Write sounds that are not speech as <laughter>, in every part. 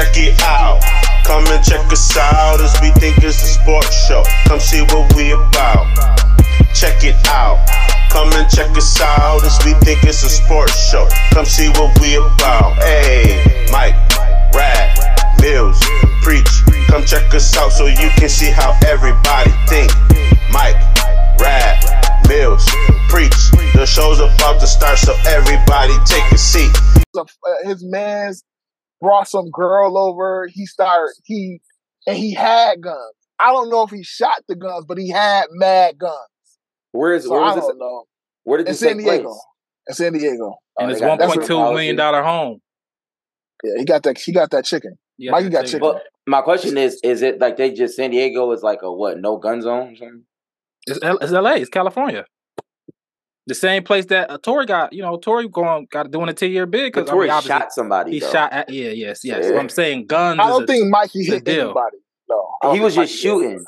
check it out. Come and check us out as we think it's a sports show. Come see what we about. Check it out. Come and check us out as we think it's a sports show. Come see what we about. Hey, Mike, Rad, Mills, Preach. Come check us out so you can see how everybody think. Mike, Rad, Mills, Preach. The show's about to start, so everybody take a seat. his man's brought some girl over. He started he and he had guns. I don't know if he shot the guns, but he had mad guns. Where is So where I was this? don't know. Where did In this San take Diego. place? In San Diego. Oh, in they his got one that point two policy. million dollar home. Yeah, he got that. He got that chicken. Yeah, Mikey got chicken. But my question is: Is it like they just San Diego is like a what? No gun zone? or something? It's, L- it's L.A. It's California. The same place that uh, Tory got, you know, Tory going got doing a ten year bid because Tory shot somebody. He though. shot at yeah, yes, yes. Yeah. What I'm saying, guns. I don't a- think Mikey hit deal. anybody. No, He was just Mikey shooting.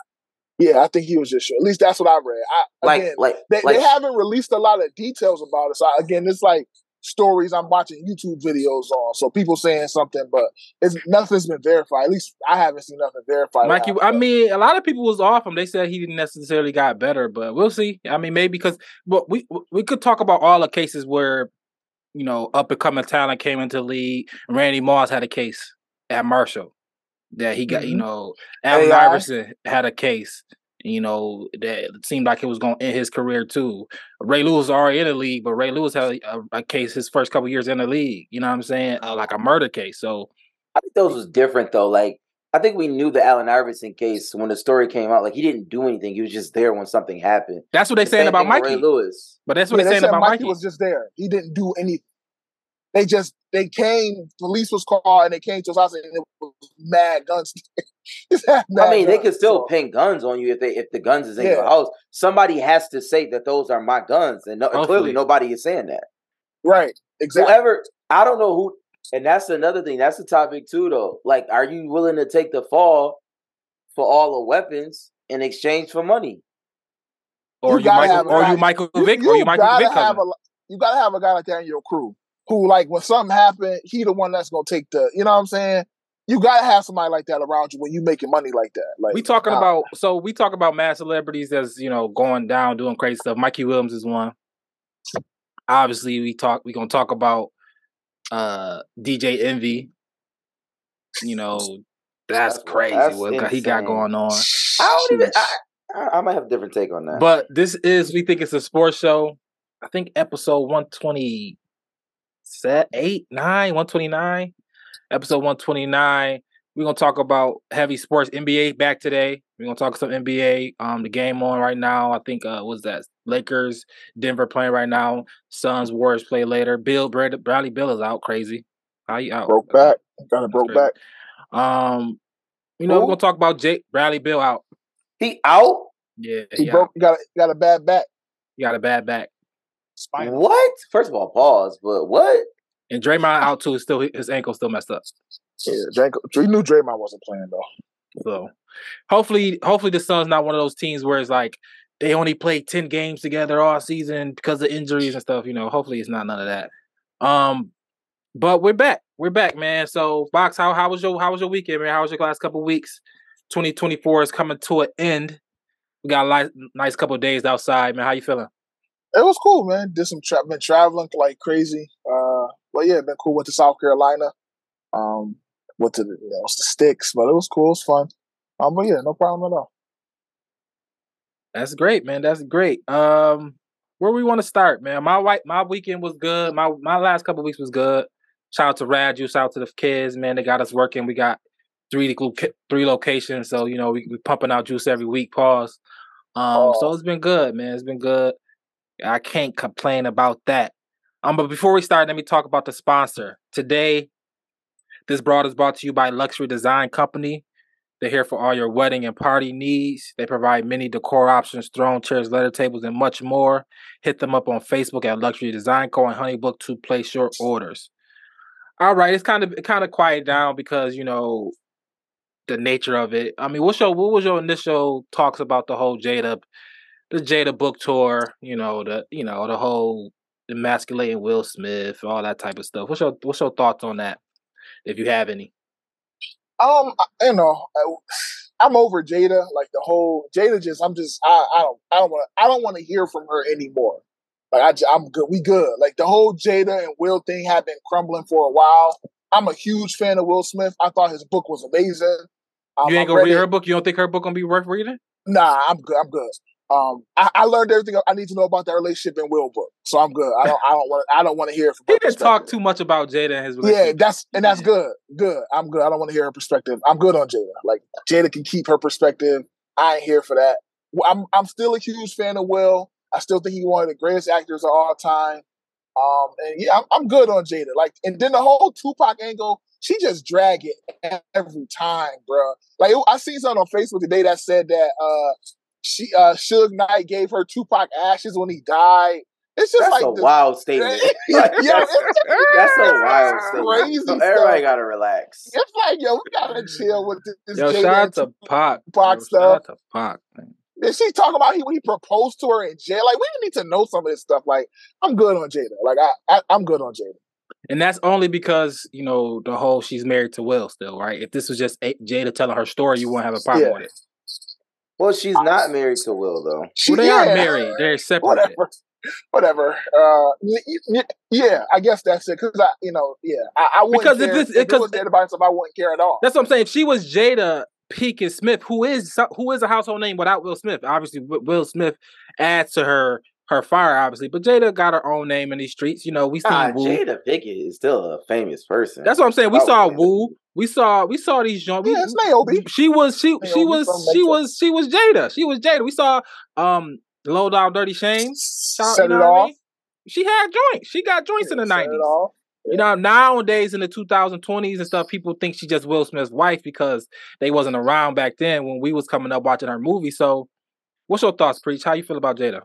Yeah, I think he was just shooting. At least that's what I read. I, Like again, like they, like they haven't released a lot of details about it. So again, it's like stories I'm watching YouTube videos on. So people saying something, but it's nothing's been verified. At least I haven't seen nothing verified. Mikey. I mean, a lot of people was off him. They said he didn't necessarily got better, but we'll see. I mean, maybe because, but we we could talk about all the cases where, you know, up and coming talent came into the league. Randy Moss had a case at Marshall that he got. You Mhm. know, Allen Iverson had a case. You know, that it seemed like it was going to end his career too. Ray Lewis was already in the league, but Ray Lewis had a, a case his first couple years in the league. You know what I'm saying? Uh, like a murder case. So I think those was different though. Like I think we knew the Allen Iverson case when the story came out. Like he didn't do anything. He was just there when something happened. that's what they The saying about thing Mikey. Ray Lewis. But that's what Yeah, they they saying about Mikey Mikey. was just there. He didn't do anything. They just they came. Police was called and they came to his house and it was mad guns. <laughs> <laughs> Just had I mad mean, they can still so- pin guns on you if they if the guns is in your house. Somebody has to say that those are my guns, and no, and clearly nobody is saying that. right. Exactly. Whoever, I don't know who, and that's another thing. That's the topic too, though. Like, are you willing to take the fall for all the weapons in exchange for money? or You you, gotta Michael, have a or guy- you Michael You, Vick, or you you Michael gotta Vick have a you gotta have a guy like that in your crew who, like, when something happen, he the one that's gonna take the. You know what I'm saying? You gotta have somebody like that around you when you making money like that. Like we talking uh, about so we talk about mad celebrities as you know going down doing crazy stuff. Mikey Williams is one. Obviously, we talk. We gonna talk about uh DJ Envy. You know, that's, That's- crazy that's what got- he got going on. I don't even. I, I, I might have a different take on that. But this is we think it's a sports show. I think episode one twenty set eight nine one twenty nine. Episode one twenty nine. We're gonna talk about heavy sports. NBA back today. We're gonna talk some NBA. Um, the game on right now. I think uh, what's that? Lakers, Denver playing right now. Suns, Warriors play later. Beal Brad- Bradley Beal is out crazy. How you out? broke back. Got a broke crazy. back. Um, you know we're gonna talk about Jake Bradley Beal out. he out. Yeah, He he broke. out. Got a, got a bad back. He got a bad back. Spinal. What? First of all, pause. But what? And Draymond out too. Still, his ankle still messed up. Yeah, Draco, we knew Draymond wasn't playing though. So, hopefully, hopefully the Suns not one of those teams where it's like they only play ten games together all season because of injuries and stuff. You know, hopefully it's not none of that. Um, but we're back. We're back, man. So, box, how how was your how was your weekend, man? How was your last couple weeks? Twenty twenty four is coming to an end. We got a nice, nice couple days outside, man. How you feeling? It was cool, man. Did some tra- been traveling like crazy. Uh, but yeah, been cool. Went to South Carolina. Um, went to the, you know, the sticks, but it was cool. It was fun. Um, but yeah, no problem at all. That's great, man. That's great. Um, where we want to start, man? My white, my weekend was good. My my last couple weeks was good. Shout out to Radu. Shout out to the kids, man. They got us working. We got three three locations, so you know we we pumping out juice every week. Pause. Um, so Oh. it's been good, man. It's been good. I can't complain about that. Um, but before we start, let me talk about the sponsor today. This broad is brought to you by Luxury Design Company. They're here for all your wedding and party needs. They provide many decor options, throne chairs, letter tables, and much more. Hit them up on Facebook at Luxury Design Co. and Honeybook to place your orders. All right, it's kind of kind of quiet down because you know the nature of it. I mean, what's your what was your initial talks about the whole Jada, the Jada book tour? You know the you know the whole emasculating Will Smith, all that type of stuff. What's your what's your thoughts on that, if you have any? Um, you know, I'm over Jada. Like the whole Jada, just I'm just I, I don't I don't want I don't want to hear from her anymore. Like I, I'm good. We good. Like the whole Jada and Will thing had been crumbling for a while. I'm a huge fan of Will Smith. I thought his book was amazing. Um, you ain't gonna read her book. You don't think her book gonna be worth reading? Nah, I'm good. I'm good. Um, I, I, learned everything I need to know about that relationship in Will book, so I'm good. I don't. I don't want. I don't want to hear from. He didn't talk too much about Jada and his relationship. Yeah, that's and that's good. Good. I'm good. I don't want to hear her perspective. I'm good on Jada. Like Jada can keep her perspective. I ain't here for that. I'm I'm still a huge fan of Will. I still think he's one of the greatest actors of all time. Um, and yeah, I'm, I'm good on Jada. Like, and then the whole Tupac angle, she just drag it every time, bro. Like, I seen something on Facebook today that said that uh, she uh Suge Knight gave her Tupac ashes when he died. It's just that's like a the, wild statement. <laughs> <laughs> yeah, that's a wild <laughs> statement. Crazy so everybody stuff. gotta relax. It's like yo, we gotta chill with this. Yo, shout out to Pac. Pac yo, stuff. Shout out to Pac, man. And she talking about he when he proposed to her in jail. Like we need to know some of this stuff. Like I'm good on Jada. Like I, I I'm good on Jada. And that's only because you know the whole she's married to Will still, right? If this was just Jada telling her story, you wouldn't have a problem yeah. with it. Well, she's not married to Will though. She, well, they yeah. are married. They're separated. Whatever. <laughs> Whatever. Uh, yeah, I guess that's it. Because I, you know, yeah, I, I wouldn't because care. if, this, if it was Jada by I wouldn't care at all. That's what I'm saying. If she was Jada Pinkett Smith, who is who is a household name without Will Smith, obviously Will Smith adds to her her fire, obviously. But Jada got her own name in these streets. You know, we saw Woo. Jada Pinkett is still a famous person. That's what I'm saying. We saw Woo. We saw we saw these joints. Yeah, it's Naomi. She was she Naomi she was she was she was Jada. She was Jada. We saw um Low Down Dirty Shame. Set you know it off. I mean? She had joints. She got joints yeah, in the nineties. Yeah. You know, nowadays in the 2020s and stuff, people think she's just Will Smith's wife because they wasn't around back then when we was coming up watching her movie. So, what's your thoughts, Preach? How you feel about Jada?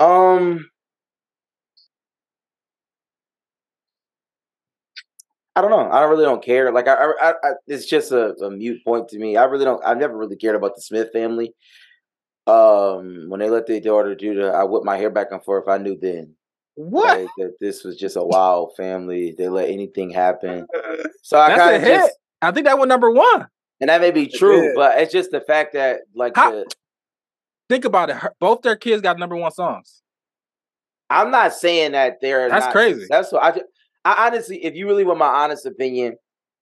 Um, I don't know. I really don't care. Like I, I, I it's just a, a, mute point to me. I really don't. I've never really cared about the Smith family. Um, when they let their daughter do the, I whip my hair back and forth. I knew then. What? Like, that this was just a wild family. They let anything happen. So I kind of just. I think that was number one. And that may be true, but it's just the fact that like How, the, think about it. Both their kids got number one songs. I'm not saying that they're. That's not, crazy. That's what I. Just, I honestly, if you really want my honest opinion,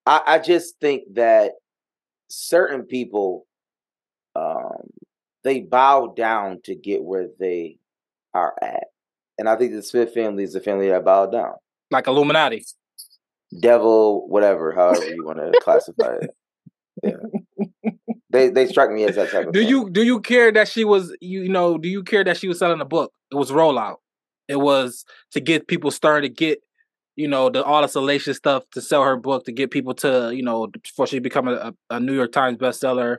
I, I just think that certain people, um, they bow down to get where they are at, and I think the Smith family is the family that bowed down, like Illuminati, devil, whatever, however you want to <laughs> classify it. Yeah. They they struck me as that type of. Do you do you care that she was you know do you care that she was selling a book? It was rollout. It was to get people started to get you know the all the salacious stuff to sell her book to get people to you know before she become a, a New York Times bestseller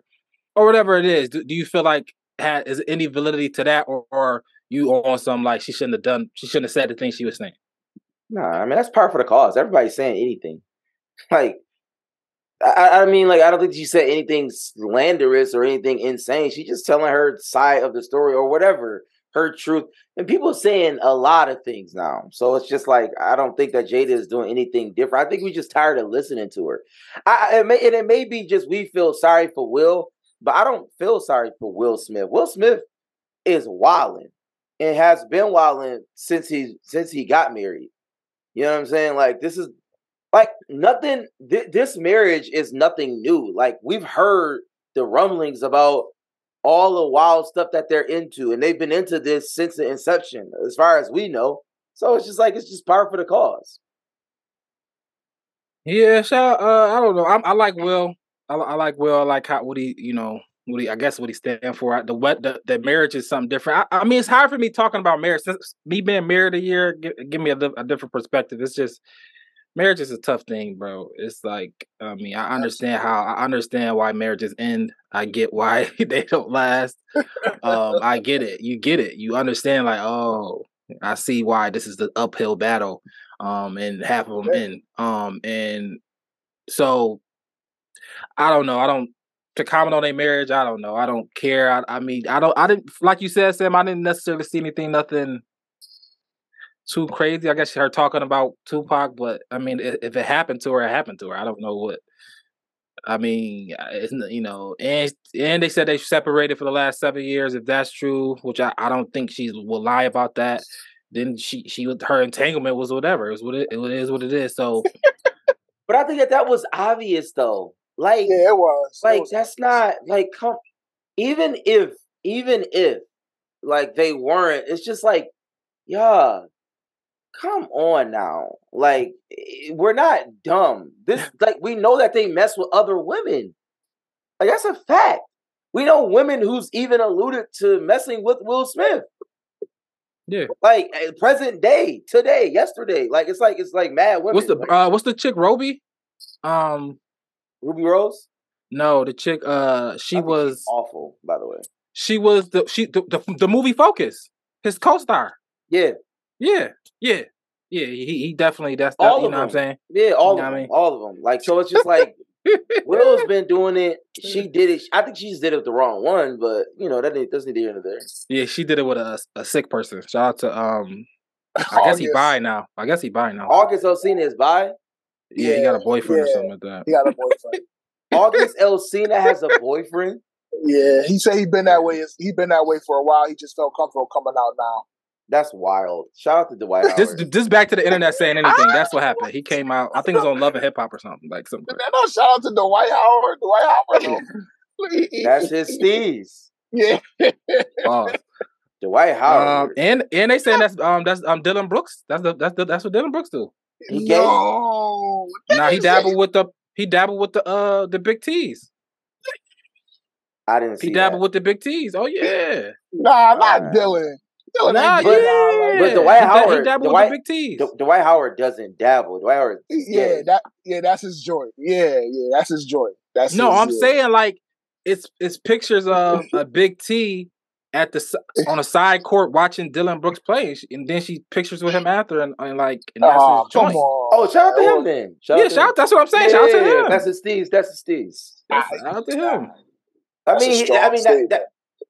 or whatever it is. Do, do you feel like had is any validity to that or, or you on some like she shouldn't have done she shouldn't have said the thing she was saying? No, nah, I mean that's part for the cause. Everybody's saying anything. <laughs> Like I, I, mean, like, I don't think she said anything slanderous or anything insane. She's just telling her side of the story or whatever, her truth. And people saying a lot of things now. So it's just like, I don't think that Jada is doing anything different. I think we're just tired of listening to her. I, it may, and it may be just we feel sorry for Will, but I don't feel sorry for Will Smith. Will Smith is wilding and has been wilding since he since he got married. You know what I'm saying? Like this is like nothing th- this marriage is nothing new. Like we've heard the rumblings about all the wild stuff that they're into and they've been into this since the inception as far as we know. So it's just like it's just par for the cause yeah shout, uh, i don't know. I, I like will. I, I, like will. I like how what he you know what he i guess what he stand for. The what the, the marriage is something different. I, I, mean it's hard for me talking about marriage. Since me being married a year give, give me a, a different perspective. It's just marriage is a tough thing, bro. It's like, I mean, I understand how I understand why marriages end. I get why <laughs> they don't last. um, <laughs> I get it. You get it. You understand, like, oh, I see why this is the uphill battle. Um, and half of them end. Um, and so I don't know. I don't to comment on a marriage. I don't know. I don't care. I, I mean, I don't. I didn't like you said, Sam. I didn't necessarily see anything, nothing too crazy. I guess her talking about Tupac, but I mean, if, if it happened to her, it happened to her. I don't know what. I mean, uh, it's you know, and and they said they separated for the last seven years. If that's true, which I, I don't think she will lie about that. Then she she her entanglement was whatever. It was what it, it is what it is. So <laughs> But I think that that was obvious though. Like, Yeah, it was. It like was- that's not like come. Even if, even if, like they weren't, it's just like, yeah, come on now. Like eh, we're not dumb. This like we know that they mess with other women. Like that's a fact. We know women who's even alluded to messing with Will Smith. yeah. Like eh, present day, today, yesterday. Like it's like it's like mad women. What's the Like, uh what's the chick Robbie? Um Ruby Rose? no, the chick uh she was awful, by the way. she was the she the, the, the movie Focus, his co-star. Yeah, Yeah, yeah, yeah. He he definitely that's that, All you of know what I'm saying. yeah, all know of what I them, mean? all of them. Like so, it's just like Will's <laughs> been doing it. She did it. I think she just did it with the wrong one, but you know that doesn't need to hear there. Yeah, she did it with a a sick person. Shout out to um. <laughs> I guess he August. bi now. I guess he bi now. August Alsina is by. yeah, he got a Yeah, boyfriend or yeah. something like that. He got a boyfriend. August Alsina has a boyfriend. yeah, he said he been that way. He been that way for a while. He just felt comfortable coming out now. That's wild. Shout out to Dwight Howard. This this back to the internet saying <laughs> anything. That's what happened. He came out. I think it was on Love and Hip Hop or something like something. crazy. No, shout out to Dwight Howard. Dwight Howard. Look, <laughs> he- That's his steez. <laughs> Yeah. Pause. Dwight Um, Howard. and and they saying that's um that's um Dillon Brooks. That's the that's the, that's what Dillon Brooks do. He? No. Now he He dabbled with the he dabbled with the uh the big T's. I didn't see He dabbled that. with the big T's. Oh yeah. Nah, not Alright. Dillon. Dillon Nah, ain't but- getting out like but. Dwight he, da- he Howard- dabbled Dwight- with the big T's. D- Dwight Howard doesn't dabble. Dwight Howard. Yeah, that yeah, that's his joy. Yeah, yeah, that's his joy. That's No, his, I'm yeah. saying like it's it's pictures of a <laughs> big T at the on a side court watching Dillon Brooks play, and then she pictures with him after, and, and like and that's Oh, his come joint. Oh, shout out to him then. Shout Yeah, out shout. him. out- That's what I'm saying. Shout out to him. That's his steez. That's his steez. Shout out to him. I mean, I mean that, that.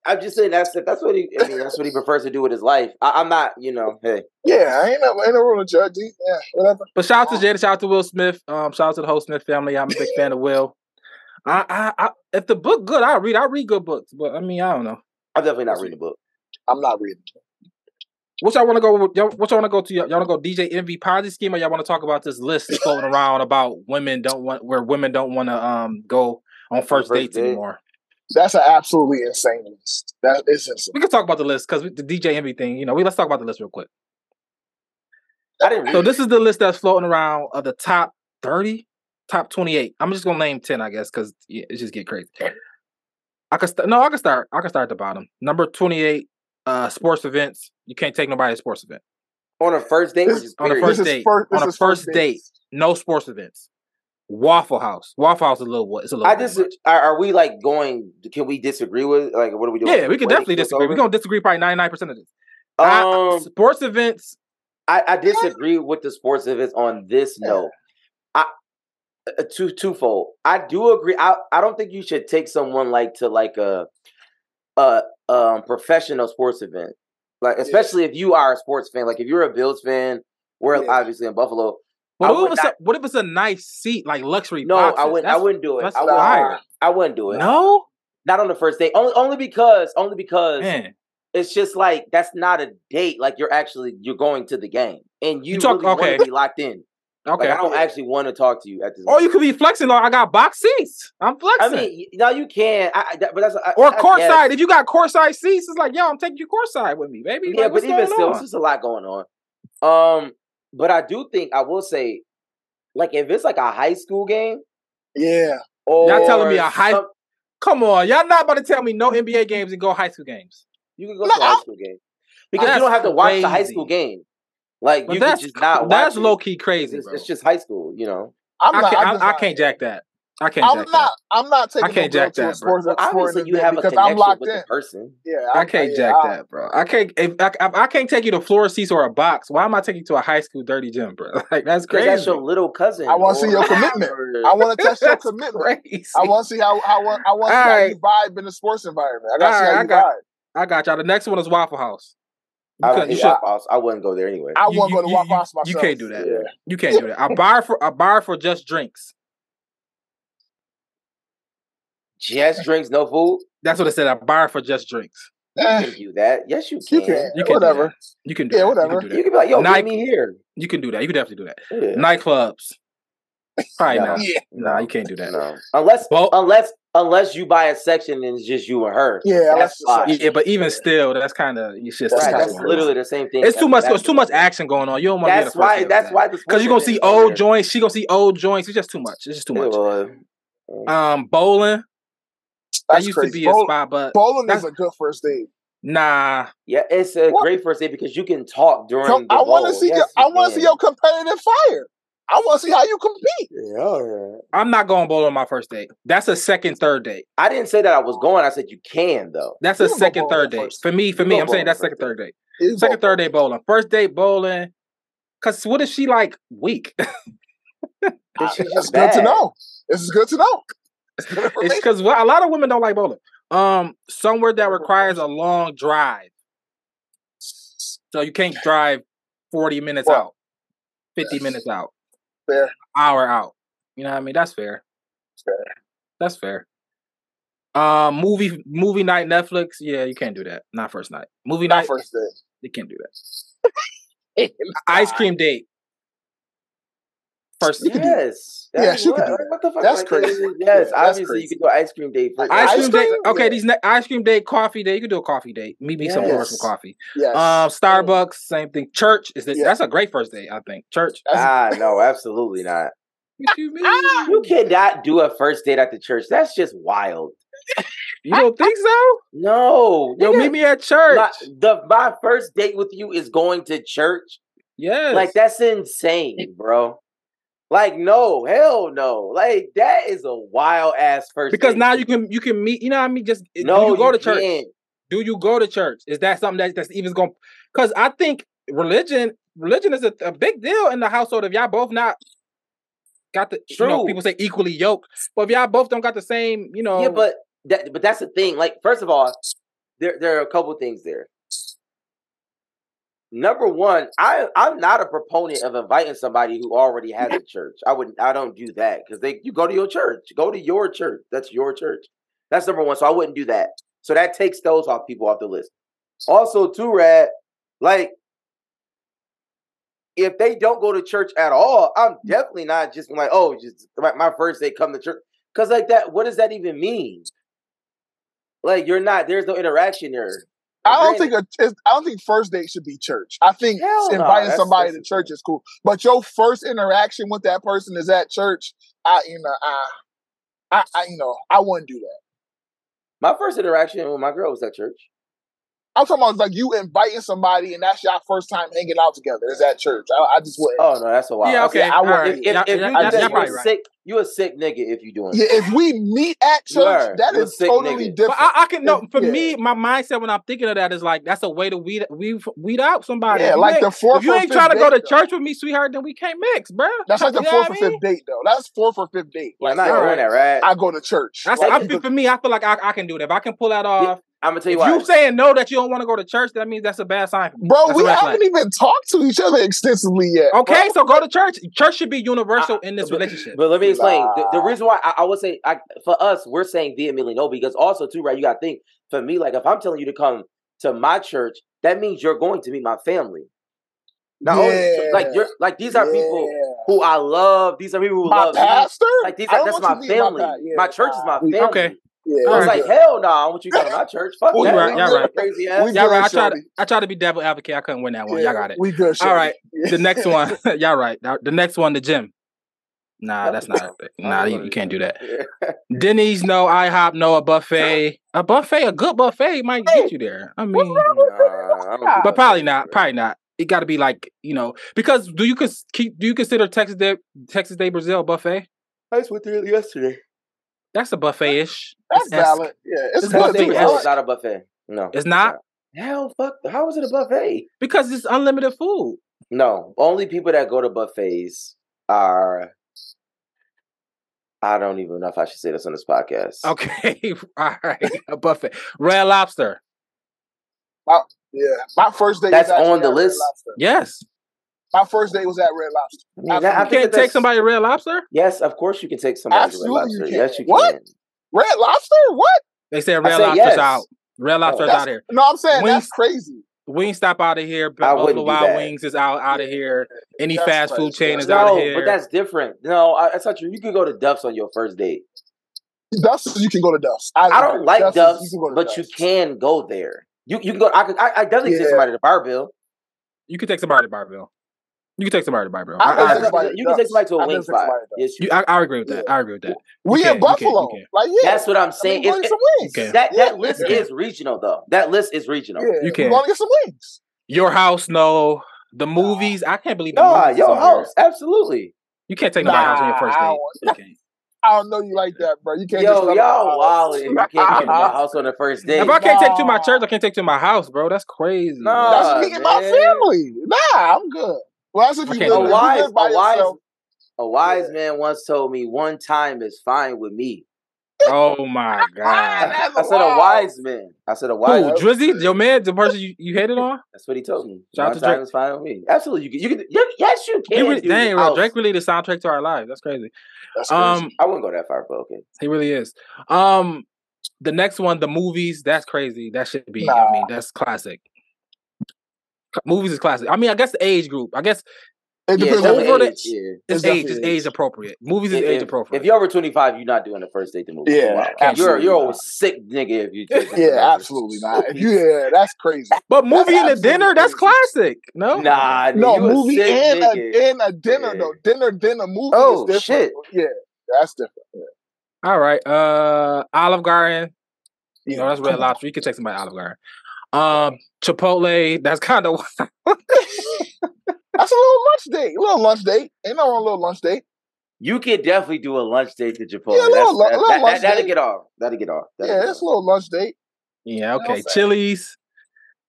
I'm just saying that's that's what he. I mean, that's what he prefers to do with his life. I, I'm not, you know. Hey, Yeah, I ain't no ain't no rule to judge. Yeah, whatever. But shout out to Jada. Shout out to Will Smith. Um, shout out to the whole Smith family. I'm a big fan of Will. I, I, I, if the book good, I read. I read good books, but I mean, I don't know. I'm definitely not reading the book. I'm not reading. What y'all want to go? with- Y'all, what y'all want to go to? Y'all want to go DJ Envy Ponzi scheme, or y'all want to talk about this list that's floating around about women don't want where women don't want to um go on first, first dates date? anymore. That's an absolutely insane list. That is insane. We can talk about the list because the DJ Envy thing. You know, we let's talk about the list real quick. I didn't. So this is the list that's floating around of the top thirty, top twenty-eight. I'm just gonna name ten, I guess, because it just get crazy. I can start. No, I can start. I can start at the bottom. Number twenty-eight, uh, sports events. You can't take nobody to sports event. on a first date, This- on a first date. first- on a first first date. dates. No sports events. Waffle House. Waffle House is a little what? It's a little. I just are, are we like going? Can we disagree with like what are we doing? Yeah, we can definitely disagree. We're gonna disagree probably ninety nine percent of this. I- Um, sports events. I, I disagree with the sports events on this note. I uh, two twofold. I do agree. I, I don't think you should take someone like to like a a um professional sports event. Like especially if you are a sports fan. Like if you're a Bills fan, we're Yeah. obviously in Buffalo. What if, it's a, what if it's a nice seat like luxury? No, I wouldn't. I wouldn't do it. that's I wouldn't. I wouldn't do it. No, Not on the first date. Only only because only because man. it's just like that's not a date. Like you're actually you're going to the game and you, You talk- really okay. want to be locked in. <laughs> Okay. Like I don't actually want to talk to you at this. or you could be flexing. Like I got box seats. I'm I flexing. mean, no, you can. I, I, that- but that's I, or I courtside. If you got courtside seats, it's like, yo, I'm taking you courtside with me, baby. Yeah, Like, but even still, on? it's just a lot going on. Um, but I do think I will say, like, if it's like a high school game, Yeah. or Y'all telling me a high- some- Come on, y'all not about to tell me no NBA games and go high school games. you can go No, to a high school game because you don't have to watch the high school game. Like But you can that's just not. Watch that's it. low key crazy, just- bro. it's just high school, you know. I'm I not. can't. I'm I, just I can't jack that. I can't I'm jack not. I'm not taking. I can't jack that, bro. sports, Well, obviously, you event have a because I'm connection locked with in. the person. Yeah, that. I can't yeah, jack I- that, bro. I can't. If I, I, I can't take you to floor seats or a box. Why am I taking you to a high school dirty gym, bro? <laughs> Like that's crazy. that's your little cousin. I wanna see your <laughs> commitment. I want to test your commitment. crazy. I want to see how how I want to see how you vibe in the sports environment. I got to see Alright, how I you got- vibe. I got y'all. The next one is Waffle House. I, don't you should- Waffle House. I wouldn't go there anyway. I You- won't you- go to Waffle House myself. you can't do that. Yeah. You can't do that. A bar for a bar for just drinks. Just drinks, no food. That's what it said. A bar for just drinks. You Eh, can do that. Yes, you can. you can. You can whatever. Do. You can do Yeah, that. whatever. You can do You that. can be like, yo, Nike- meet me here. You can do that. You can definitely do that. Yeah. Nightclubs. Probably No. not. Yeah. Nah, you can't do that. No, unless Well- unless unless you buy a section and it's just you and her. Yeah, that's that's the fine. Yeah, but even still, that's kind of it's just That's Right, that's literally the same thing. It's too much. It's too much action going on. You don't want to be That's the first why. That's with why that. Because you're gonna see old joints. She gonna see old joints. It's just too much. It's just too much. Um, bowling. That That's used crazy. to be a Bowl- spot, but Bowling is a good first date. nah. Yeah, it's a What? great first date because you can talk during. Come, the I want to bowl. see Yes, your, I want to see your competitive fire. I want to see how you compete. Yeah, yeah. I'm not going bowling on my first date. That's a second, third date. I didn't say that I was going. I said you can though. That's You a second, third date. first. For me, for You me, I'm saying that's on second, third date. It's Second, third date bowling. First date bowling. Cause what if she like weak? Then she's It's just good to know. This is good to know. It's because a lot of women don't like bowling. Um, somewhere that requires a long drive, so you can't drive forty minutes Well, out, fifty minutes out, Fair. hour out. You know what I mean? That's fair. Fair. That's fair. Um, movie movie night Netflix. Yeah, you can't do that. Not first night. Movie Not night. first day. You can't do that. <laughs> Ice cream date. First. You can do- Yes. Yeah, That's she could do that. What the fuck? That's like, crazy. Yes, Yeah, that's obviously you crazy. could do ice cream date first. Ice Ice cream date. cream? Okay, Yeah. these ne- ice cream date, coffee date. You can do a coffee date. Meet me somewhere Yes. for coffee. Yes. Um, Starbucks, same thing. Church is the, Yeah. that's a great first date. I think church. Ah, <laughs> no, absolutely not. What you mean? You cannot do a first date at the church. That's just wild. You don't think so? No, Yo, nigga, meet me at church. My, the my first date with you is going to church. yes. Like that's insane, bro. Like no, hell no. Like that is a wild ass first. because date. now you can you can meet. You know what I mean? Just no, do you go to church? can't. Do you go to church? Is that something that, that's even going? Because I think religion religion is a, a big deal in the household. If y'all both not got the you know True. people say equally yoked, but if y'all both don't got the same, you know, Yeah, but that but that's the thing. Like, first of all, there there are a couple things there. Number one, I I'm not a proponent of inviting somebody who already has a church. I wouldn't. I don't do that because they you go to your church. Go to your church. That's your church. That's number one. So I wouldn't do that. So that takes those off people off the list. Also, too, rad. Like, if they don't go to church at all, I'm definitely not just like, oh, just my, my first day come to church. Cause like that, what does that even mean? Like you're not. There's no interaction there. I don't think a, it's- I don't think first date should be church. I think Hell inviting that's- somebody to church is cool, but your first interaction with that person is at church. I you know I, I, I you know I wouldn't do that. my first interaction with my girl was at church. I'm talking about like you inviting somebody and that's your first time hanging out together is at church. I, I just wouldn't. Oh no, that's a wild. yeah, okay, I all wouldn't- right. If, if, Y'all- if you y'all- do y'all- that, y'all you a right. sick, you a sick nigga if you doing. Yeah, that. if we meet at church, that You a is sick totally nigga. different. But I, I can know for yeah. me, my mindset when I'm thinking of that is like that's a way to weed weed, weed out somebody. yeah, If you like ain't- the fourth If you ain't trying to go to date, though. church with me, sweetheart, then we can't mix, bro. That's like the You fourth or fifth date though. That's fourth or fifth date. Yeah, I'm Like, not doing that, right? I go to church. That's I feel for me. I feel like I, I can do that. If I can pull that off. I'm gonna tell you If why. you saying no that you don't want to go to church, that means that's a bad sign. Bro, That's we haven't flag. even talked to each other extensively yet. Okay, bro. so go to church. Church should be universal I- in this but- relationship. But let me explain. The, the reason why I, I would say I, for us, we're saying vehemently no because also too, right? You got to think for me, like if I'm telling you to come to my church, that means you're going to meet my family. Not only like you're like these are people who I love. These are people who my love me. pastor. Like these, are, that's my you to meet family. pa- yeah, my church is my family. Okay. Yeah, I was we like, good. hell no, I want you to go to my church. Fuck We that. right, You y'all little. Crazy ass. We Y'all good, right. I tried, to. I tried to be devil advocate. I couldn't win that one. Yeah, Y'all got it. We good. All right. Yeah. The next <laughs> one, <laughs> y'all right. The next one, the gym. Nah, that's not. <laughs> Nah, you, you can't do that. Yeah. Denny's no, IHOP no, a buffet. A buffet, a good buffet might get you there. I mean, Nah, I but probably not. Probably not. It got to be like you know because do you cons- keep do you consider Texas de Texas de Brazil buffet? I just went there yesterday. That's a buffet ish. That's valid. Yeah, it's It's buffet too. No, esque. it's not a buffet. No, It's not Hell, fuck. How is it a buffet? because it's unlimited food. No, only people that go to buffets are. I don't even know if I should say this on this podcast. Okay, <laughs> all right, a buffet. Red Lobster. Yeah, my first day. That's on the at Red list? Yes. My first date was at Red Lobster. I mean, that- I You can't that take somebody to Red Lobster? Yes, of course you can take somebody to Red Absolutely you Lobster. Yes, you What? can. Red Lobster? What? They said Red said Lobster's yes. out. Red oh, Lobster's That's- out here. No, I'm saying Wings- that's crazy. Wingstop out of here. I Buffalo do Wild that. Wings is out out of here. <laughs> Any That's fast food crazy. chain is That's- out of No, here. but that's different. No, I, that's not true. You can go to Duff's on your first date. Duff's, you can go to Duff's. I don't like Duff's, Duff's, can go to but you can go there. You you can go. I could. I, I definitely take Yeah. somebody to Barbill. you can take somebody to Bar-Bill. You can take somebody to Bar-Bill. I I, think I, agree. somebody- you can take somebody to a I wing spot. Yes, you You- I, I agree with that. I agree with that. We can, in you can, you Buffalo. can. Like, yeah. That's what I'm I mean, saying. go get some wings. Okay. that that Yeah. list Yeah. is regional though. That list is regional. Yeah, You we can. going to get some wings. Your house, no. The movies, I can't believe the Nah, movies is your house, here. absolutely. You can't take nobody house on your first Nah, I date. don't- can't. <laughs> I don't know you like that, bro. You can't Yo, just come to y'all my house. You can't come to my <laughs> house on the first date. If I can't take to my church, I can't take to my house, bro. That's crazy. Nah. That's me and my family. Nah, I'm good. Well, that's if you can't live, A do if you wise, live by a wise, yourself. a wise Yeah. man once told me one time is fine with me. Oh my god. <laughs> That's I said a wise man. I said a wise. Who? wise. Drizzy? Your man? The person you, you hated on? That's what he told me. Shout out one to time Drake. is fine with me. Absolutely, you can. You can. you- Yes, you can. really, do dang, the bro. Drake really the soundtrack to our lives. That's crazy. That's crazy. Um, I wouldn't go that far, but okay. he really is. Um, the next one, the movies. That's crazy. That should be. I mean, that's classic. C- Movies is classic. I mean, I guess the age group. I guess it Yeah, depends on definitely over the- age, yeah. it's, It's age. It's age age. appropriate. Movies is If, age appropriate. if you're over 25, you're not doing the first date to movie. Yeah, Wow. absolutely You're you're a sick nigga if you. <laughs> take it. Yeah, absolutely not. If <laughs> you, yeah, that's crazy. <laughs> but movie and a absolutely dinner, that's classic. No, Nah, No, you a movie and nigga. a, and a dinner Yeah. though. Dinner, dinner, movie Oh, is different. shit. Yeah, that's different. Yeah. All right. Uh, Olive Garden. You know that's Red come on. Lobster. You can take somebody Olive Garden. Um, Chipotle. That's kind of <laughs> That's a little lunch date. A little lunch date. Ain't no wrong little lunch date. You could definitely do a lunch date to Chipotle. Yeah, a little- That's- a little that, lunch that, will get off. That'll get off. That'll Yeah, get it's off. a little lunch date. yeah. Okay, saying? Chili's,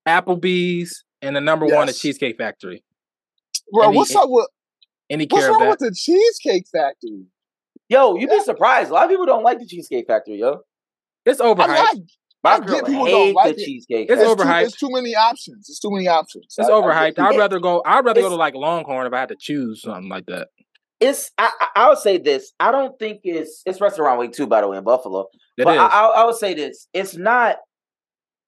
Applebee's, and the number one, the Cheesecake Factory. Bro, Any- what's up with Any what's care of wrong that? with the Cheesecake Factory? Yo, you'd be surprised. A lot of people don't like the Cheesecake Factory, yo. It's I, mean, overhyped. I, My I get people hate don't like the it. Cheesecake It's it's too, overhyped. it's too many options. It's too many options. It's I- I overhyped. people- I'd rather go. I'd rather go to like Longhorn if I had to choose something like that. It's I, I I would say this. I don't think it's it's restaurant week too, by the way, in Buffalo. It but is. I, I, I would say this: it's not.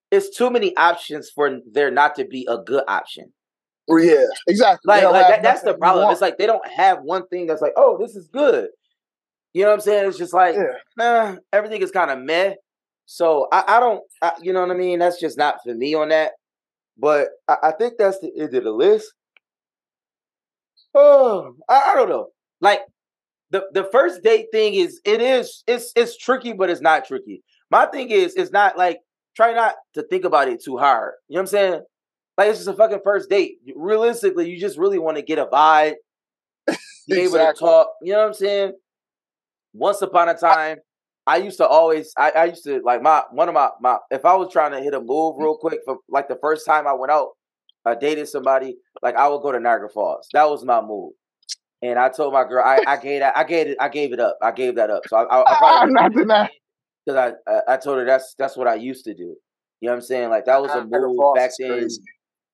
It's too many options for there not to be a good option. Yeah, exactly. Like, like that, that's the problem. It's like they don't have one thing that's like, oh, this is good. You know what I'm saying? It's just like, Yeah. nah, everything is kind of meh. So I, I don't, I, you know what I mean? That's just not for me on that. But I, I think that's the end of the list. Oh, <sighs> I, I don't know. Like the the first date thing is it is it's it's tricky, but it's not tricky. My thing is it's not like try not to think about it too hard. You know what I'm saying? Like it's just a fucking first date. Realistically, you just really want to get a vibe, be able to talk. You know what I'm saying? Once upon a time, I used to always I, I used to like my one of my my if I was trying to hit a move real quick for like the first time I went out, I dated somebody, like I would go to Niagara Falls. That was my move. And I told my girl, I, I gave that, I gave it, I gave it up. I gave that up. So I, I, I <laughs> I'm probably not denying. because I, I, I told her that's that's what I used to do. You know what I'm saying? Like that was a move Falls back then. crazy.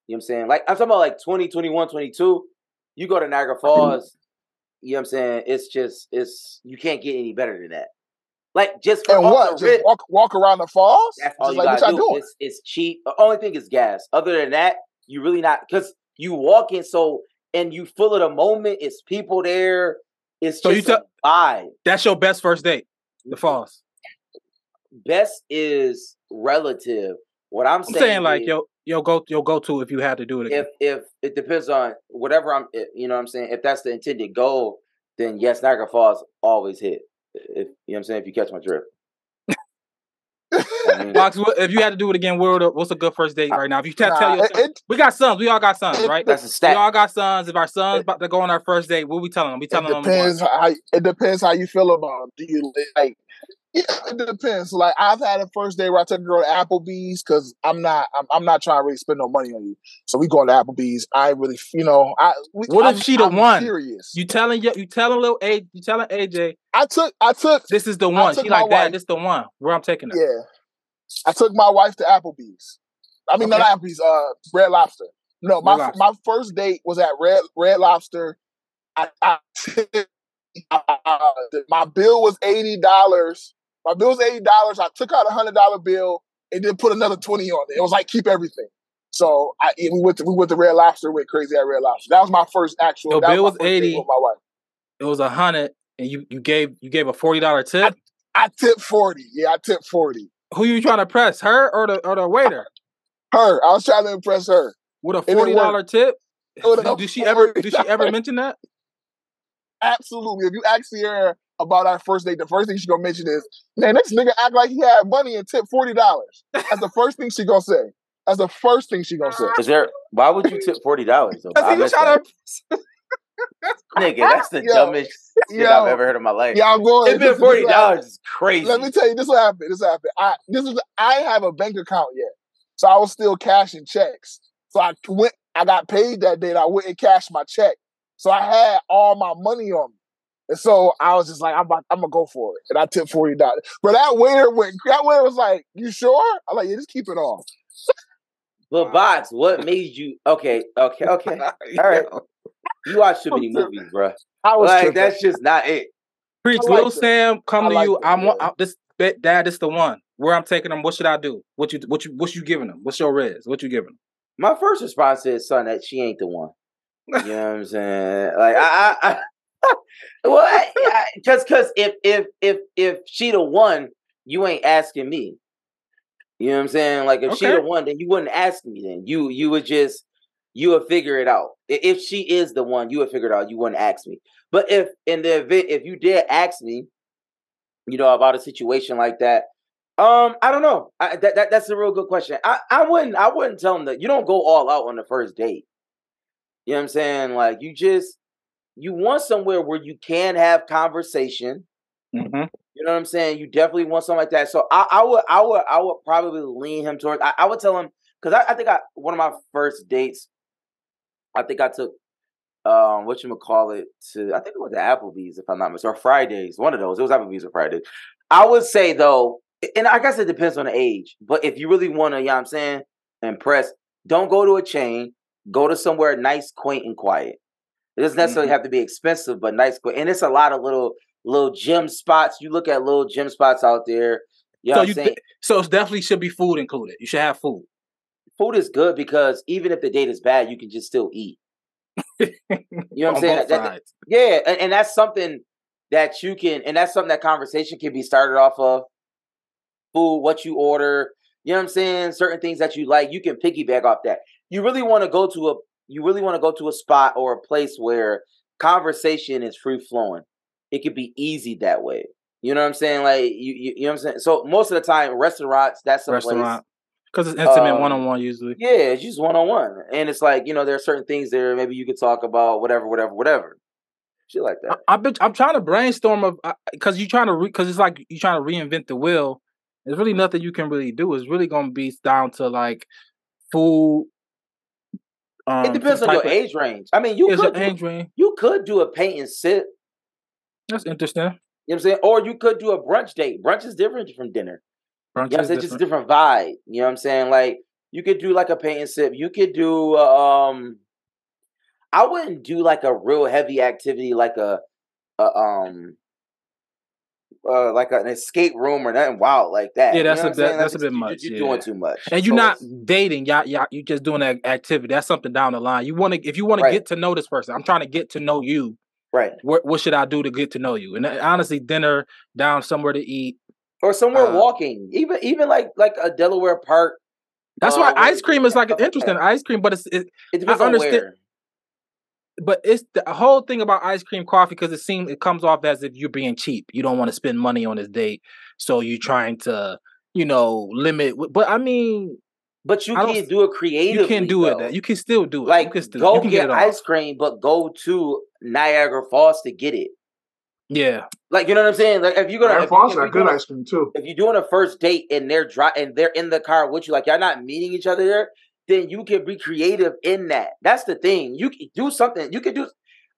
You know what I'm saying? Like I'm talking about like 20, 21, 22. You go to Niagara Falls, you know what I'm saying? It's just it's you can't get any better than that. Like just for And what? Just rip, walk walk around the falls? that's all you like gotta do. It's it's cheap. The only thing is gas. Other than that, you really not because you walk in so and you full of the moment. It's people there. It's So you vibe. That's your best first date. The falls. Best is relative. What I'm, I'm saying like is- yo, yo go, yo go to if you had to do it again. if if it depends on whatever I'm, eh, you know, what I'm saying if that's the intended goal, then yes, Niagara Falls always hit. If you know, what I'm saying if you catch my drift. I <laughs> mean, Box, what- if you had to do it again, what would what's a good first date right now? If you tell, tell your son- it, we got sons, we all got sons, it- right? that's a stat. We all got sons. If our sons about to go on our first date, what we telling them? We it telling them depends how it depends how you feel about Them. Do you like? Yeah, it depends. Like I've had a first day where I took a girl to Applebee's because I'm not I'm, I'm not trying to really spend no money on you. So we going to Applebee's. I really you know I. We, What if I'm- she the one? Serious. You telling you, you telling little A, you telling AJ, I took I took this is the one. She like that. This the one. Where I'm taking her. yeah. I took my wife to Applebee's. I mean, okay. not Applebee's. Uh, Red Lobster. No, my Lobster. my first date was at Red Red Lobster. I, I, <laughs> my bill was eighty dollars. My bill was eighty dollars. I took out a hundred dollar bill and then put another twenty on it. It was like keep everything. So I, we went to, we went to Red Lobster. Went crazy at Red Lobster. That was my first actual. Your bill was, was eighty. With my wife. It was a hundred, and you you gave you gave a forty dollar tip. I, I tipped forty. Yeah, I tipped forty. Who you trying to press? Her or the or the waiter? Her. I was trying to impress her. With a forty dollar tip. <laughs> Did she ever did she ever mention that? <laughs> Absolutely. If you actually her about our first date, the first thing she's gonna mention is, man, this nigga act like he had money and tip forty dollars. That's the first thing she gonna say. That's the first thing she gonna say. Is there why would you tip forty dollars? Because trying to Nigga, that's the yo, dumbest shit yo, I've ever heard in my life. Yeah, I'm going. It's been forty dollars. Is crazy. Let me tell you, this what happened. This what happened. I this is I have a bank account yet, so I was still cashing checks. So I went. I got paid that day. and I went and cashed my check. So I had all my money on me. And so I was just like, I'm about, I'm gonna go for it. And I tipped forty dollars. But that waiter went that waiter was like, You sure? I'm like, yeah, just keep it off." But <laughs> Box, what made you okay, okay, okay. <laughs> All right. You watch too many movies, bro. I was like, tripping. that's just not it. Preach, like Lil Sam, come I to like you. I'm, I'm this bet, dad. This the one. Where I'm taking them. What should I do? What you what you what you giving them? What's your res? What you giving them? My first response is, son, that she ain't the one. You know what I'm saying? Like I, I, I well, because because if if if if she the one, you ain't asking me. You know what I'm saying? Like if okay. she the one, then you wouldn't ask me. Then you you would just you would figure it out. If she is the one, you would figure it out. You wouldn't ask me. But if in the event, if you did ask me, you know, about a situation like that, um, I don't know. I, that, that that's a real good question. I, I wouldn't I wouldn't tell them that you don't go all out on the first date. You know what I'm saying? Like you just you want somewhere where you can have conversation. Mm-hmm. You know what I'm saying? You definitely want something like that. So I, I would I would I would probably lean him towards. I, I would tell him because I, I think I one of my first dates I think I took um what you call it to I think it was the Applebee's if I'm not mistaken or Fridays one of those it was Applebee's or Fridays. I would say though, and I guess it depends on the age, but if you really want to, you know what I'm saying, impress, don't go to a chain. Go to somewhere nice, quaint, and quiet. It doesn't necessarily mm-hmm. have to be expensive, but nice. And it's a lot of little little gym spots. You look at little gym spots out there. You know so you so it definitely should be food included. You should have food food is good because even if the date is bad, you can just still eat. <laughs> you know what I'm saying? That, that, yeah, and, and, that's something that you can, and that's something that conversation can be started off of. Food, what you order, you know what I'm saying? Certain things that you like, you can piggyback off that. You really want to go to a, you really want to go to a spot or a place where conversation is free flowing. It could be easy that way. You know what I'm saying? Like you, you, you know what I'm saying. So most of the time, restaurants, that's a Restaurant. place because it's intimate one on one usually. Yeah, it's just one on one, and it's like you know there are certain things there maybe you could talk about whatever, whatever, whatever. Shit like that. I, I I'm trying to brainstorm of because you're trying to because it's like you're trying to reinvent the wheel. There's really nothing you can really do. It's really gonna be down to like food. Um, it depends on your of, age range. I mean, you could do, age range. You could do a paint and sip. That's interesting. You know what I'm saying? Or you could do a brunch date. Brunch is different from dinner. Brunch yeah, it's just a different vibe. You know what I'm saying? Like you could do like a paint and sip. You could do um I wouldn't do like a real heavy activity like a, a um uh, like an escape room or nothing wild like that. Yeah, that's you know a that, that's a bit much. You're yeah. doing too much, and you're so not dating. Y'all, y'all, you just doing that activity. That's something down the line. You want to, if you want right. to get to know this person. I'm trying to get to know you. Right. What What should I do to get to know you? And uh, honestly, dinner down somewhere to eat or somewhere uh, walking, even even like like a Delaware Park. That's uh, why ice cream is like interesting ice cream, but it's it, it I understand. On where. But it's the whole thing about ice cream coffee because it seems it comes off as if you're being cheap. You don't want to spend money on this date, so you're trying to you know limit. But I mean, but you can't do it creatively. You can do though. it. You can still do it. Like you can still, go you can get, get ice cream, but go to Niagara Falls to get it. Yeah, like you know what I'm saying. Like if you're gonna, Air France got good ice cream too. If you're doing a first date and they're dry and they're in the car with you, like y'all not meeting each other there, then you can be creative in that. That's the thing. You can do something. You can do.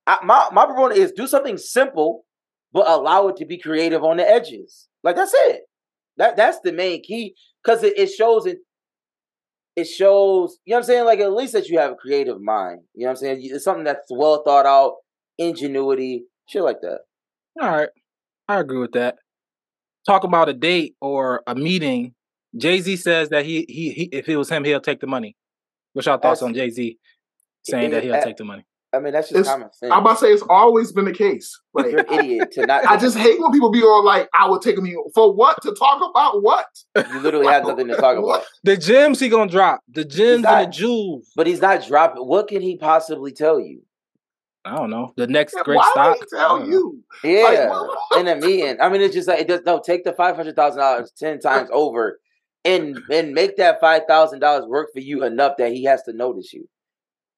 I, my my proponent is do something simple, but allow it to be creative on the edges. Like that's it. That that's the main key because it, it shows it. it shows, you know what I'm saying? Like at least that you have a creative mind. You know what I'm saying? It's something that's well thought out, ingenuity, shit like that. All right. I agree with that. Talk about a date or a meeting. Jay Z says that he, he he if it was him, he'll take the money. What's your thoughts That's- on Jay Z saying that he'll uh, take the money? I mean, that's just It's- common sense. I'm about to say it's always been the case. Like <laughs> You're an idiot to not. <laughs> I just hate when people be all like, I would take me for what to talk about what. you literally have nothing to talk <laughs> about. The gems he gonna drop. The gems not- and the jewels. But he's not dropping. What can he possibly tell you? I don't know. The next Yeah, great Why stock. would he tell you? Yeah, what- in a meeting. I mean, it's just like it does. No, take the five hundred thousand dollars ten times over, and and make that five thousand dollars work for you enough that he has to notice you.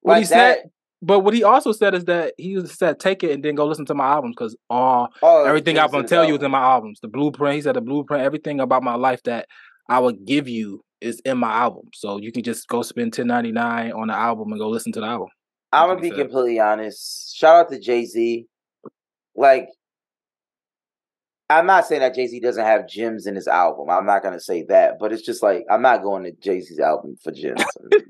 What he that. said, but what he also said is that he said, "Take it and then go listen to my albums because all Oh, everything I'm gonna tell you is in my albums. The blueprint." He said, "The blueprint, everything about my life that I would give you is in my album. So you can just go spend ten ninety nine on the album and go listen to the album." I'm gonna be said. completely honest. Shout out to Jay Z. Like, I'm not saying that Jay Z doesn't have gems in his album. I'm not gonna say that, but it's just like I'm not going to Jay Z's album for gems. <laughs>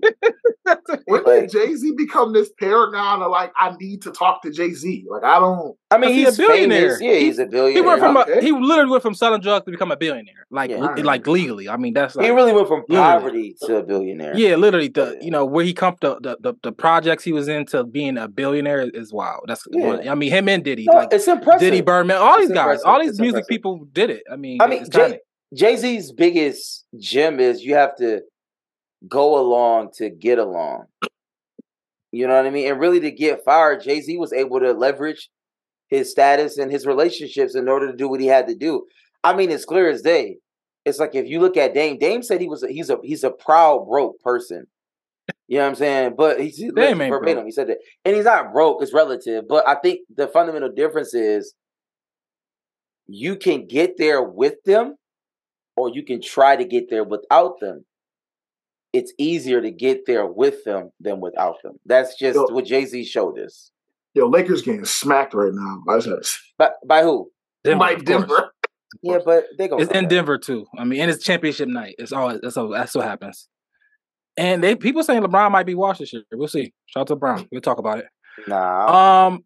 When Like- did Jay Z become this paragon of like, I need to talk to Jay Z? Like, I don't. I mean, Because he a he's billionaire. famous. Yeah, He- he's a billionaire. He billionaire. went from a, he literally went from selling drugs to become a billionaire, like Yeah. li- like legally. I mean, that's like he really went from Literally. poverty to a billionaire. yeah, literally the Yeah. you know where he come the, the the the projects he was into being a billionaire is wild. That's Yeah. I mean him and Diddy No, like it's impressive. Diddy Birdman, all It's these guys, impressive. all these It's music impressive. people did it. I mean, I mean, Jay Jay Z's biggest gem is you have to go along to get along. You know what I mean? And really, to get fired, Jay Z was able to leverage his status and his relationships in order to do what he had to do. I mean, it's clear as day. It's like if you look at Dame, Dame said he was a, he's a he's a proud broke person. You know what I'm saying? But he's he Dame ain't verbatim. broke. He said that, and he's not broke. It's relative, but I think the fundamental difference is you can get there with them, or you can try to get there without them. It's easier to get there with them than without them. That's just Yo. what Jay Z showed us. Yo, Lakers getting smacked right now. I just, By, by who? Denver, by of. Denver. <laughs> Yeah, but they go. It's in Denver too. I mean, and it's championship night. It's all that's all that's what happens. And they people saying LeBron might be washed this year. We'll see. Shout out to LeBron. We'll talk about it. Nah, Um.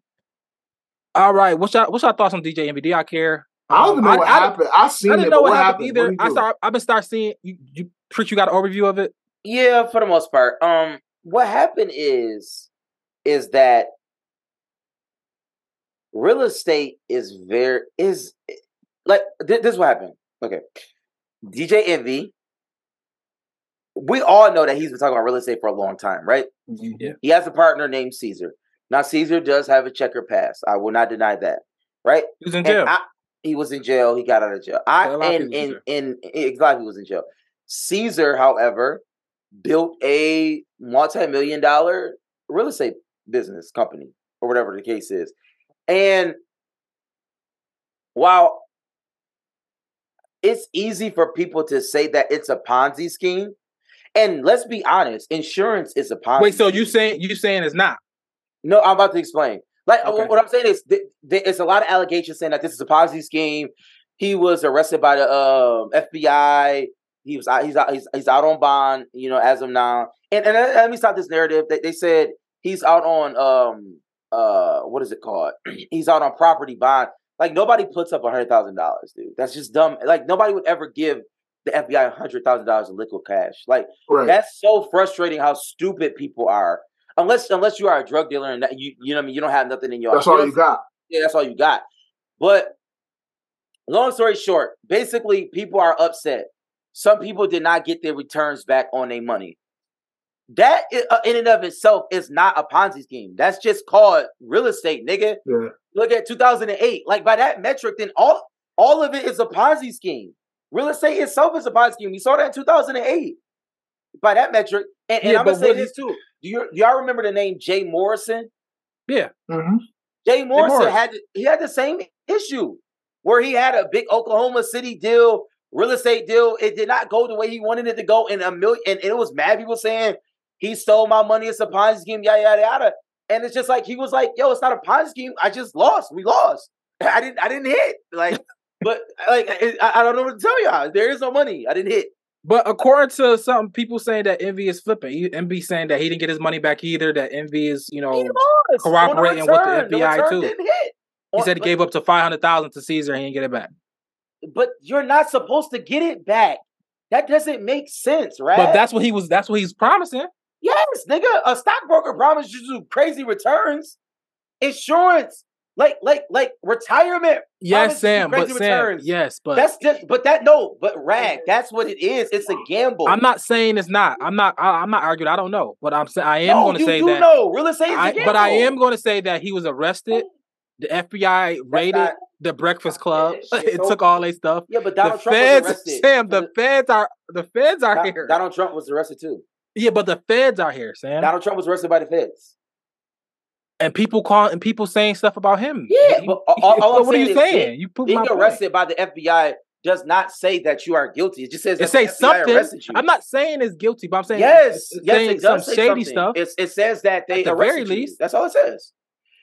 All right. What's your what's your thoughts on DJ Envy? Do y'all care? I don't Um, even know what I, happened. I seen I didn't but know what, what happened happened? either. I do? start. I've been start seeing you. You preach. You got an overview of it. Yeah, for the most part. Um, what happened is, is that real estate is very is like thi- this. is what happened? Okay, DJ Envy. We all know that he's been talking about real estate for a long time, right? Yeah. He has a partner named Caesar. Now Caesar does have a checker pass. I will not deny that, right? He was in And jail. I, he was in jail. He got out of jail. I and and and exactly was in jail. Caesar, however, built a multi-million dollar real estate business company or whatever the case is. And while it's easy for people to say that it's a Ponzi scheme, and let's be honest, insurance is a Ponzi. Wait. So you saying you saying it's not? No, I'm about to explain. Like Okay. what I'm saying is, th- th- it's a lot of allegations saying that this is a Ponzi scheme. He was arrested by the um, FBI. He was out, he's out he's, he's out on bond, you know, as of now. And and let let me stop this narrative. They, they said he's out on um uh what is it called? <clears throat> he's out on property bond. Like nobody puts up a hundred thousand dollars, dude. That's just dumb. Like nobody would ever give the FBI a hundred thousand dollars in liquid cash. Like Right. that's so frustrating how stupid people are. Unless unless you are a drug dealer and that you you know what I mean you don't have nothing in your That's all you got. yeah, that's all you got. But long story short, basically, people are upset. Some people did not get their returns back on their money. That uh, in and of itself is not a Ponzi scheme. That's just called real estate, nigga. Yeah. Look at 2008. Like by that metric, then all all of it is a Ponzi scheme. Real estate itself is a Ponzi scheme. We saw that in 2008. By that metric, and, and Yeah, I'm gonna say this too. Do you do y'all remember the name Jay Morrison? Yeah. hmm Jay Morrison Morris. had he had the same issue where he had a big Oklahoma City deal, real estate deal. It did not go the way he wanted it to go, and a million and, it was mad people saying he stole my money. It's a Ponzi scheme, yada yada yada. And it's just like he was like, "Yo, it's not a Ponzi scheme. I just lost. We lost. <laughs> I didn't. I didn't hit. Like, but like I, I don't know what to tell y'all. There is no money. I didn't hit. But according to some people saying that Envy is flipping, Envy saying that he didn't get his money back either. That Envy is, you know, cooperating the with the. FBI return too. he said he gave up to five hundred thousand to Caesar and he didn't get it back. But you're not supposed to get it back. That doesn't make sense, right? But that's what he was. That's what he's promising. yes, nigga. A stockbroker promised you crazy returns, insurance, like like like retirement. Yes, Sam. But Sam. Yes, but That's just, but that no, but rag. That's what it is. It's a gamble. I'm not saying it's not. I'm not. I, I'm not arguing. I don't know, but I'm saying I am no, going to say that. No, Real estate is a I, gamble. but I am going to say that he was arrested. The FBI raided not- the Breakfast Club. <laughs> It took all their stuff. Yeah, but Donald the Trump feds, was arrested. Sam. The feds are the feds are Don- here. Donald Trump was arrested too. yeah, but the feds are here, Sam. Donald Trump was arrested by the feds. And people calling and people saying stuff about him. Yeah, He- but all- all so what are you saying saying? You my Being point. arrested by the FBI does not say that you are guilty. It just says It that say the FBI something. you. I'm not saying it's guilty, but I'm saying Yes, it's yes, saying it some does say shady something. stuff. It's, it says that they At the arrested very you. least. That's all it says.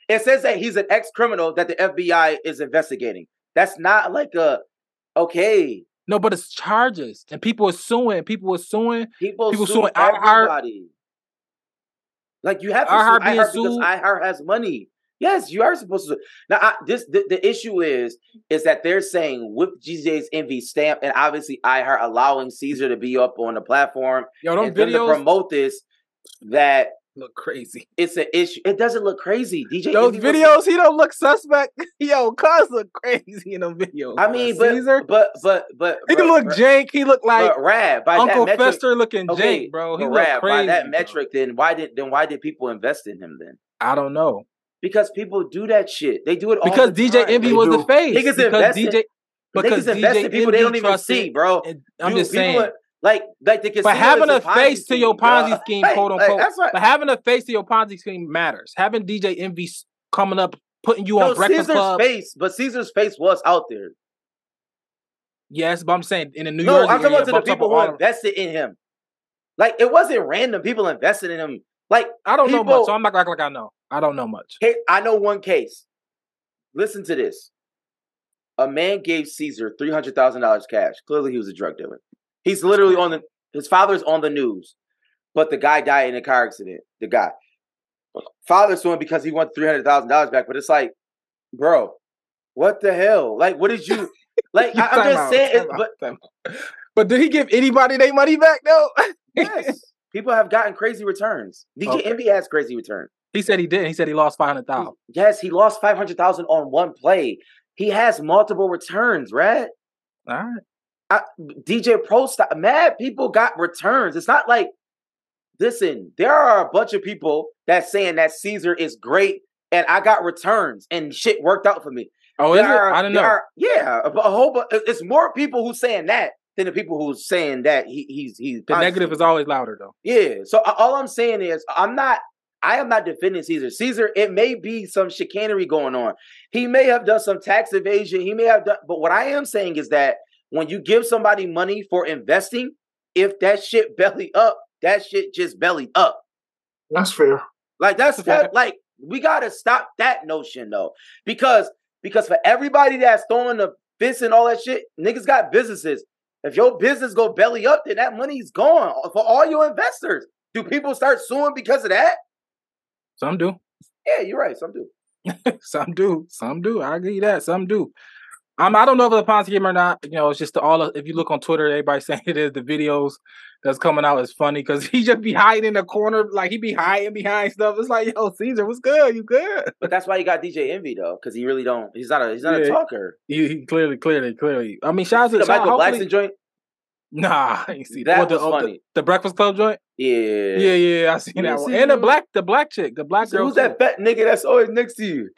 It says that he's an ex-criminal that the FBI is investigating. That's not like a okay. No, but it's charges, and people are suing. People are suing. People, People suing everybody. Like you have to iHeart sue iHeart because iHeart has money. Yes, you are supposed to. Now, I, this the, the issue is is that they're saying with GJ's envy stamp and obviously iHeart allowing Caesar to be up on the platform Yo, and them to promote this that look crazy. it's an issue. It doesn't look crazy. DJ Those Envy was- videos, he don't look suspect. <laughs> Yo, cuz look crazy in them videos. I mean, but Caesar, but but but he but- look but- Jake. He look like but Rad by Uncle that metric, Fester looking okay, Jake, bro. He but look Rad, crazy. by that bro. metric. Then why did then why did people invest in him then? I don't know Because people do that shit. They do it all because the DJ time. Envy They was the do. face. Niggas because invest in- DJ, because Niggas invest DJ in people they don't even trusted- see, bro. and I'm Dude, just saying. are- like like the But having a face to your scheme, bro. Ponzi <laughs> scheme, Like- quote like, unquote. that's right. But having a face to your Ponzi scheme matters. Having DJ Envy coming up, putting you on No, Breakfast Caesar's Club. face, but Caesar's face was out there. Yes, but I'm saying in the New no, York I'm talking about to the people who invested in him. Like it wasn't random people invested in him. Like I don't know much, so I'm not gonna act like I know. I don't know much. Hey, I know one case. Listen to this. A man gave Caesar three hundred thousand dollars cash. Clearly, he was a drug dealer. He's literally on the. His father's on the news, but the guy died in a car accident. The guy, father's suing because he wants three hundred thousand dollars back. But it's like, bro, what the hell? Like, what did you? <laughs> Like, I, I'm just out, saying. it- out, But. But did he give anybody their money back though? <laughs> yes, people have gotten crazy returns. DJ Okay. Envy has crazy returns. he said he did. He said he lost five hundred thousand. Yes, he lost five hundred thousand on one play. He has multiple returns, right? All right. I, DJ Pro Style, mad people got returns. It's not like, listen, there are a bunch of people that saying that Caesar is great and I got returns and shit worked out for me. Oh, is it? I don't know. are- yeah, a, a whole bunch. It's more people who saying that than the people who's saying that he, he's he's The negative is always louder though. yeah. So all I'm saying is I'm not I am not defending Caesar. Caesar, it may be some chicanery going on. He may have done some tax evasion. He may have done, but what I am saying is that when you give somebody money for investing, if that shit <laughs> belly up, that shit just belly up. That's fair. Like that's That's <laughs> that, like we gotta stop that notion though. Because because for everybody that's throwing the fist and all that shit, niggas got businesses. If your business go belly up, then that money's gone for all your investors. Do people start suing because of that? Some do. Yeah, you're right. Some do. <laughs> Some do. Some do. I agree that. Some do. Um, I don't know if it's a Ponzi game or not. You know, it's just the, all. Of, if you look on Twitter, everybody <laughs> saying it is. The videos that's coming out is funny because he just be hiding in the corner, like he be hiding behind stuff. It's like, yo, Caesar, what's good? You good? But that's why you got DJ Envy though, because he really don't. He's not a. He's not a talker. He, he clearly, clearly, clearly. I mean, shout out to The Michael Blackson joint. Nah, I ain't see That the, oh, the- funny. The, Breakfast Club joint. Yeah. Yeah, yeah, I seen You that didn't one. And the black, the black chick, the black So girl. who's that fat nigga that's always next to you?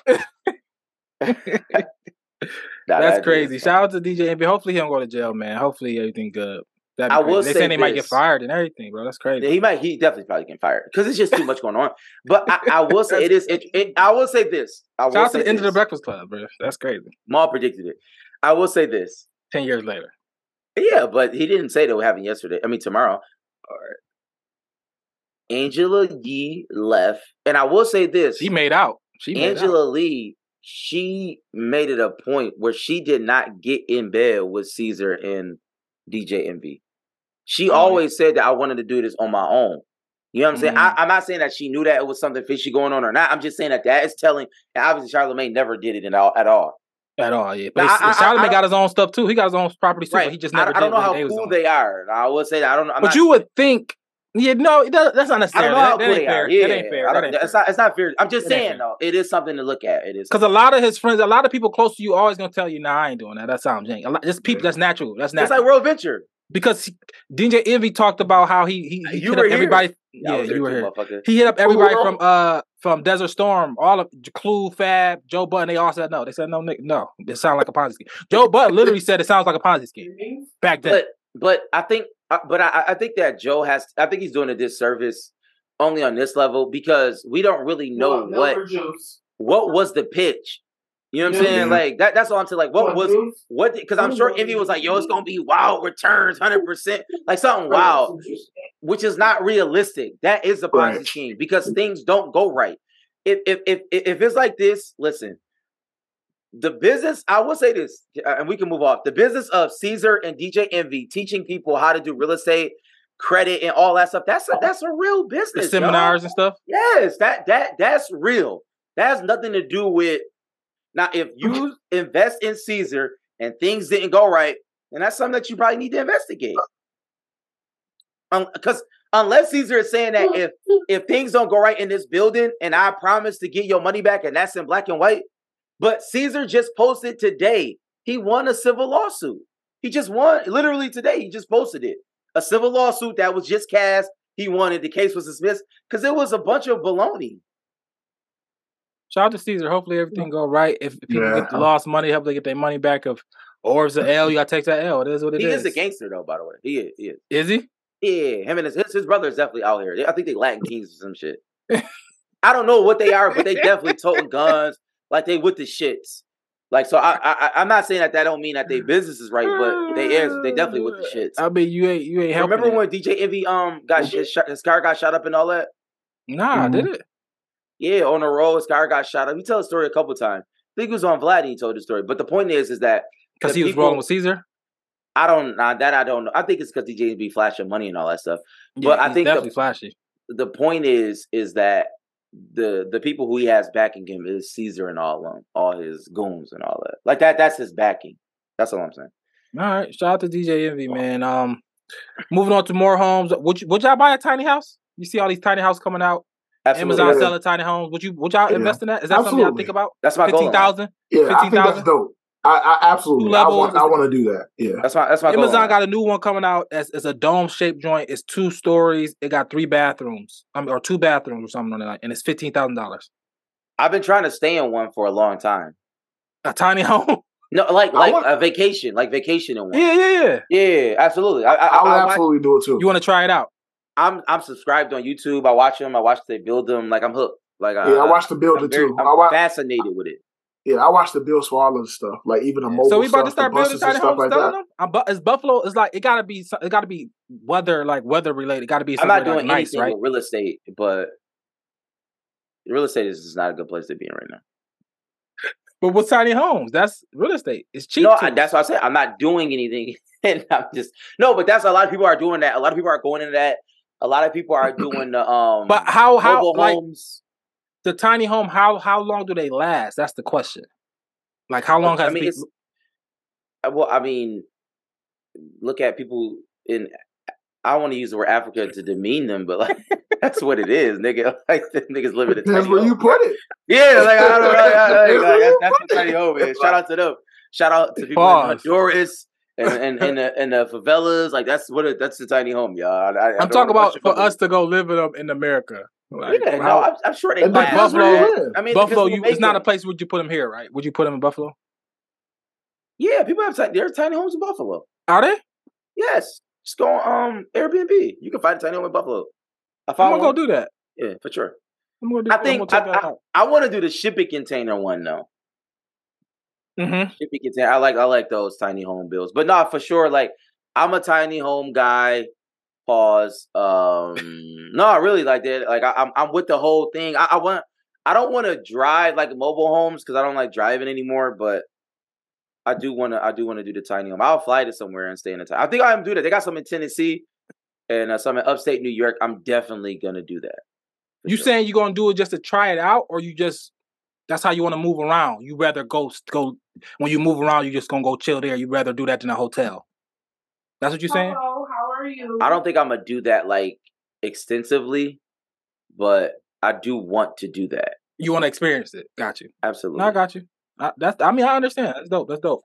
<laughs> <laughs> Nah, That's that crazy. Shout out to DJ Envy. Hopefully he don't go to jail, man. Hopefully everything good. I will they say saying they might get fired and everything, bro. That's crazy. Yeah, he might. He definitely probably get fired because it's just too much going on. But I, I will <laughs> say it is. It, it, I will say this. I will Shout out to the end of the. Breakfast Club, bro. That's crazy. Maul predicted it. I will say this. Ten years later. Yeah, but he didn't say that would happen yesterday. I mean tomorrow. All right. Angela Yee left, and I will say this: She made out. She made out. Angela Yee, she made it a point where she did not get in bed with Caesar and DJ Envy. She Oh, always said that I wanted to do this on my own. You know what I'm saying? Mhm. I, I'm not saying that she knew that it was something fishy going on or not. I'm just saying that that is telling. And obviously, Charlamagne never did it at all. At all. at all. Yeah, but Now, I- I- I got his own stuff too. He got his own property too. Right. He just never. I don't know how they cool on. they are. I would say that I don't. I'm but not, you would think, yeah, no, that, that's not I don't know how that, that ain't fair. Yeah, that ain't fair. I That don't- ain't it's fair. not. It's not fair. I'm just It saying though. It is something to look at. It is. Because a lot of his friends, a lot of people close to you, always gonna tell you, "Nah, I ain't doing that. That sounds jank." A lot, just people. That's natural. That's It's natural. like World Venture. because he- DJ Envy talked about how he he, he hit up here. everybody. Yeah, you were too, here. He hit up everybody were from uh from Desert Storm, all of Clue, Fab, Joe Budden. They all said no. They said no, Nick, no. It sounded like a Ponzi scheme. Joe Budden literally said it sounds like a Ponzi scheme <laughs> back then. But but I think but I, I think that Joe has. I think he's doing a disservice only on this level because we don't really know what what was the pitch. You know what I'm Yeah. saying? Mm-hmm. Like that. That's all I'm saying. Like what was what? Because I'm sure Envy was like, "Yo, it's gonna be wild returns, hundred percent, like something wild," which is not realistic. That is a Ponzi Right. scheme because things don't go right. If if if if it's like this, listen. The business, I will say this, uh, and we can move off. The business of Caesar and DJ Envy teaching people how to do real estate, credit, and all that stuff. That's a that's a real business. y'all. seminars and stuff. Yes, that that that's real. That has nothing to do with now. If you invest in Caesar and things didn't go right, then that's something that you probably need to investigate. Because unless Caesar is saying that if if things don't go right in this building, and I promise to get your money back, and that's in black and white. But Caesar just posted today he won a civil lawsuit. He just won literally today. He just posted it. A civil lawsuit that was just cast. He won it. The case was dismissed because it was a bunch of baloney. Shout out to Caesar. Hopefully everything go right. If people Yeah. get the lost money, hopefully they get their money back. Of or if it's an L, you gotta take that L. It is what it he is. is a gangster though, by the way. He is. He is. Is he? Yeah, him and his, his his brother is definitely out here. I think they Latin kings or some shit. <laughs> I don't know what they are, but they definitely toting guns like they with the shits. Like so, I, I I- I'm not saying that that don't mean that their business is right, but they is they definitely with the shits. I mean, you ain't you ain't helping. Remember it. when DJ Envy um got shit, shot, his car got shot up and all that? Nah, Mhm. did it? Yeah, on the road, his car got shot up. He tell the story a couple times. I think it was on Vlad. and He told the story, but the point is, is that Because he was people- rolling with Caesar. I don't nah, that I don't know. I think it's because DJ Envy flashing money and all that stuff. Yeah, But I he's think the- definitely flashy. the point is is that the the people who he has backing him is Caesar and all them, all his goons and all that. Like that, that's his backing. That's all I'm saying. All right, shout out to DJ Envy, man. Um, moving on to more homes. Would you, would y'all buy a tiny house? You see all these tiny houses coming out. Absolutely. Amazon Yeah. selling tiny homes. Would you would y'all Yeah. invest in that? Is that something y'all think about? That's my goal. Fifteen in life. thousand. Yeah, I think that's 15,000? dope. I, I absolutely. I levels. want. I want to do that. Yeah. That's my that's my goal. in Amazon life. got a new one coming out. It's, it's a dome shaped joint. It's two stories. It got three bathrooms. I mean, or two bathrooms or something on it, and it's fifteen thousand dollars. I've been trying to stay in one for a long time. A tiny <laughs> home. No, like like want- a vacation, like vacation in one. yeah, yeah, yeah. Yeah, absolutely. I, I, I would I, watch- absolutely do it too. You want to try it out? I'm I'm subscribed on YouTube. I watch them. I watch they build them. Like I'm hooked. Like yeah, I watch the I'm, builder very, too. I'm I watch, fascinated with it. Yeah, I watched the bills for all of the stuff, like even the mobile so we about to stuff, start building buses and tiny stuff homes, like selling that. I'm, bu- it's Buffalo. It's like it gotta be. It gotta be weather, like weather related. It gotta be. I'm not doing like, nice, anything right? with real estate, but real estate is just not a good place to be in right now. But with tiny homes, that's real estate. It's cheap. no. I, that's what I said. I'm not doing anything, <laughs> and I'm just no. But that's a lot of people are doing that. A lot of people are going into that. A lot of people are <clears throat> doing the um. But how how mobile like homes. The tiny home? How how long do they last? That's the question. Like how long I has mean, people? uh, well, I mean, look at people in. I don't want to use the word Africa to demean them, but like <laughs> that's what it is, nigga. <laughs> Like the niggas living in <laughs> That's tiny where you put it. Yeah, like I don't know. Like, I- like, That's like, that's, that's put what tiny home is. Shout out to them. Shout out to people Pause. in Honduras and and and the, and the favelas. Like that's what it, that's the tiny home, y'all. I, I, I I'm talking about for us to go live in in America. Like, Yeah, no, I'm, I'm sure they And last. Buffalo- I mean, Buffalo, you it's not a place would you put them here, right? Would you put them in Buffalo? Yeah, people have ti- there's tiny homes in Buffalo. Are they? Yes, just go on um Airbnb. You can find a tiny home in Buffalo. I I'm gonna go do that. Yeah, for sure. I'm gonna do. I think I, I, out. I want to do the shipping container one though. Mm-hmm. Shipping container. I like I like those tiny home bills, but not for sure. Like I'm a tiny home guy. Pause. Um, no, I really like that. Like I, I'm I'm with the whole thing. I, I want. I don't want to drive like mobile homes because I don't like driving anymore. But I do want to. I do want to do the tiny home. I'll fly to somewhere and stay in the tiny. I think I'm do that. They got some in Tennessee. and uh, so I'm in upstate New York. I'm definitely gonna do that. You sure. saying you're gonna do it just to try it out, or you just that's how you want to move around? You rather go go when you move around, you just gonna go chill there. You rather do that than a hotel. That's what you're saying? You? I don't think I'm gonna do that like extensively, but I do want to do that. You want to experience it? Got you. Absolutely. No, I got you. I, that's. I mean, I understand. That's dope. That's dope.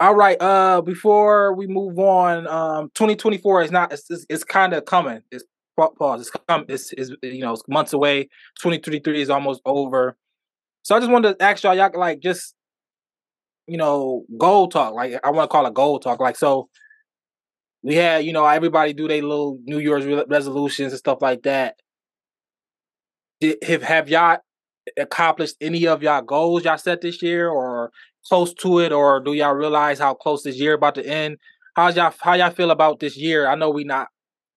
All right. Uh, before we move on, um, 2024 is not. It's it's, it's kind of coming. It's pa- pause. It's come. It's, it's you know it's months away. 2023 is almost over. So I just wanted to ask y'all, y'all like just you know goal talk. Like I want to call it goal talk. Like so. We had, you know, everybody do their little New Year's re- resolutions and stuff like that. Did, have have y'all accomplished any of y'all goals y'all set this year or close to it or do y'all realize how close this year about to end? How's y'all how y'all feel about this year? I know we not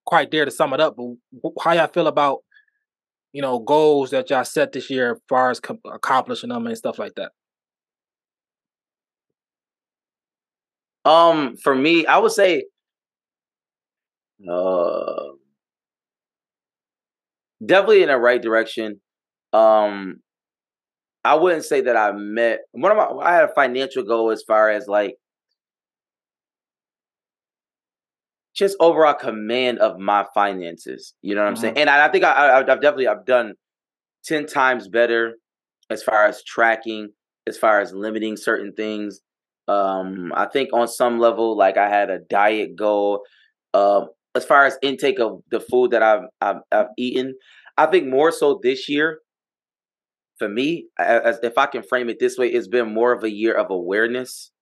quite there to sum it up but how y'all feel about you know goals that y'all set this year as far as com- accomplishing them and stuff like that? Um, for me, I would say, uh, definitely in the right direction. Um, I wouldn't say that I met one of my. I had a financial goal as far as like just overall command of my finances. You know what I'm saying? And I, I think I, I, I've definitely I've done ten times better as far as tracking, as far as limiting certain things. Um, I think on some level, like I had a diet goal. Um, as far as intake of the food that I've I've, I've eaten, I think more so this year. For me, as if I can frame it this way, it's been more of a year of awareness,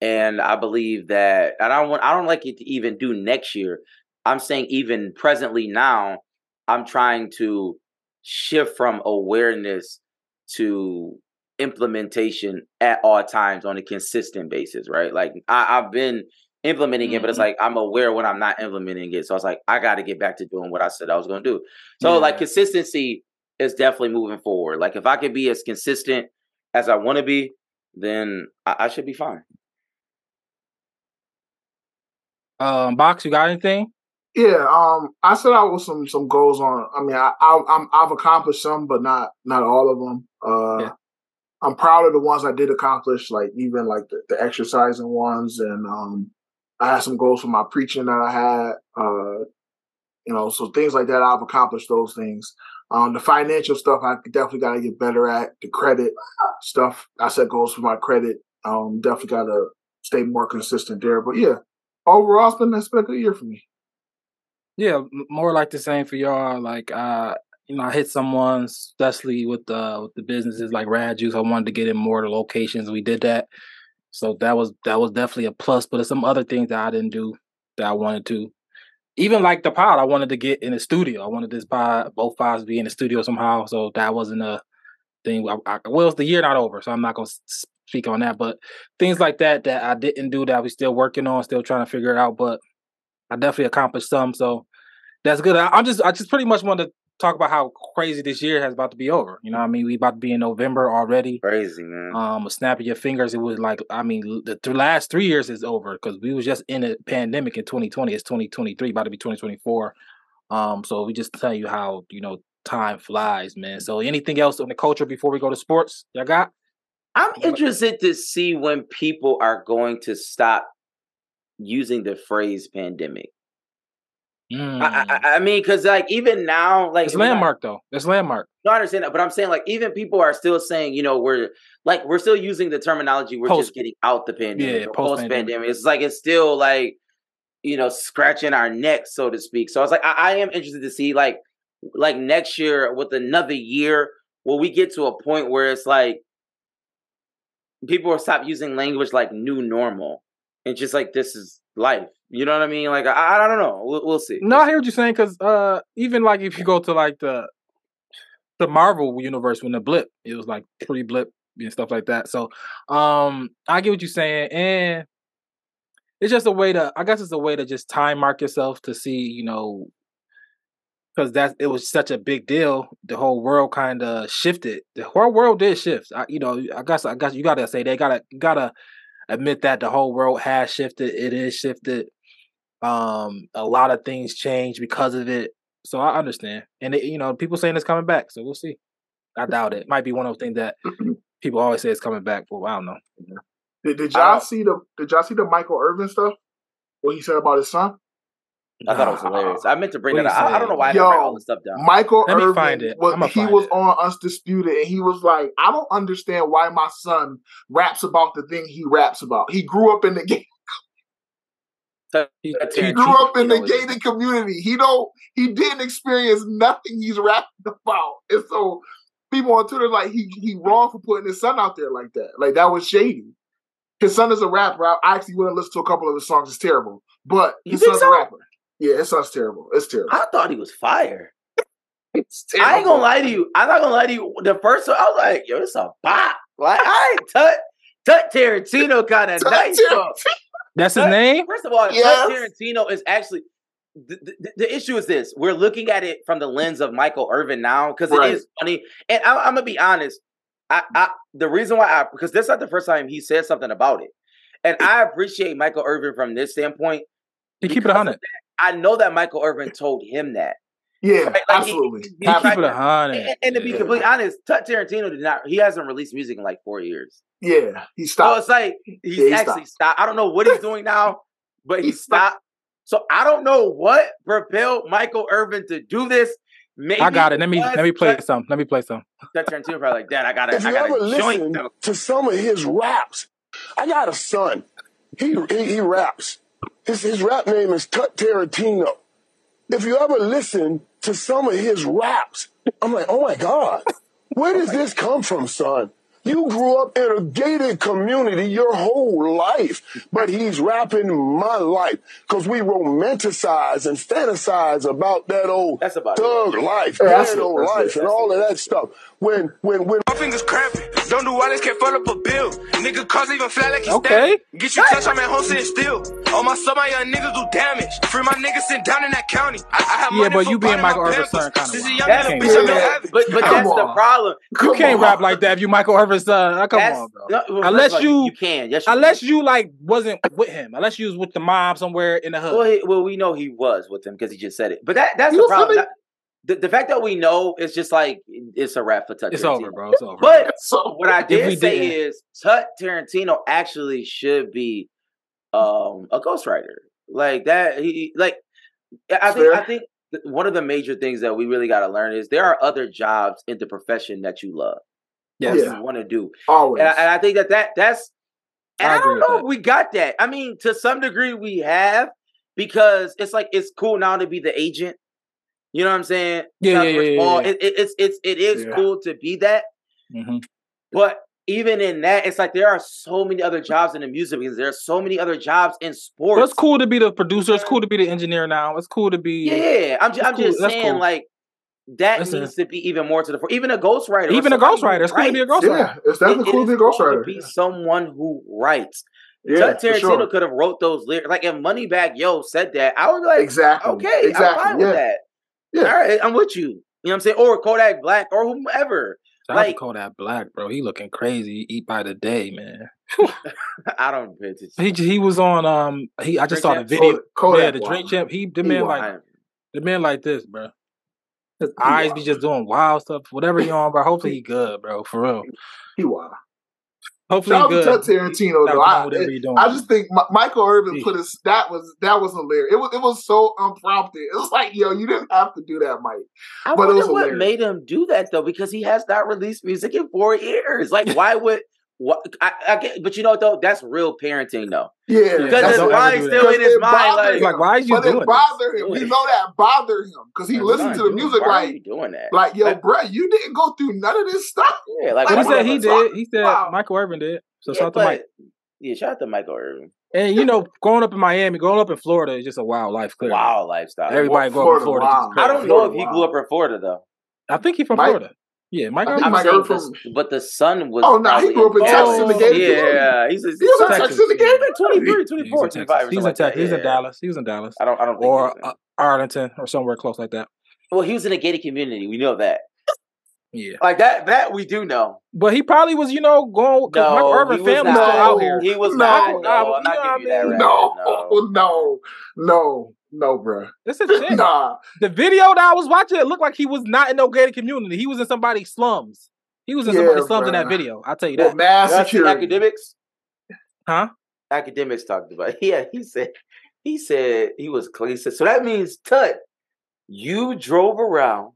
and I believe that. And I don't want I don't like it to even do next year. I'm saying even presently now, I'm trying to shift from awareness to implementation at all times on a consistent basis, right? Like I, I've been implementing it, but it's Mhm. like I'm aware when I'm not implementing it. So I was like, I got to get back to doing what I said I was going to do. So like consistency is definitely moving forward. Like if I could be as consistent as I want to be, then I, I should be fine. um box you got anything Yeah, um, I set out with some some goals on. I mean, I, I I've accomplished some, but not not all of them. Uh, Yeah. I'm proud of the ones I did accomplish, like even like the, the exercising ones, and um, I had some goals for my preaching that I had. Uh, you know, so things like that, I've accomplished those things. Um, the financial stuff, I definitely got to get better at. The credit stuff, I set goals for my credit. Um, definitely got to stay more consistent there. But yeah, overall, it's been it's been a good year for me. Yeah, more like the same for y'all. Like, uh, you know, I hit someone, especially with the with the businesses like Rad Juice. I wanted to get in more locations. We did that, so that was that was definitely a plus. But there's some other things that I didn't do that I wanted to. Even like the pod, I wanted to get in the studio. I wanted this pod, both pods, be in the studio somehow. So that wasn't a thing. I, I, well, it's the year not over, so I'm not gonna speak on that. But things like that that I didn't do that we're still working on, still trying to figure it out. But I definitely accomplished some, so that's good. I, I'm just I just pretty much want to talk about how crazy this year has about to be over. You know, what I mean, we about to be in November already. Crazy man. Um, a snap of your fingers, it was like I mean, the th- last three years is over because we was just in a pandemic in 2020. It's 2023, about to be 2024. Um, so we just tell you how you know time flies, man. So anything else on the culture before we go to sports? Y'all got? I'm interested to see when people are going to stop using the phrase pandemic. I, Mm. I, I mean, because like even now, like it's landmark though. It's landmark. No, I understand that, but I'm saying like even people are still saying, you know, we're like we're still using the terminology. We're Post- just getting out the pandemic, Yeah, post-pandemic. post-pandemic. It's like it's still like you know scratching our neck, so to speak. So I was like, I, I am interested to see like like next year with another year, will we get to a point where it's like people will stop using language like new normal and just like this is life. You know what I mean? Like I, I don't know. We'll, we'll see. No, I hear what you're saying because uh, even like if you go to like the the Marvel universe when the blip, it was like pre blip and stuff like that. So um, I get what you're saying, and it's just a way to, I guess it's a way to just time mark yourself to see, you know, because that it was such a big deal. The whole world kind of shifted. The whole world did shift. I, you know, I guess I guess you gotta say they gotta gotta admit that the whole world has shifted. It is shifted. Um, a lot of things changed because of it. So I understand, and it, you know, people saying it's coming back. So we'll see. I doubt it. Might be one of those things that <clears throat> people always say it's coming back, but I don't know. Did, did y'all don't- see the Did y'all see the Michael Irvin stuff? What he said about his son? I thought it was hilarious. I meant to bring What that up. I, I don't know why I didn't write all this stuff down. Michael Let me Irvin find it. was he find was it. on Undisputed and he was like, I don't understand why my son raps about the thing he raps about. He grew up in the <laughs> gay, He, He he grew up in the You know, it's- gated community. He don't he didn't experience nothing he's rapping <laughs> about. And so people on Twitter like he he wrong for putting his son out there like that. Like that was shady. His son is a rapper. I I actually went and listened to a couple of his songs. It's terrible. But You his son's so? a rapper. Yeah, his son's terrible. It's terrible. I thought he was fire. It's I ain't gonna lie to you. I'm not gonna lie to you. The first one, I was like, yo, it's a bop. Like, I ain't Tut Tut Tarantino kind of <laughs> Tut nice. Tar- though. that's his name. First of all, Yes. Tut Tarantino is actually the, the, the issue is this: we're looking at it from the lens of Michael Irvin now because Right. it is funny. And I, I'm gonna be honest. I, I the reason why I because this is not the first time he said something about it, and I appreciate Michael Irvin from this standpoint. He keep it because a hundred. I know that Michael Irvin told him that. Yeah, Right, like, absolutely. he- He keep tried it a to- hundred. And, and to be Yeah. completely honest, Tut Tarantino did not. He hasn't released music in like four years. Yeah, he So stopped. it's like he's Yeah, he actually stopped. I don't know what he's <laughs> doing now, but he stopped. So I don't know what propelled Michael Irvin to do this. Maybe I got it. Let me let me play some. Let me play some. Tut Tarantino probably like, Dad, I got If a, I you got ever joint. listen though." to some of his raps, I got a son. He he, he raps. His his rap name is Tut Tarantino. If you ever listen to some of his raps, I'm like, oh my god, where oh does this come from, son? You grew up in a gated community your whole life, but he's rapping my life because we romanticize and fantasize about that old That's about it. life, Yeah, that's ghetto it, that's life, it, and all it. of that stuff. When when when My fingers cramping. Don't do wireless, can't fill up a bill. Nigga cars even flat like he's Okay. Get you touch, I'm at home sitting still. All my some of my young niggas do damage. Free my niggas sitting down in that county. I, I have Yeah, but you being Michael Irvin's Pampers. son kinda Since a wild. That's nigga, bitch, do I been that. having. But but Come that's the on. problem. You can't on. rap like that if you Michael Irvin's son. Uh, Come That's, on, bro. no, well, Unless first of all, you- you can, yes, you Unless can. you like wasn't with him. Unless you was with the mob somewhere in the hood. Well, he, well, we know he was with him because he just said it. But that that's He the problem. really- That- the, the fact that we know is just like it's a rap for Tut it's Tarantino. over, bro. It's over. But So what I did say didn't- is Tut Tarantino actually should be um a ghostwriter. Like that he like I think I think one of the major things that we really got to learn is there are other jobs in the profession that you love. yes. That Yeah. you want to do. always. And I, and I think that, that that's and I I, don't know if we got that. I mean, to some degree we have because it's like it's cool now to be the agent. You know what I'm saying? Yeah, yeah, yeah, yeah, yeah. It, it, it's it's it is Yeah. cool to be that, Mhm. but even in that, it's like there are so many other jobs in the music business. There are so many other jobs in sports. Well, it's cool to be the producer. It's cool to be the engineer now. It's cool to be Yeah, yeah. I'm just, I'm just cool. That's saying, cool. like that Listen. needs to be even more to the fore. Even a ghostwriter, even a somebody who ghostwriter. It's cool to be a ghostwriter. yeah, it's definitely it cool to be a cool to ghostwriter. be someone who writes. Yeah, Tut for Tarantino sure. could have wrote those lyrics. Like if Moneybagg Yo said that, I would be like, Exactly. okay, Exactly. I'm fine yeah. with that. Yeah. All right, I'm with you. You know what I'm saying? Or Kodak Black or whomever. Shout out to Like- Kodak Black, bro. He looking crazy. Eat by the day, man. <laughs> <laughs> I don't pay attention. He he was on um he I just Drink saw the video. Kodak yeah, the wild. drink champ. He the man wild. like I- the man like this, bro. His He eyes be just doing wild stuff. Whatever he on, bro. Hopefully he good, bro. For real. He wild. Hopefully Shout he out to Tarantino though. I, doing whatever he doing. I just think Mi- Michael Irvin Yeah. put his that was that was hilarious. It was it was so unprompted. It was like, yo, you didn't have to do that, Mike. I But it wonder was what made him do that though, because he has not released music in four years. Like, why would? What? I, I get, but you know what though? That's real parenting though. Yeah, Because Because his don't mind's still in his Because mind. Like, like, why is you but doing it this? him. We know that bothered him because he Like, listened to the dude, music why are like, you doing that? like, yo, Like- bruh, you didn't go through none of this stuff. yeah, like But he said he fuck- did. He said Wow. Michael Irvin did. So Yeah, shout out to Mike. Yeah, shout out to Michael Irvin. And you know, growing up in Miami, growing up in Florida is just a wild life. Clearly. Wow, lifestyle. Everybody Well, grow up in Florida, Florida. I don't know if he grew up in Florida though. I think he from Florida. Yeah, Mike I Irvin. Mike Irvin the, from- but the son was. Oh, no, he grew up in Texas in the gated Yeah, he's, he's, He was in Texas, Texas in the game. like 23, Yeah, he's 24, in 25 Texas. He's in like. Texas. He's in. Dallas. He was in Dallas. I don't. I don't Or uh, Arlington or somewhere close like that. well, he was in a gated community. We know that. Yeah, Like that. That we do know. but he probably was, you know, going because No, Michael Irvin he was not. still out here. He was No. not. Nah, No, I'm not giving you that. Right. No, no, <laughs> no, no, bro. This is <laughs> shit. Nah, The video that I was watching, it looked like he was not in no gated community. He was in somebody's slums. He was in Yeah, somebody's slums in that video. I'll tell you well, that. mass security. academics. Huh? Academics talked about. It. <laughs> Yeah, he said. He said he was. cl- He said so. That means Tut, you drove around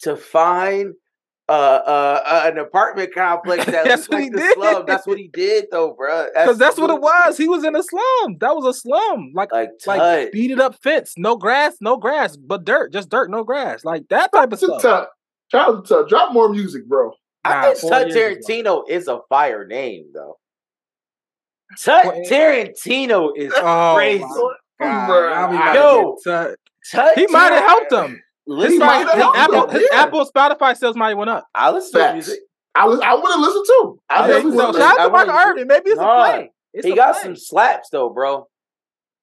to find uh, uh, uh, an apartment complex <laughs> that That's looks what like he the did. slum. That's what he did, though, bro. Because that's what it was. He was in a slum. That was a slum. Like Like like beat it up fence. No grass, no grass, but dirt. Just dirt, no grass. Like that type of stuff. out to- shout Tut. Drop more music, bro. I think Tut years ago. Tarantino is a fire name, though. Tut Tarantino is Oh, crazy. my God. Bruh. Y'all be about to Yo. Tut. Tut He might have helped him. His, Listen, might his Apple, his yeah. Apple Spotify sales might have went up. I listen to music. I was, I would have listened too. I I Yeah, definitely think so would so. shout out to Michael Irvin. Maybe it's Nah, a play. It's he a got play. some slaps though, bro.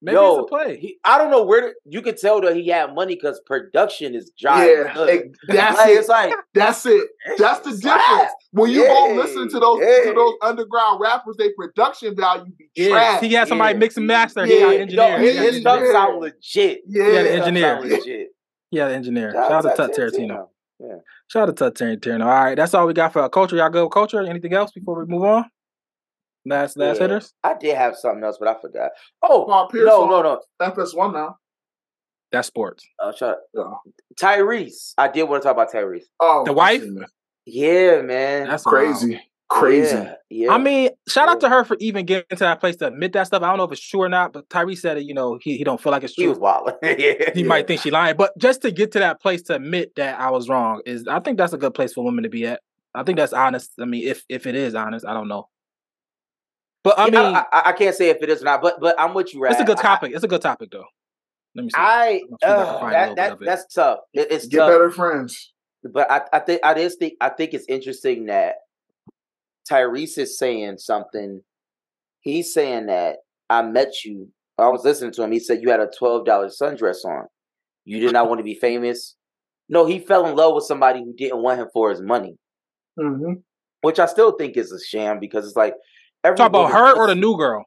Maybe Yo, it's a play. He, I don't know where to, you could tell that he had money because production is giant. Yeah, it- that's <laughs> like, it. It's like That's it. <laughs> That's the Slap. difference. When you go listen to those yeah. to those underground rappers, their production value be Yeah, trash. he had somebody Yeah. mix and master. he Yeah, got no, engineer. his, He got his an stuff engineer. sound legit. yeah, Yeah, the His stuff engineer. sound legit. Yeah, the engineer. Shout Shout out to Tut Tut Tarantino. Yeah. Shout out to Tut Tarantino. All right, that's all we got for our culture. Y'all go with culture. Anything else before we move on? Last last Yeah. hitters. I did have something else, but I forgot. Oh Paul Pierce no, no, no. FS1 now. That's sports. Oh, shut up. Yeah. Tyrese. I did want to talk about Tyrese. Oh, The wife? Yeah, man. That's wild. crazy, crazy. Yeah. yeah. I mean, shout out to her for even getting to that place to admit that stuff. I don't know if it's true or not, but Tyrese said it. You know, he, he don't feel like it's true. he true. was wild. <laughs> yeah. he might think she lying, but just to get to that place to admit that I was wrong is, I think that's a good place for women to be at. I think that's honest. I mean, if if it is honest, I don't know. But I Yeah, mean, I, I, I can't say if it is or not, but but I'm with you, right? it's a good topic. It's a good topic though. Let me see. I, I'm sure I can uh, that, that that's tough. It, it's Get tough. better friends. But I, I think I just think I think it's interesting that Tyrese is saying something. He's saying that I met you. I was listening to him. He said you had a twelve dollar sundress on. You did not want to be famous. No, he fell in love with somebody who didn't want him for his money, hmm which I still think is a sham because it's like every Talk about her or the new girl,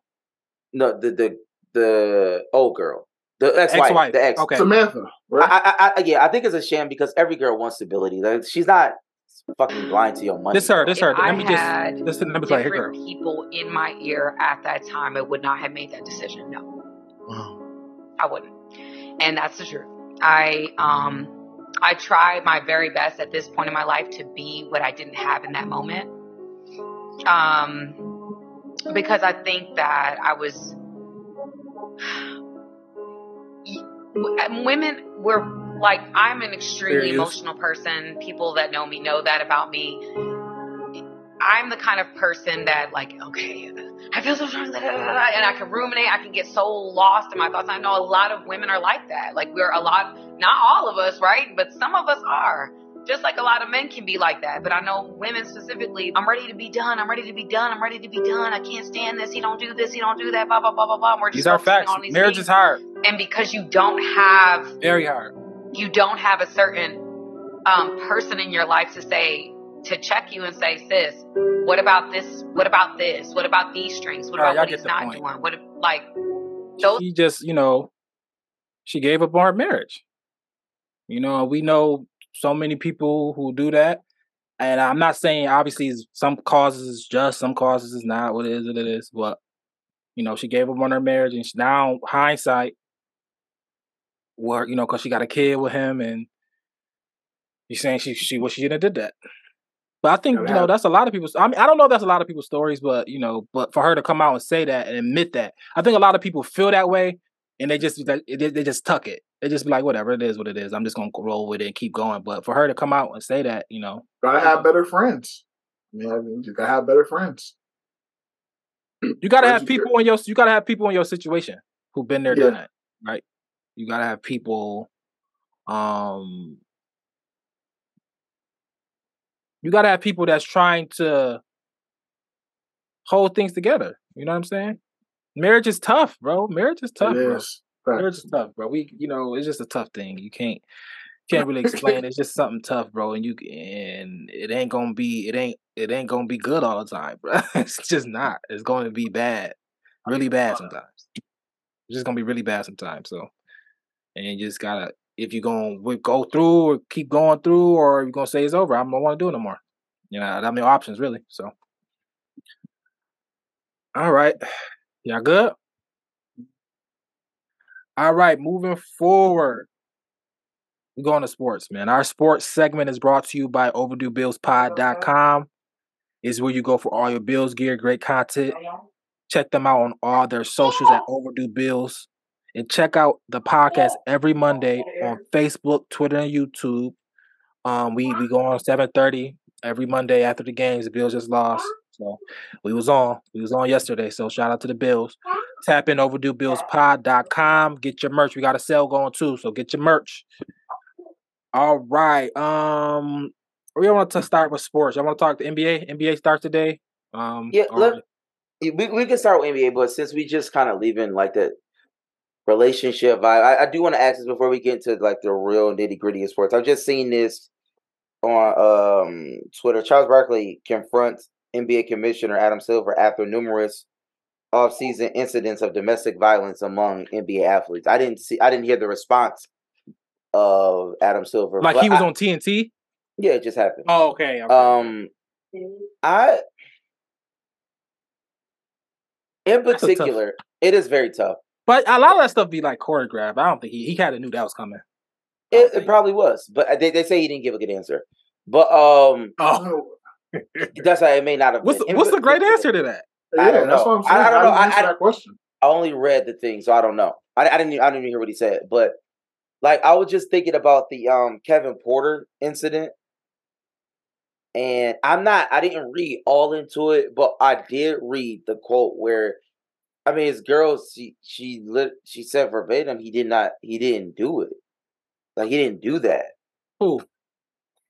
no the the the old girl, the ex wife, ex-wife. the ex. Okay, Samantha, right? I, I, I, yeah, I think it's a sham because every girl wants stability. Like she's not fucking blind to your money. this her. This If. I Let me had just listen. Let me play. Here, different people in my ear at that time, I would not have made that decision. No, I wouldn't. And that's the truth. I um I tried my very best at this point in my life to be what I didn't have in that moment. Um because I think that I was <sighs> women were like I'm an extremely There he is. emotional person. People that know me know that about me. I'm the kind of person that like, okay, I feel so strong, and I can ruminate. I can get so lost in my thoughts. I know a lot of women are like that. Like we're a lot, not all of us, right? But some of us are. Just like a lot of men can be like that. But I know women specifically, I'm ready to be done. I'm ready to be done. I'm ready to be done. I can't stand this. He don't do this. He don't do that. Blah, blah, blah, blah, blah. We're just These are facts. these Marriage things. is hard. And because you don't have Very hard. You don't have a certain um, person in your life to say to check you and say, sis, what about this? What about this? What about these strings? What about y'all what he's not point. doing? What if, like those? She just, you know, she gave up on her marriage. You know, we know so many people who do that. And I'm not saying obviously some causes is just, some causes is not what it is, what it is. But you know, she gave up on her marriage, and she, now hindsight, where you know, because she got a kid with him, and you're saying she she wish she didn't did that. But I think you know that's a lot of people's. I mean, I don't know if that's a lot of people's stories, but you know, but for her to come out and say that and admit that, I think a lot of people feel that way, and they just they, they just tuck it. They just be like, whatever, it is what it is. I'm just gonna roll with it and keep going. But for her to come out and say that, you know, Gotta have better friends. Yeah, I mean, you gotta have better friends. you gotta have people in your you gotta have people in your situation who've been there, done that, right? You gotta have people, um, you gotta have people that's trying to hold things together. You know what I'm saying? Marriage is tough, bro. Marriage is tough, it bro. Marriage is tough, bro. We, you know, it's just a tough thing. You can't, <laughs> Can't really explain. It's just something tough, bro. And you and it ain't gonna be it ain't it ain't gonna be good all the time, bro. <laughs> It's just not. It's going to be bad, really bad sometimes. It's just gonna be really bad sometimes. So, and you just gotta if you're gonna go through or keep going through, or you're gonna say it's over. I don't want to do it no more. You know, I have no options really. So, all right, y'all good? All right, moving forward. We go going to sports, man. Our sports segment is brought to you by uh-huh. overduebillspod.com. Is where you go for all your Bills gear, great content. Check them out on all their socials at Overdue Bills. And check out the podcast every Monday on Facebook, Twitter, and YouTube. Um, we we go on 7:30 every Monday after the games. The Bills just lost. So we was on. We was on yesterday. So shout out to the Bills. Tap in overduebillspod.com. Get your merch. We got a sale going too. So get your merch. All right. Um we want to start with sports. I want to talk to NBA. NBA starts today. Um Yeah, look, let, we we can start with NBA, but since we just kind of leaving like the relationship vibe, I, I do want to ask this before we get into like the real nitty gritty of sports. I've just seen this on um Twitter. Charles Barkley confronts NBA Commissioner Adam Silver after numerous off-season incidents of domestic violence among NBA athletes. I didn't see, I didn't hear the response of Adam Silver. like he was I- on TNT. Yeah, it just happened. Oh, okay. okay. Um, I, in a tough- particular, it is very tough. But a lot of that stuff be like choreographed. I don't think he he kind of knew that was coming. It, it probably was, but they, they say he didn't give a good answer. But um, Oh, <laughs> that's why it may not have. what's been. the, what's the great answer to that? I don't that's know. what I'm saying. I- I don't know. I- I- that question. I only read the thing, so I don't know. I, I didn't. I didn't even hear what he said, but like I was just thinking about the um Kevin Porter incident, and I'm not. I didn't read all into it, but I did read the quote where, I mean, his girl, she she lit, she said verbatim, he did not, he didn't do it, like he didn't do that. Who?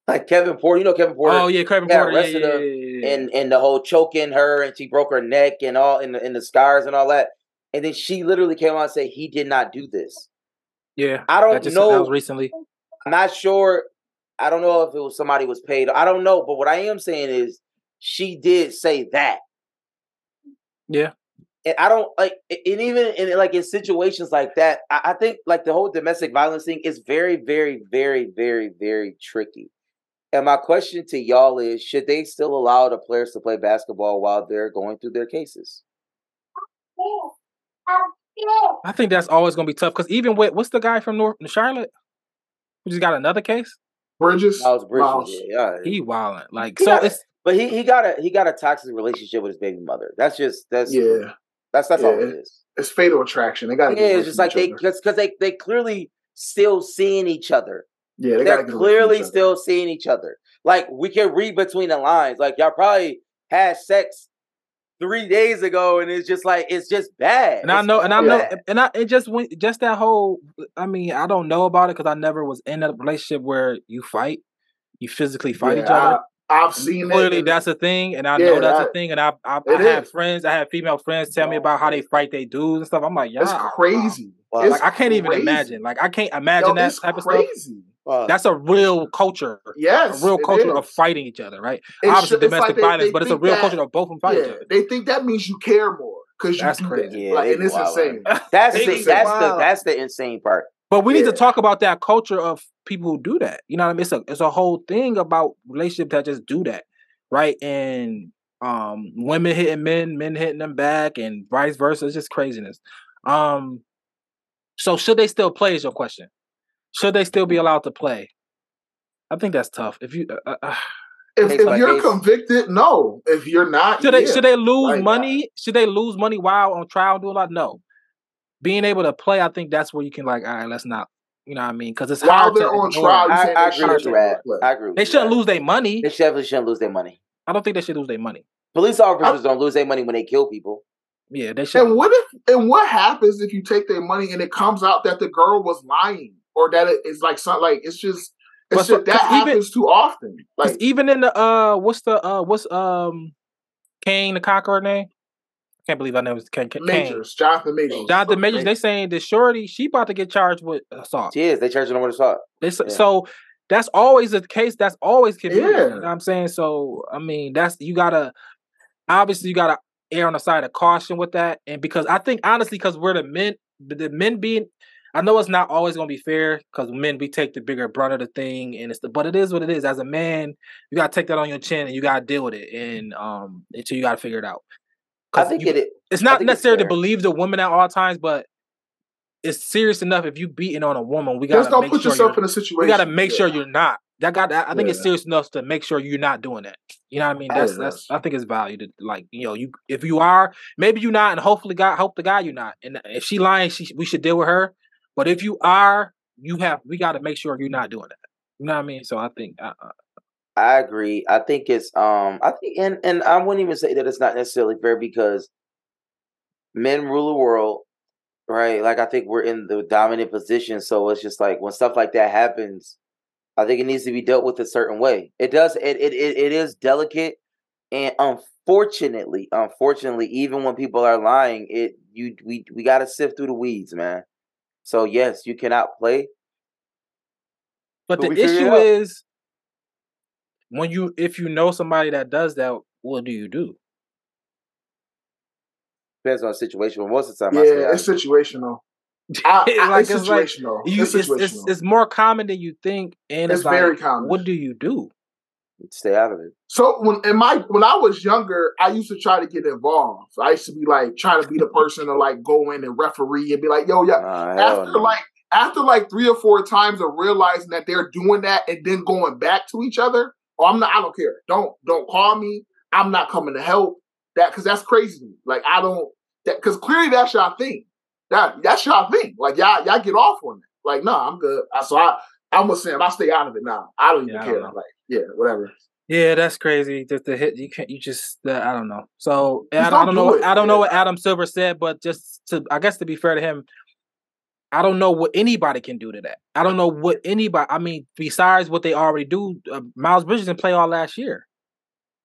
Like Kevin Porter, you know Kevin Porter, Oh yeah, Kevin Porter. Yeah, yeah, yeah, yeah, and and the whole choking her and she broke her neck and all in the in the scars and all that. And then she literally came out and said he did not do this. yeah. I don't just know. recently. I'm not sure. I don't know if it was somebody was paid. I don't know. But what I am saying is she did say that. Yeah. And I don't like and even in like in situations like that, I, I think like the whole domestic violence thing is very, very, very, very, very tricky. And my question to y'all is should they still allow the players to play basketball while they're going through their cases? I think that's always gonna be tough because even with what's the guy from North Charlotte who just got another case? Bridges. Miles Bridges, Miles. yeah, yeah. He wilding like He so. got- It's But he, he got a he got a toxic relationship with his baby mother. That's just that's Yeah, that's that's all it is. it's fatal attraction. They got to. Yeah, it's just like they because they they clearly still seeing each other. Yeah, they They got are clearly still seeing each other. Like we can read between the lines. Like y'all probably had sex three days ago, and it's just like it's just bad. and I know and I know bad. and I it just went just that whole. I mean, I don't know about it because I never was in a relationship where you fight, you physically fight each other. I, have seen Clearly, it. that's a thing, and I Yeah, know that's a thing. And I I, I have is. friends, I have female friends tell me about how they fight they dudes and stuff. I'm like, yeah, It's crazy. Wow. It's Like I can't even crazy. imagine. Like I can't imagine Yo, that it's type of stuff. crazy. Uh, That's a real culture. Yes, a real it culture of fighting each other, right? It's Obviously, ju- it's domestic like they- violence, they but it's a real that- culture of both of them fight each other. they think that means you care more because you That's do crazy. that. Yeah, like, and it's wild, insane. that's the that's the that's the insane part. But we need to talk about that culture of people who do that. You know what I mean? It's a it's a whole thing about relationships that just do that, right? And um, women hitting men, men hitting them back, and vice versa. It's just craziness. Um, so should they still play? Is your question? Should they still be allowed to play? I think that's tough. If you uh, uh, If, if by you're convicted, no. If you're not, should they yeah. should they lose Like, money? Should they lose money while on trial doing a lot? No. Being able to play, I think that's where you can like, all right, let's not. You know what I mean? Because it's While hard they're to on ignore. trial, you I, I agree with shouldn't you, Rad. I agree. With They shouldn't lose their money. They definitely shouldn't lose their money. I don't think they should lose their money. Police officers don't lose their money when they kill people. Yeah, they should. And what if and what happens if you take their money and it comes out that the girl was lying or that it is like something like it's just But it's so- just, that 'cause even- happens too often. Like even in the uh, what's the uh, what's um, Kang the Conqueror name? Can't believe I know was Kane. Kane. Majors, Jonathan Majors. Jonathan Majors. They saying that Shorty she about to get charged with assault. She is. They charging her with assault. They, Yeah. So that's always the case. That's always can be. You Yeah. know what I'm saying? So I mean, that's you gotta obviously you gotta err on the side of caution with that. And because I think honestly, because we're the men, the, the men being I know it's not always gonna be fair because men we take the bigger brunt of the thing and it's the but it is what it is. As a man, you gotta take that on your chin and you gotta deal with it and um until you gotta figure it out. I 'Cause think you- it. it it's not think it's necessary to believe the woman at all times, but it's serious enough if you beating on a woman, we gotta Just don't make put sure yourself in a situation. we gotta make yeah. sure you're not. That got that. I think it's serious enough to make sure you're not doing that. You know what I mean? That's it that's. is. I think it's valued. to, Like you know, you if you are, maybe you're not, and hopefully God hope the guy you're not. And if she lying, she we should deal with her. But if you are, you have we got to make sure you're not doing that. You know what I mean? So I think uh, uh, I agree. I think it's um I think and and I wouldn't even say that it's not necessarily fair because men rule the world, right? Like I think we're in the dominant position, so it's just like when stuff like that happens, I think it needs to be dealt with a certain way. It does it it it, it is delicate and unfortunately, unfortunately, even when people are lying, it you we we got to sift through the weeds, man. So yes, you cannot play. but, But the issue is when you if you know somebody that does that, what do you do? Depends on the situation. But most of the time, I say Yeah, I- it's situational. <laughs> I, I, Like, it's it's like, situational. You, it's it's, situational. it's it's more common than you think, and it's, It's very like, common. What do you do? stay out of it. So when in my when I was younger, I used to try to get involved. I used to be like trying to be the person to like go in and referee and be like, yo, yeah. Nah, After no. like after like three or four times of realizing that they're doing that and then going back to each other, oh, I'm not. I don't care. Don't don't call me. I'm not coming to help. That because that's crazy. to me. Like I don't that because clearly that's y'all thing. That that's y'all thing. Like y'all y'all get off on it. Like no, I'm good. I- So I I'm a Sam. I stay out of it now. I don't even Yeah, I don't care. Like yeah, whatever. Yeah, that's crazy. Just the hit, you can't. You just, uh, I don't know. So I, don't- I don't don't do know. I don't know what Adam Silver said, but just to, I guess to be fair to him, I don't know what anybody can do to that. I don't know what anybody. I mean, besides what they already do, uh, Miles Bridges didn't play all last year.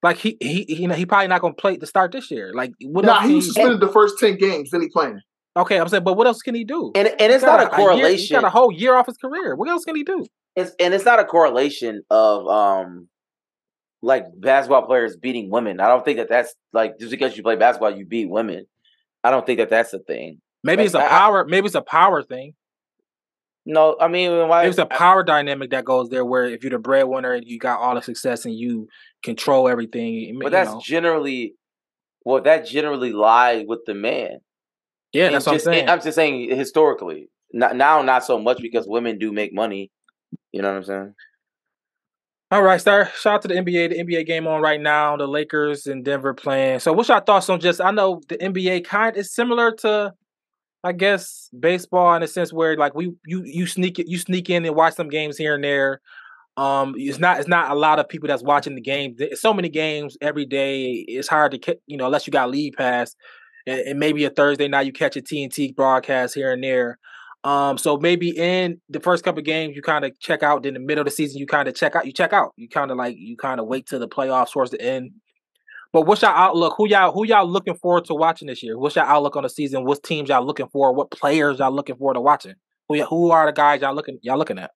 Like he, he, he, you know, he probably not gonna play to start this year. Like what Nah, he he, suspended the first ten games. Then he playing. okay, I'm saying, but what else can he do? and and it's He's not a year- correlation. he's got a whole year off his career. What else can he do? it's and it's not a correlation of um like basketball players beating women. I don't think that that's like just because you play basketball you beat women. I don't think that that's a thing. Maybe it's a power. Maybe it's a power thing. No, I mean why? There's a power dynamic that goes there where if you're the breadwinner and you got all the success and you control everything, but that's know. generally well, that generally lies with the man. yeah, And that's what I'm just- saying. I'm just saying historically. Not, now, not so much because women do make money. You know what I'm saying? All right, sir. Shout out to the NBA. The NBA game on right now. The Lakers and Denver playing. So, what's your thoughts on just? I know the NBA kind is similar to, I guess, baseball in a sense where like we you you sneak it you sneak in and watch some games here and there. Um, it's not it's not a lot of people that's watching the game. There's so many games every day. It's hard to you know unless you got League Pass, and, and maybe a Thursday night you catch a TNT broadcast here and there. Um, so maybe in the first couple of games you kind of check out. Then the middle of the season you kind of check out. You check out. You kind of like you kind of wait till the playoffs towards the end. But what's your outlook? Who y'all who y'all looking forward to watching this year? What's your outlook on the season? What teams y'all looking for? What players y'all looking forward to watching? Who y- who are the guys y'all looking y'all looking at?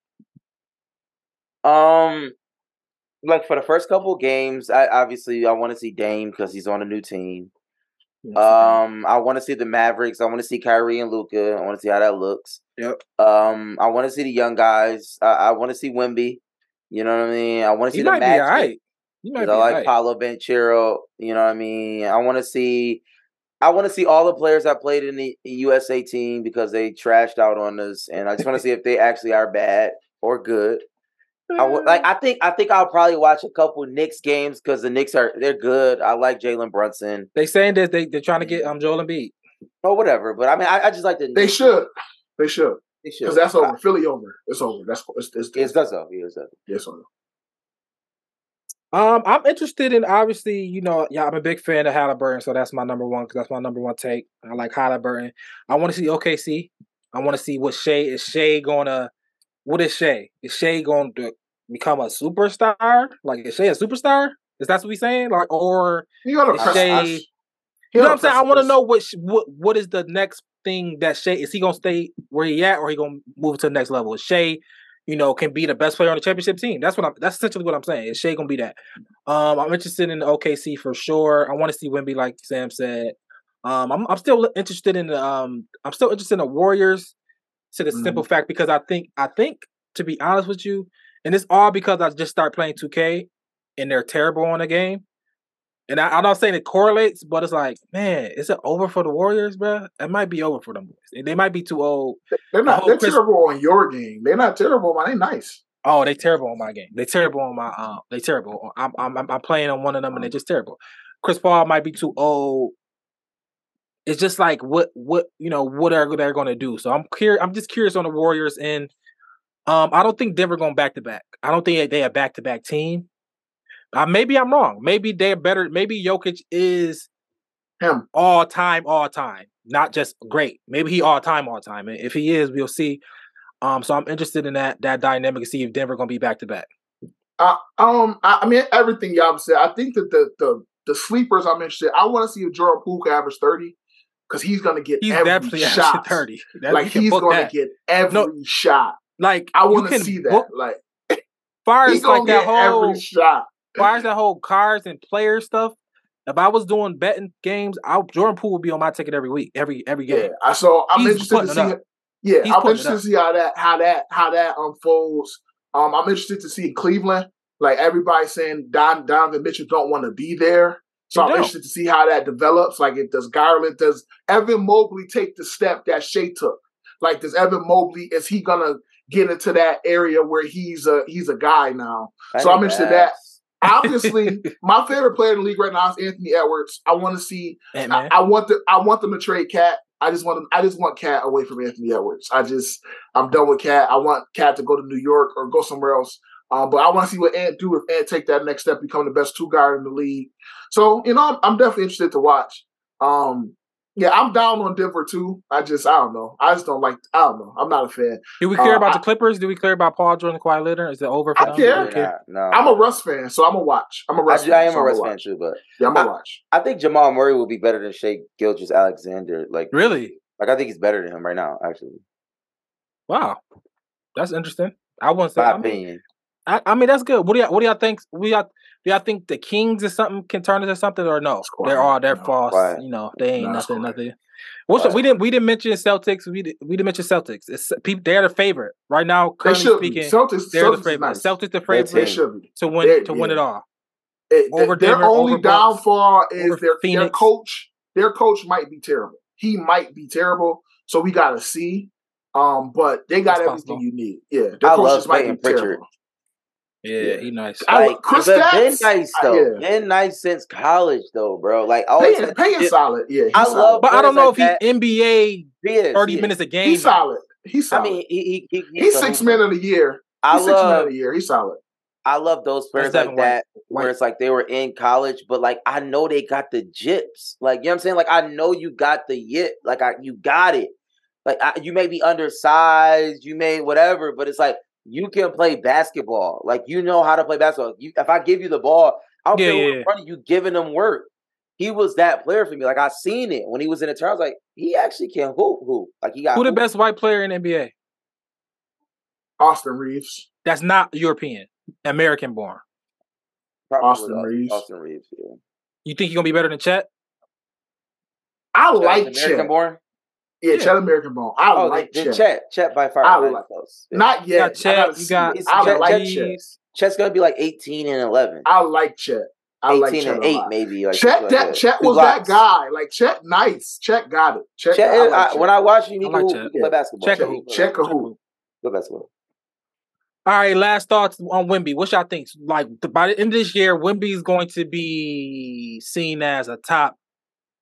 Um, like for the first couple games, I obviously I want to see Dame because he's on a new team. Um, I want to see the Mavericks. I want to see Kyrie and Luka. I want to see how that looks. Yep. Um, I want to see the young guys. I, I want to see Wemby. You know what I mean? I want to see he the Magic. all right. He be I like right. Paolo Banchero. You know what I mean? I want to see. I want to see all the players that played in the USA team because they trashed out on us, and I just want to see if they actually are bad or good. I like. I think. I think I'll probably watch a couple Knicks games because the Knicks are they're good. I like Jalen Brunson They saying that they they're trying to get um Joel Embiid. or whatever. But I mean, I, I just like the They should. They should. They should. Because that's I- over. Philly over. It's over. That's it's it's, It's that's all. Yeah, it's that's it's over. Um, I'm interested in obviously, you know, yeah, I'm a big fan of Halliburton, so that's my number one because that's my number one take. I like Halliburton. I want to see OKC. I want to see what Shai is. Shai gonna what is Shai? Is Shai going to become a superstar? Like is Shai a superstar? Is that what we saying? Like or You gotta press. Shai- You know what I'm saying? I want to know what what what is the next thing that Shai is he gonna stay where he at or he gonna move to the next level? Is Shai, you know, can be the best player on the championship team. That's what I'm. That's essentially what I'm saying. Is Shai gonna be that? Um, I'm interested in the OKC for sure. I want to see Wemby, like Sam said. Um, I'm I'm still interested in the um I'm still interested in the Warriors. To the simple fact because I think I think to be honest with you, and it's all because I just start playing 2K and they're terrible on the game. And I, I'm not saying it correlates, but it's like, man, is it over for the Warriors, bro? It might be over for them. boys. They might be too old. They're not. whole They're Chris- terrible on your game. They're not terrible, man. They're nice. Oh, they're terrible on my game. They're terrible on my. Uh, they terrible. I'm, I'm I'm playing on one of them, and they're just terrible. Chris Paul might be too old. It's just like what what you know what are they going to do? So I'm curious. I'm just curious on the Warriors, and um, I don't think Denver going back to back. I don't think they a back to back team. Uh, maybe I'm wrong. Maybe they're better. Maybe Jokic is Him. all time, all time, not just great. Maybe he all time, all time. And if he is, we'll see. Um, so I'm interested in that that dynamic to see if Denver gonna be back to back. Uh, um, I, I mean everything y'all said. I think that the the the sleepers I'm interested. I want to see if Jordan Poole can average thirty because he's gonna get He's every definitely <laughs> shot. thirty. That, Like he's gonna that. get every shot. like I want to see that. book- like far he's as gonna like that get whole every shot. Far as that whole cars and player stuff. If I was doing betting games, I Jordan Poole would be on my ticket every week, every every game. Yeah. I so I'm He's interested to putting it see. up. Yeah, He's I'm interested to see how that how that how that unfolds. Um, I'm interested to see Cleveland. Like everybody saying, Don Donovan Mitchell don't want to be there. So He I'm don't. interested to see how that develops. Like, it does Garland, does Evan Mobley take the step that Shai took? Like, does Evan Mobley is he gonna get into that area where he's a he's a guy now? So I'm interested in that. Obviously, <laughs> my favorite player in the league right now is Anthony Edwards. I want to see. Hey, I. I want the I want them to trade Cat. I just want them, I just want Cat away from Anthony Edwards. I just I'm done with Cat. I want Cat to go to New York or go somewhere else. Um, but I want to see what Ant do if Ant take that next step, become the best two guard in the league. So you know, I'm, I'm definitely interested to watch. Um, yeah, I'm down on Denver too. I just I don't know. I just don't like. I don't know. I'm not a fan. Do we care uh, about I- the Clippers? Do we care about Paul George and Kawhi Leonard? Is it over for I them? care. Do we care? no, I'm a Russ fan, so I'm a watch. I'm a Russ. ju- fan, I am so a I'm Russ fan too, but Yeah, I'm a I- watch. I think Jamal Murray will be better than Shea Gilgis Alexander. Like, Really? like I think he's better than him right now. Actually, Wow, that's interesting. I wouldn't say. my I mean, opinion. I, I mean, that's good. What do y'all What do y'all think? We y'all, do y'all think the Kings is something can turn into something or no? They're all they're No, false. quiet. You know, they ain't No, nothing. quiet. Nothing. What's Quiet. we didn't we didn't mention Celtics. We did, we didn't mention Celtics. It's people. They're the favorite right now. They Currently should be. speaking, Celtics. they're the Celtics is favorite. nice. Celtics the favorite They team. should be. to win They're- to win it all. It- Over their Denver, only over Bucks, downfall is over their their coach. Their coach might be terrible. He might be terrible. So we got to see. Um, but they got That's everything possible. you need. Yeah, their I coaches love might Peyton be Pritchard. terrible. Yeah, Yeah. he nice. I- Like, Chris but been nice I- though. yeah. Been nice since college though, bro. Like, always Paying, paying shit- solid. Yeah, he's I solid. love- But I don't know like that. if he NBA He is, thirty he minutes a game. he's solid. He's I mean, he, he, he he's a six hooper. men of the year. I He's six men love of year. He's solid. I love those players like White. that, where it's like they were in college, but like I know they got the jips. Like you know what I'm saying? Like I know you got the yip. Like I you got it. Like I, you may be undersized, you may whatever, but it's like you can play basketball. Like you know how to play basketball. You, if I give you the ball, I don't Yeah, care who yeah. in front of you giving them work. He was that player for me. Like I seen it when he was in the turn. I was like, he actually can hoop hoop. Like he got Who the hoop. best white player in NBA? Austin Reaves. That's not European, American born. Probably Austin Austin Reaves. Austin Reaves. Yeah. You think he's gonna be better than Chet? I Chet like American Chet. born. Yeah, Yeah. Chet American Bone. I Oh, like then Chet. Chet. Chet by far. I like- close. Yeah. Not You got yet. I gotta you got. I Chet- like Chet- Chet. Chet's gonna be like 18 and 11. I like Chet. I 18 like and 8 maybe. Like Chet, something that like Chet Two was that guy. Like Chet, nice. Chet got it. Chet, Chet, I is- like I- when I watch him, he I like hoop, Chet. he can play basketball. Chet Chet can can hoop. play Chet hoop. play basketball. All right, last thoughts on Wemby. What y'all think? Like by the end of this year, Wemby is going to be seen as a top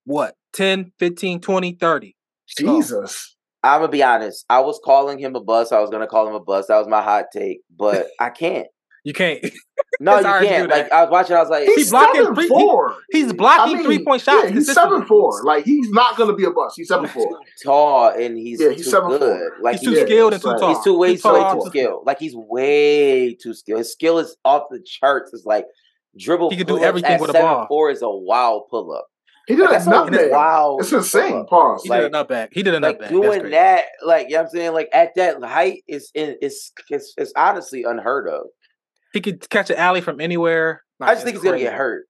what 10, 15, 20, 30. Jesus. I'm gonna be honest. I was calling him a bust. I was gonna call him a bust. That was my hot take, but I can't. You can't. <laughs> No, you can't. Like. I was watching, I was like, He's, He's blocking seven three- four. He's blocking I mean, three point shots. Yeah, he's seven four. Like he's not gonna be a bust. He's seven four. tall and he's Yeah, he's too 7'4". good. Like He's too Yeah, skilled and too tall. He's too way, Too tall, too too skilled. Like he's way too skilled. His skill is off the charts. It's like dribble. He can do everything at with a ball. Four is a wild pull up. He did Like, a that's a nutmeg. wild It's insane. pull-up. Pause. He Like- did a nutback. He did a Like nutback. That's doing crazy. that, like you know what I'm saying, like at that height is in it's it's, it's honestly unheard of. He could catch an alley from anywhere. I just think it's he's gonna get hurt.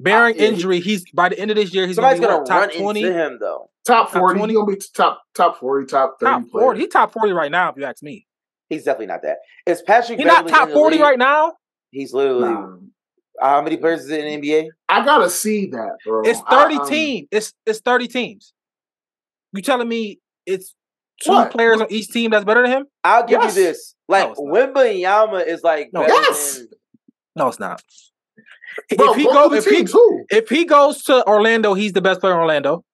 Bearing Yeah, he- injury, he's by the end of this year, he's Somebody's gonna, gonna, be run top twenty. into him though. top top forty. 20? He gonna be top top forty, top thirty. Top forty. He top forty right now, if you ask me. He's definitely not that. Is Patrick He's not top forty league? right now. He's literally Nah. How many players is in the NBA? I gotta see that, bro. It's I- thirty um, teams. It's it's thirty teams. You telling me it's two What? players on each team that's better than him? I'll give Yes. you this. Like it's not. Wembanyama is like No, better yes. than No, it's not. Bro, if he go go, if he teams. If he goes to Orlando, he's the best player in Orlando.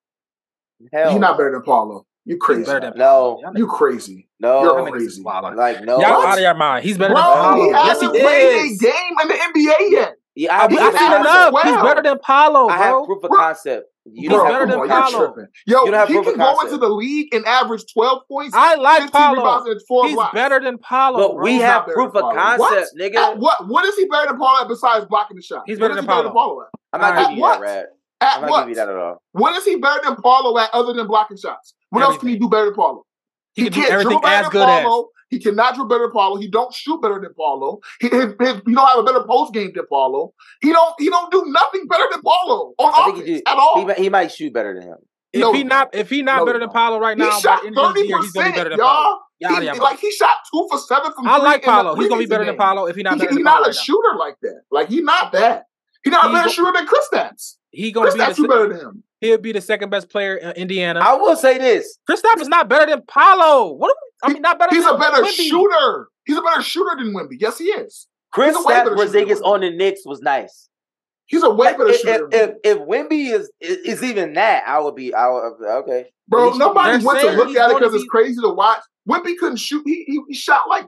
hell. He's not better than Paolo. You crazy? better than No. Y'all crazy? no, You're niggas is crazy. like no. Y'all What? out of your mind. He's better Bro, than Paolo. he Yes, hasn't he played a is. game in the NBA yet. Yeah, I, I, give I seen the enough. concept. He's better than Paolo, I have proof of Bro. concept. You Bro, don't he's have better proof than of concept. Yo, You don't have he proof can of go concept. into the league and average 12 points, I like 15 rebounds, Paolo. and four He's blocks. better than Paolo. But bro. we He's have proof of concept, What? nigga. At what? What is he better than Paolo at besides blocking the shot? He's better than he better than Paolo at? I'm not At giving you what? that, Rad. At I'm not what? giving you that at all. What is he better than Paolo at other than blocking shots? What else can he do better than Paolo? he, can do can't everything dribble as than good as. Paolo. He cannot dribble better than Paolo. He don't shoot better than Paolo. He, his, his, he don't have a better post game than Paolo. He don't he don't do nothing better than Paolo on offense he, at all. He, he might shoot better than him. If No, he he not if he not No, better he than don't. Paolo right he now, by shot the thirty this he's gonna be better percent, than Paolo. y'all. Y'all out He, like he shot two for seven from I like in Paolo. He's gonna be preseason better than game. Paolo if he not He, better he's than not Paolo a right now. shooter like that. Like he's not that. He's not a better go- shooter than Kristaps. He gonna be the, Kristaps do se- better than him. He'll be the second best player in Indiana. I will say this. Kristaps is not better than Paolo. What? Are we, I mean, not better. He's than a better Wemby. shooter. He's a better shooter than Wemby. Yes, he is. Chris He's a way better shooter than Porzingis on the Knicks was nice. He's a way Like, better if, shooter. if, if, if Wemby is is even that, I would be. I would okay. Bro, nobody they're went to look at it gonna because it's crazy to watch. Wimpy couldn't shoot. He, he he shot like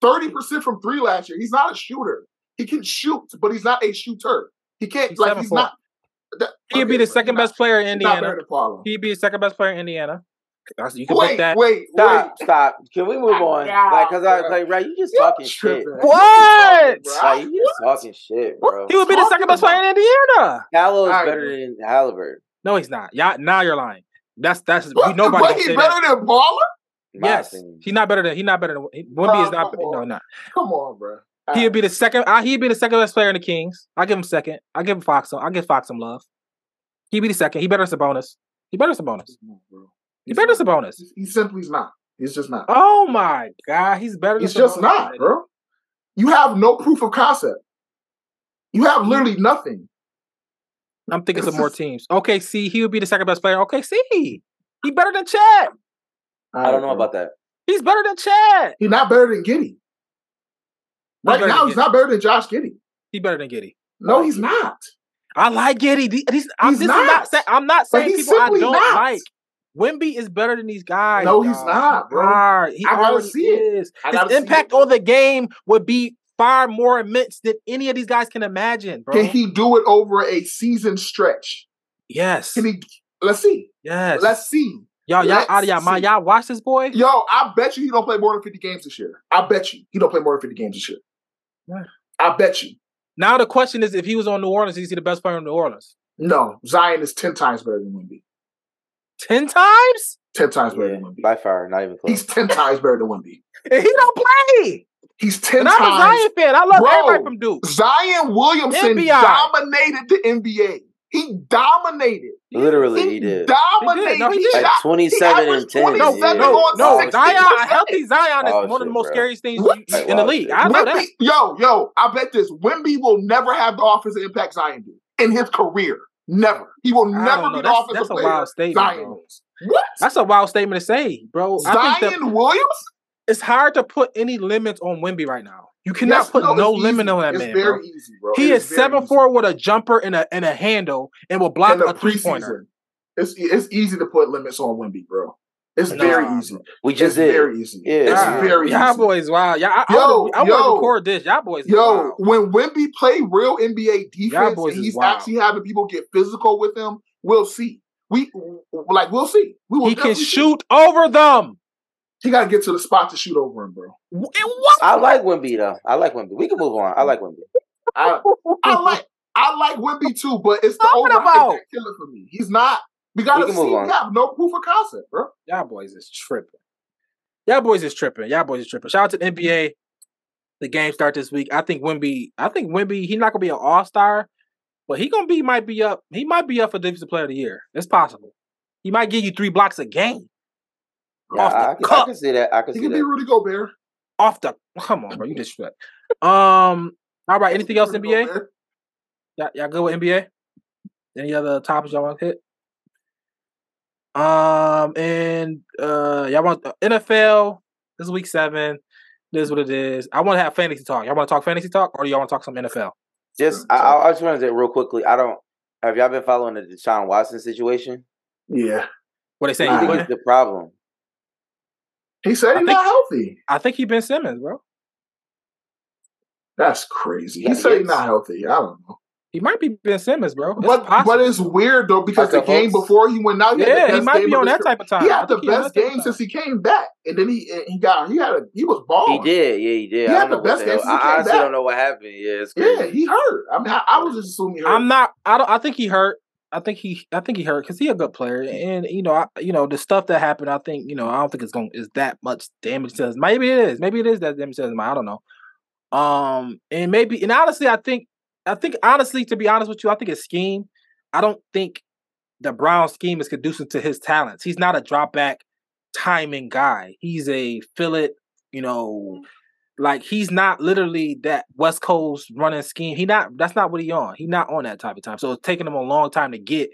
thirty percent from three last year. He's not a shooter. He can shoot, but he's not a shooter. He can't He's like he's 7'4". not. That- He'd be the second best player in not- he's not better Indiana. He'd be the second best player in Indiana. You can put Wait, that. wait, Stop, wait. stop. Can we move on? yeah, Like, cause I like, right? You just You're talking shit. What? Like, you just talking shit, bro. He would be the second best player in Indiana. Gallo is Alright, better than Halliburton. No, he's not. Yeah, now you're lying. That's that's What? nobody But he's better that. than Baller? my Yes, opinion. he's not better than he's not better than Wemby is not. No, not. Come on, bro. He'd be the second. Uh, he'd be the second best player in the Kings. I give him second. I give him Fox. Some, I give Fox some love. He'd be the second. He better than Sabonis. He better Sabonis. bro. He better Sabonis. He simply is not. He's just not. Oh my god, he's better. He's just not, bro. You have no proof of concept. You have literally nothing. I'm thinking some more teams. Okay, see, he would be the second best player. Okay, see, he better than Chad. I don't know about that. He's better than Chad. He's not better than Giddey. Right now, he's not better than Josh Giddey. He's better than Giddey. No, he's not. I like Giddey. These, these, I'm, He's is not. not say, I'm not saying people I don't not. like. Wemby is better than these guys. No, he's dog. not, bro. He I gotta see it. is. His impact it, on the game would be far more immense than any of these guys can imagine, bro. Can he do it over a season stretch? yes. Can he? Let's see. yes. Let's see. y'all, y'all out of y'all mind. Y'all watch this boy. Yo, I bet you he don't play more than 50 games this year. I bet you he don't play more than 50 games this year. Yeah. I bet you. Now the question is, if he was on New Orleans, is he the best player in New Orleans? No, Zion is 10 times better than Wemby. Ten times? 10 times better Yeah, than Wemby. by far, not even close. He's 10 times better than Wemby. <laughs> And he don't play. He's 10 And I'm a. Zion fan. I love Bro, everybody from Duke. Zion Williamson NBA. dominated the NBA. He dominated. Literally, He, he did. dominated. No, he he did. shot Like 27 and 10. averaged No, 27 yeah. no, no. Zion, a healthy Zion is Oh, one of the most bro. scariest things What? you- Like, in the league. shit. I know Wemby, that. yo, yo, I bet this. Wemby will never have the offensive impact Zion did in his career. Never. He will never don't be know. the That's, offensive that's a player wild statement, Zion bro. What? That's a wild statement to say, bro. I think that Zion Williams? it's hard to put any limits on Wemby right now. You cannot Yes, put no, no, limit easy. on that it's man, very bro. easy, bro. He It is very seven easy. four with a jumper and a and a handle and will block In a three pointer. preseason. It's it's easy to put limits on Wemby, bro. It's Nah, very easy. We It's just did. very easy. Yeah. It's Nah, very y'all easy. boys, wow. Y'all, I, Yo, I, wanna, I yo. record this. Y'all boys, is Yo, wild. when Wemby play real NBA defense boys and he's wild. actually having people get physical with him, we'll see. We like we'll see. We will he can definitely see. shoot over them. He got to get to the spot to shoot over him, bro. Wh- What? I like Wemby though. I like Wemby. We can move on. I like Wemby. I, I <laughs> like I like Wemby too, but it's the Talking overhype about? killer for me. He's not. We gotta We see. move We on. have no proof of concept, bro. Y'all boys is tripping. Y'all boys is tripping. Y'all boys is tripping. Shout out to the NBA. The game start this week. I think Wemby. I think Wemby. He's not gonna be an all star, but he gonna be. Might be up. He might be up for defensive player of the year. It's possible. He might give you three blocks a game Yeah, off the I, I, can, I can see that. I can He see can be that. Rudy Gobert. off the. Come on, bro. You disrespect. Um. All right. Anything else, Rudy NBA? Gobert. Y'all, y'all good with NBA? Any other topics y'all want to hit? Um, and uh, y'all want NFL? This is week seven. This is what it is. I want to have fantasy talk. Y'all want to talk fantasy talk, or do y'all want to talk some NFL? Just, I, I I just want to say real quickly. I don't. Have y'all been following the Deshaun Watson situation? Yeah, What they saying? I think it's the problem. He said he's not healthy. I think he Ben Simmons, bro. That's crazy. Yeah, he said he's not healthy. I don't know. He might be Ben Simmons, bro. It's But possible. but it's weird though because the game folks. before he went out, he yeah, he might be on that type of time. He had the think he on best that type of game since he came back, and then he he got he had a he was balling. He did. Yeah, he did. He I had don't know the what best game since he I came honestly back. don't know what happened. Yeah. Yeah, he hurt. I mean, I, I was just assuming he hurt. I'm not. I don't. I think he hurt. I think he. I think he hurt because he a good player, and you know, I, you know, the stuff that happened. I think you know, I don't think it's going is that much damage to his. Maybe it is. Maybe it is that damage to his mind. I don't know. Um, and maybe, and honestly, I think, I think honestly, to be honest with you, I think his scheme. I don't think the Brown scheme is conducive to his talents. He's not a drop back timing guy. He's a fill it. You know, like he's not literally that West Coast running scheme. He not that's not what he on. He not on that type of time. So it's taking him a long time to get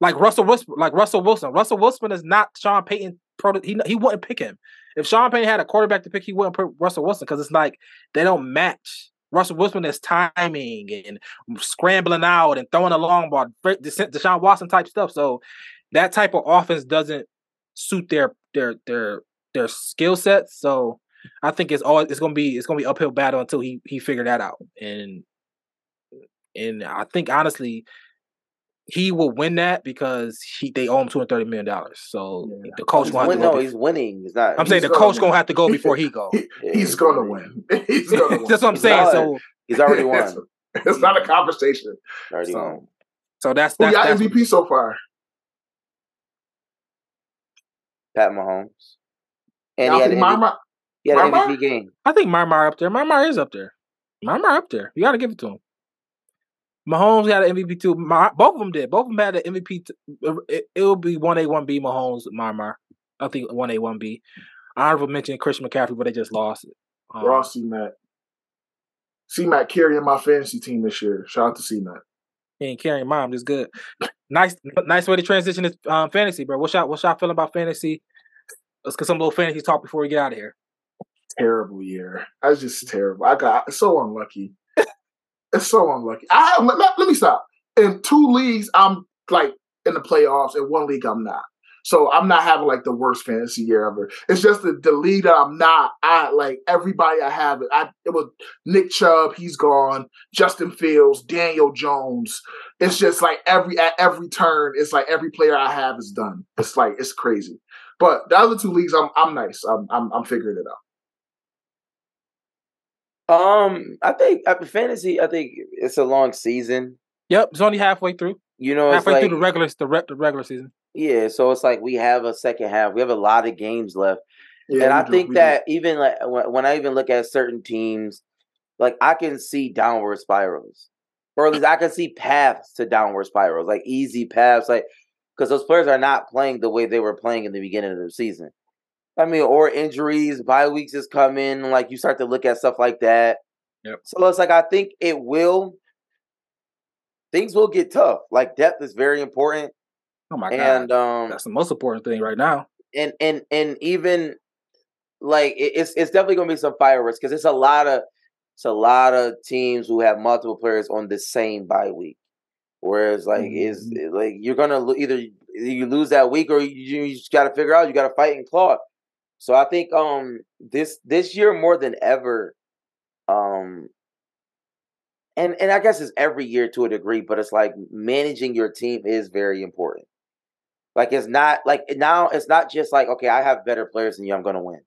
like Russell Wilson. Like Russell Wilson. Russell Wilson is not Sean Payton. Proto- he he wouldn't pick him if Sean Payton had a quarterback to pick. He wouldn't pick Russell Wilson because it's like they don't match. Russell Wilson is timing and scrambling out and throwing a long ball, Desha- Deshaun Watson type stuff. So that type of offense doesn't suit their their their their skill sets. So I think it's all it's gonna be it's gonna be uphill battle until he he figured that out. And and I think honestly he will win that because he they owe him two hundred thirty million dollars. So Yeah. the coach He's gonna win, no, be- he's winning. He's not. I'm saying the gonna coach gonna have to go before he go. He- <laughs> Yeah, he's gonna win. He's gonna <laughs> <laughs> win. That's what I'm He's saying. not- So He's already won. it's not a conversation. Already So, won. so that's Who that's, got that's MVP so far? Pat Mahomes. And Y'all he had, think an MVP, Marmar- he had an Marmar? MVP game. I think Marmar up there. Marmar is up there. Marmar up there. You got to give it to him. Mahomes got an MVP too. Mar- both of them did. Both of them had an MVP. T- it, will be one A, one B. Mahomes, Marmar. I think one A, one B. Honorable mention Christian McCaffrey, but they just lost it. Um, Ross C Mac. C Mac carrying my fantasy team this year. Shout out to C Mac. he ain't carrying mom. Just good. Nice, nice way to transition to um, fantasy, bro. What's y'all, what's y'all feeling about fantasy? Let's get some little fantasy talk before we get out of here. Terrible year. That's just terrible. I got so unlucky. it's so unlucky. I let, let- me stop. In two leagues, I'm like in the playoffs. In one league, I'm not. So I'm not having like the worst fantasy year ever. It's just the, the league that I'm not. I like everybody I have. I it was Nick Chubb. He's gone. Justin Fields. Daniel Jones. It's just like every at every turn. It's like every player I have is done. It's like it's crazy. But the other two leagues, I'm I'm nice. I'm I'm, I'm figuring it out. Um, I think after fantasy, I think it's a long season. Yep, it's only halfway through. You know, it's halfway like through the regular the, re- the regular season. yeah. So it's like we have a second half. We have a lot of games left. Yeah, and I do, think we do. that even like when, when I even look at certain teams, like I can see downward spirals, or at least I can see paths to downward spirals, like easy paths, like because those players are not playing the way they were playing in the beginning of the season. I mean, or injuries, bye weeks is coming, like you start to look at stuff like that. Yep. So it's like I think it will. Things will get tough. Like depth is very important, Oh my and god, um, that's the most important thing right now. and and and even like it's it's definitely gonna be some fireworks because it's a lot of it's a lot of teams who have multiple players on the same bye week. Whereas like is like you're gonna either you lose that week or you, you just got to figure out you got to fight and claw. So I think um this this year more than ever, um, and and I guess it's every year to a degree, but it's like managing your team is very important. Like it's not like now it's not just like okay I have better players than you I'm gonna win.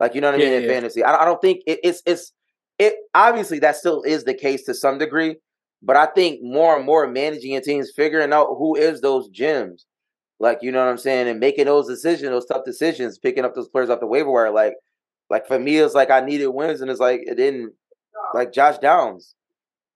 Like you know what I Yeah, mean in yeah. fantasy. I, I don't think it, it's it's it obviously that still is the case to some degree, But I think more and more managing your teams, figuring out who is those gems, like you know what I'm saying, and making those decisions, those tough decisions, picking up those players off the waiver wire. Like, like for me, it's like I needed wins, and it's like it didn't. Like Josh Downs,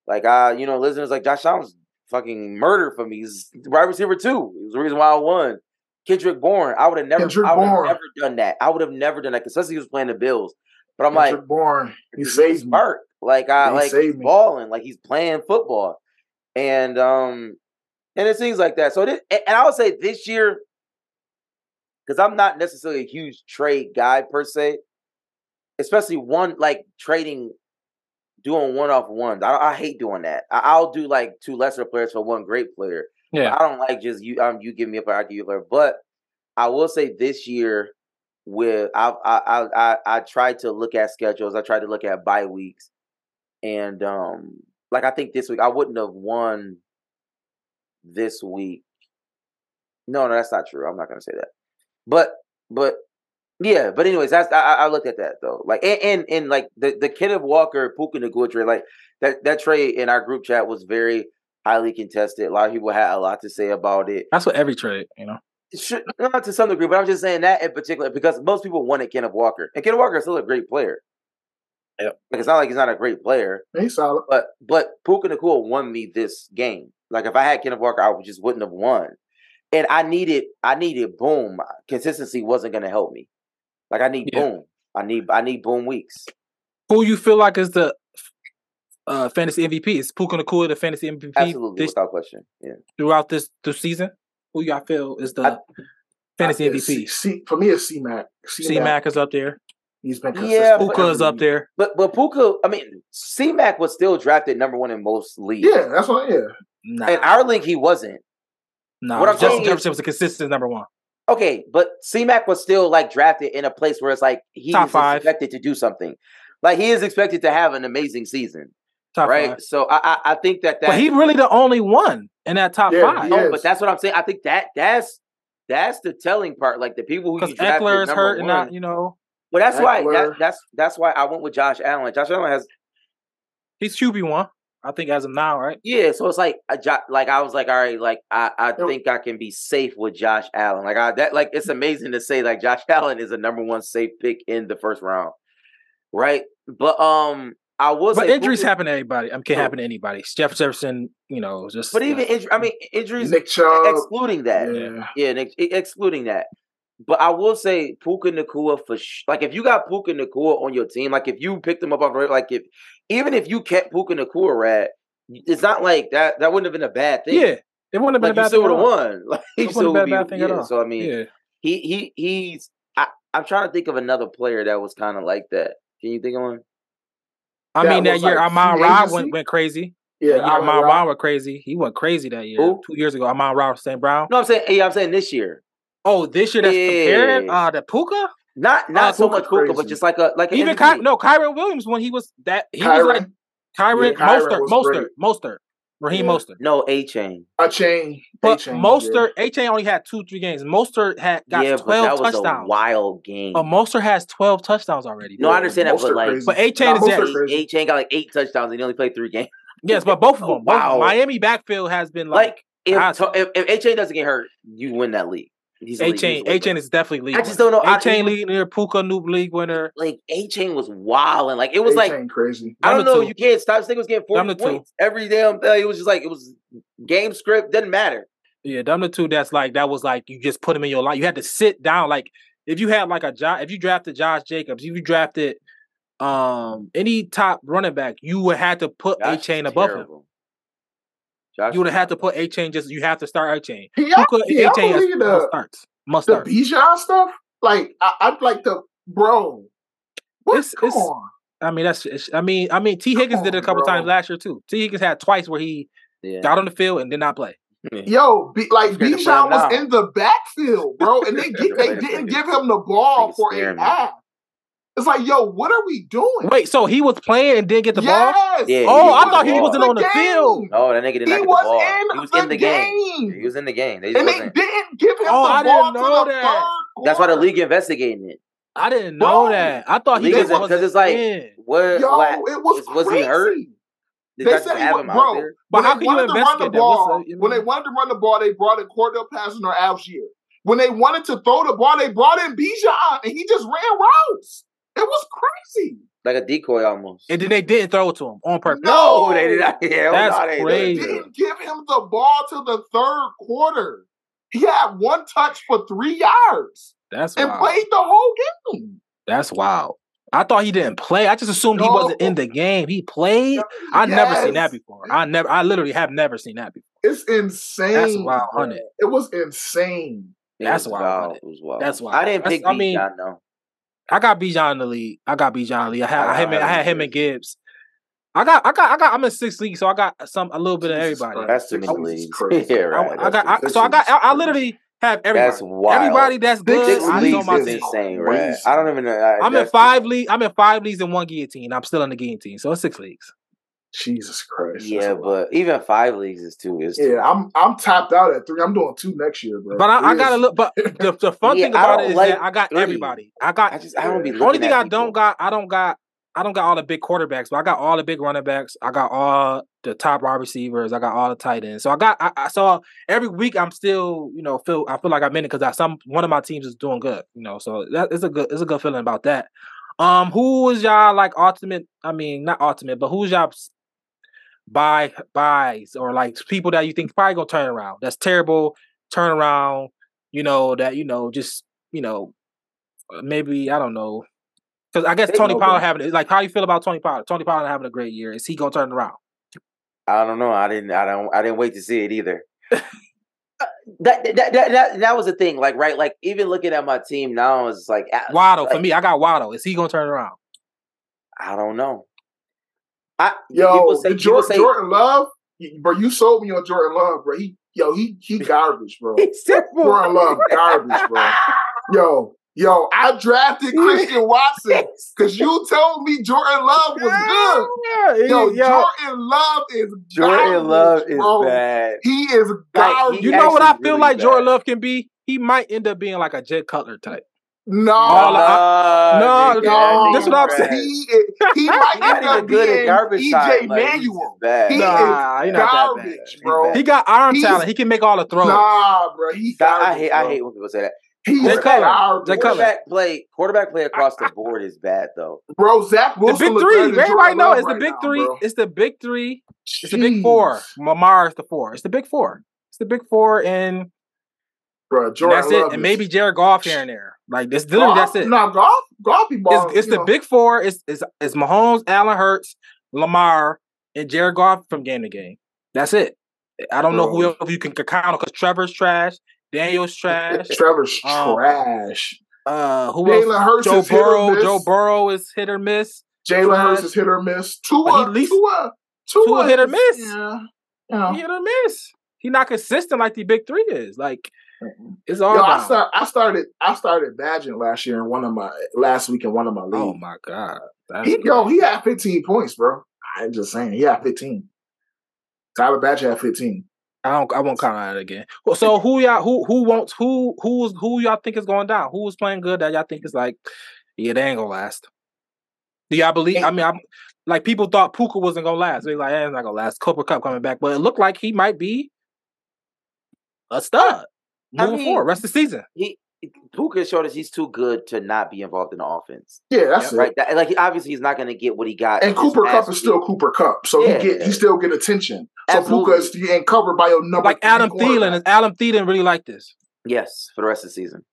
like I, you know, listeners like Josh Downs, fucking murder for me. He's wide receiver too. He was the reason why I won. Kendrick Bourne, I would have never, Kendrick I would have never done that. I would have never done that, because especially he was playing the Bills. But I'm Kendrick like, Bourne, he he's saved me. Like I He like he's balling, like he's playing football, and um, and it seems like that. So this, and I would say this year, because I'm not necessarily a huge trade guy per se, especially one like trading, doing one off ones. I, I hate doing that. I, I'll do like two lesser players for one great player. Yeah. I don't like just you. Um, you give me a player, I give you a player. But I will say this year, with I I I I, I tried to look at schedules. I tried to look at bye weeks, and um, like I think this week I wouldn't have won this week. No, no, that's not true. I'm not gonna say that. But but yeah, but anyways, that's I, I I looked at that though. Like and and, and like the the Kenneth Walker Puka Nacua trade, like that that trade in our group chat was very highly contested. A lot of people had a lot to say about it. That's what every trade, you know. Should, not to some degree, but I'm just saying that in particular because most people wanted Kenneth Walker, and Kenneth Walker is still a great player. Yep. Like it's not like he's not a great player, He's solid. but but Puka Nacua won me this game. Like if I had Kenneth Walker, I just wouldn't have won. And I needed I needed boom. Consistency wasn't gonna help me. Like I need Yeah. boom. I need I need boom weeks. Who you feel like is the uh fantasy MVP? Is Puka Nacua the fantasy MVP Absolutely, this, without question. Yeah. throughout this this season? Who y'all feel is the fantasy I- MVP? C, C, for me, it's C Mac. C Mac is up there. He's been Yeah, consistent. but- Puka is up there. But but Puka, I mean, C Mac was still drafted number one in most leagues. Yeah, that's what. Yeah, Nah, In our league, he wasn't. nah. what I'm Justin saying is- Jefferson was a consistent number one. Okay, but C Mac was still like drafted in a place where it's like he Top is five. expected to do something. Like he is expected to have an amazing season, Top right? five. So I, I I think that that But he really the only one in that top Yeah, five. No, oh, but that's what I'm saying. I think that that's that's the telling part. Like the people who Because you drafted Ekeler is number hurt and not, one. you know, But that's why that, that's that's why I went with Josh Allen. Josh Allen has he's QB one. I think as of now, right? yeah. So it's like a jo- like I was like, all right, like I I Yo. think I can be safe with Josh Allen. Like I that like it's amazing to say like Josh <laughs> Allen is a number one safe pick in the first round, right? But um, I was But say injuries Puka- happen to anybody. I mean, can True. happen to anybody. Jeff Jefferson, you know, just But even uh, injury, I mean injuries Nick Chubb. excluding that. Yeah, Yeah, and ex- excluding that. But I will say Puka Nacua for sh- like if you got Puka Nacua on your team, like if you picked him up on like if even if you kept Puka Nacua rat, it's not like that that wouldn't have been a bad thing. yeah, it wouldn't have been like a bad still thing. <laughs> would have won. Like It still would a be bad thing at yeah, all. So I mean, Yeah, he he he's I, I'm trying to think of another player that was kind of like that. Can you think of one? I That mean that year like Amon Ra went went crazy. yeah. that year Amon Ra- went crazy. He went crazy that year. Who? Two years ago, Amon Ra St. Brown. No, I'm saying yeah, I'm saying this year. Oh, this year that's compared Yeah. uh the Puka. Not oh, not so Puka much Puka, but just like a like an Even MVP. Ky- no Kyren Williams when he was that he was Kyren. like Kyren, Yeah, Kyren Mostert, was Mostert, great. Mostert, Raheem Yeah. Mostert. No Achane. A chain. But Achane, Mostert, Achane only had two, three games. Mostert had got yeah, but twelve that was touchdowns. a wild oh, game. But Mostert has twelve touchdowns already. No, bro. I understand that, but like, crazy. But Achane Nah, is Mostert. Achane got like eight touchdowns and he only played three games. yes, but both of Oh, <laughs> them. Both, wow. Miami backfield has been like, Like if awesome. if, if Achane doesn't get hurt, you win that league. He's a Achane. he's a Achane is definitely league. I just don't know. I- Achane league winner, Puka new league winner. like Achane was wild and like it was like Achane crazy. I don't know. two. You can't stop. This thing was getting Number forty two. points every damn. Uh, it was just like it was game script. Doesn't matter. Yeah, them the two that's like that was like you just put him in your line. You had to sit down. Like if you had like a job, if you drafted Josh Jacobs, if you drafted um any top running back, you would have to put A Josh is Chain above him. Terrible. Josh You would have had to put Achane. Just you have to start Achane. Yeah, Puka yeah, A I Chain must the starts. Must the start. Bijan stuff. Like I, I'd like to, bro. What? It's- Come it's- on. I mean that's. It's, I mean I mean Tee Higgins Come did it a couple bro. times last year too. Tee Higgins had twice where he Yeah. got on the field and did not play. Yo, be, like Scared to put Bijan was down. in the backfield, bro, and they <laughs> get, they didn't give him the ball for scare a half. It's like, yo, what are we doing? Wait, so he was playing and didn't get the ball? yes. Yeah, Oh, I thought he wasn't on the game. field. No, that nigga did He not get the ball. in he was the in the game. game. He was in the game. They and wasn't. didn't give him Oh, the I ball didn't know to the that. third That's why the quarter. league investigating it. I didn't know Bro, that. I thought he League was is because it's like in. what? Yo, what it was was, was he hurt? crazy. Did They said he have wa- him out bro. there? But when how they can you wanted to run the investigate that? What's ball, the- you when they wanted to run the ball, they brought in Cordarrelle Patterson or Allgeier. When they wanted to throw the ball, they brought in Bijan, and he just ran routes. It was crazy. Like a decoy almost. And then they didn't throw it to him on purpose. No, they did not. <laughs> Yeah, oh, That's no, they didn't. crazy. Didn't give him the ball till the third quarter. He had one touch for three yards That's and wild. played the whole game. That's wild. I thought he didn't play. I just assumed he wasn't in the game. He played. I never seen that before. I never. I literally have never seen that before. It's insane. That's wild, bro. honey. It was insane. It That's was wild, wild. It was wild. That's wild. I didn't That's- pick I I mean- Bijan though. I got Bijan in the league. I got Bijan in the league. I had, I I, had, got I had him him and Gibbs. I got, I got, I got. I'm in six leagues, so I got some a little bit of everybody. That's too many leagues. Christ. <laughs> yeah, I, right. I got, I, so I got, I, I literally have everybody. That's wild. Everybody that's good. Six Six I know leagues my is team. insane, right? I don't even know. I, I'm in five leagues. I'm in five leagues and one guillotine. I'm still in the guillotine, so it's six leagues. Jesus Christ. Yeah, but even five leagues is too. Is too. yeah, I'm I'm tapped out at three. I'm doing two next year, bro. But I, I got to look. But <laughs> the, the fun Yeah, thing about it is like that I got three. everybody. I got I just I don't be The looking. only thing at I people. don't got, I don't got, I don't got all the big quarterbacks, but I got all the big running backs. I got all the top wide receivers. I got all the tight ends. So I got, I, I saw every week. I'm still, you know, feel I feel like I'm in it because I some one of my teams is doing good. You know, so that is a good, it's a good feeling about that. Um, who was y'all like ultimate? I mean, not ultimate, but who's y'all s- buy buys or like people that you think probably gonna turn around? That's terrible turnaround. You know that you know just you know uh, maybe I don't know because I guess They Tony Pollard having like how you feel about Tony Pollard? Tony Pollard having a great year. Is he gonna turn around? I don't know. I didn't. I don't. I didn't wait to see it either. <laughs> Uh, that, that that that that was the thing. Like right. Like even looking at my team now is like I- Waddle for me. I got Waddle. Is he gonna turn around? I don't know. I Yo, people say the people Jordan, say Jordan Love, y- bro, you sold me on Jordan Love, bro. He, yo, he, he garbage, bro. <laughs> it's terrible. Jordan Love, garbage, bro. <laughs> Yo, yo, I drafted Christian Watson because you told me Jordan Love was good. Yo, Jordan Love is Jordan garbage, Love is bro. bad. He is Like, garbage. he You know what I feel really like Jordan. Love can be? He might end up being like a Jay Cutler type. No, All I- no, no, that that's what I'm saying. he is, he might He's not end up even good at being garbage EJ time. Like, he's Manuel. just bad. He Nah, is he not that bad. garbage, bro. He got arm He's- talent. He can make all the throws. Nah, bro, he I, garbage. I hate. I hate when people say that. He's Jay Cutler. garbage. Jay Cutler. Play. Quarterback play across the board is bad though. Bro, Zach Wilson. The big three. better than Everybody Jordan know Love it's the big three. bro. It's the big three. It's the big four. Mamar is the four. It's the big four. It's the big four, and, Bro, and Jordan that's Love it. And maybe Jared Goff here and there. Like this, Goff? that's it. No, Goff, Goff, he balls. It's, it's the know. big four. It's, it's it's Mahomes, Allen Hurts, Lamar, and Jared Goff from game to game. That's it. I don't know who else you can count on because Trevor's trash, Daniel's <laughs> trash. Trevor's Um, trash. Uh, who Jalen else? Hurts Joe is hit or Burrow. Joe Burrow is hit or miss. Jalen Hurts is hit or miss. Tua, least- Tua, Tua, Tua hit or miss. Yeah, know. He hit or miss. He not consistent like the big three is. Like it's all Yo, I, start, I started. I started badging last year in one of my last week in one of my leagues. Oh my god. That's he yo, he had 15 points, bro. I'm just saying, he had 15. Tyler Badger had 15. I don't. I won't count on it again. Well, So who y'all who who wants who who's who y'all think is going down? Who's playing good that y'all think is like, yeah, they ain't gonna last. Do y'all believe? I mean, I'm like people thought Puka wasn't gonna last. They like, eh, it's not gonna last. Cooper Kupp coming back, but it looked like he might be a stud I moving mean, forward rest of the season. He Puka showed us he's too good to not be involved in the offense. Yeah, that's it. Right. That, like obviously he's not going to get what he got. And Cooper Kupp is still week. Cooper Kupp, so Yeah. he get he still get attention. So Absolutely. Puka is getting covered by your number Like Adam Thielen. Is Adam Thielen really like this? yes for the rest of the season.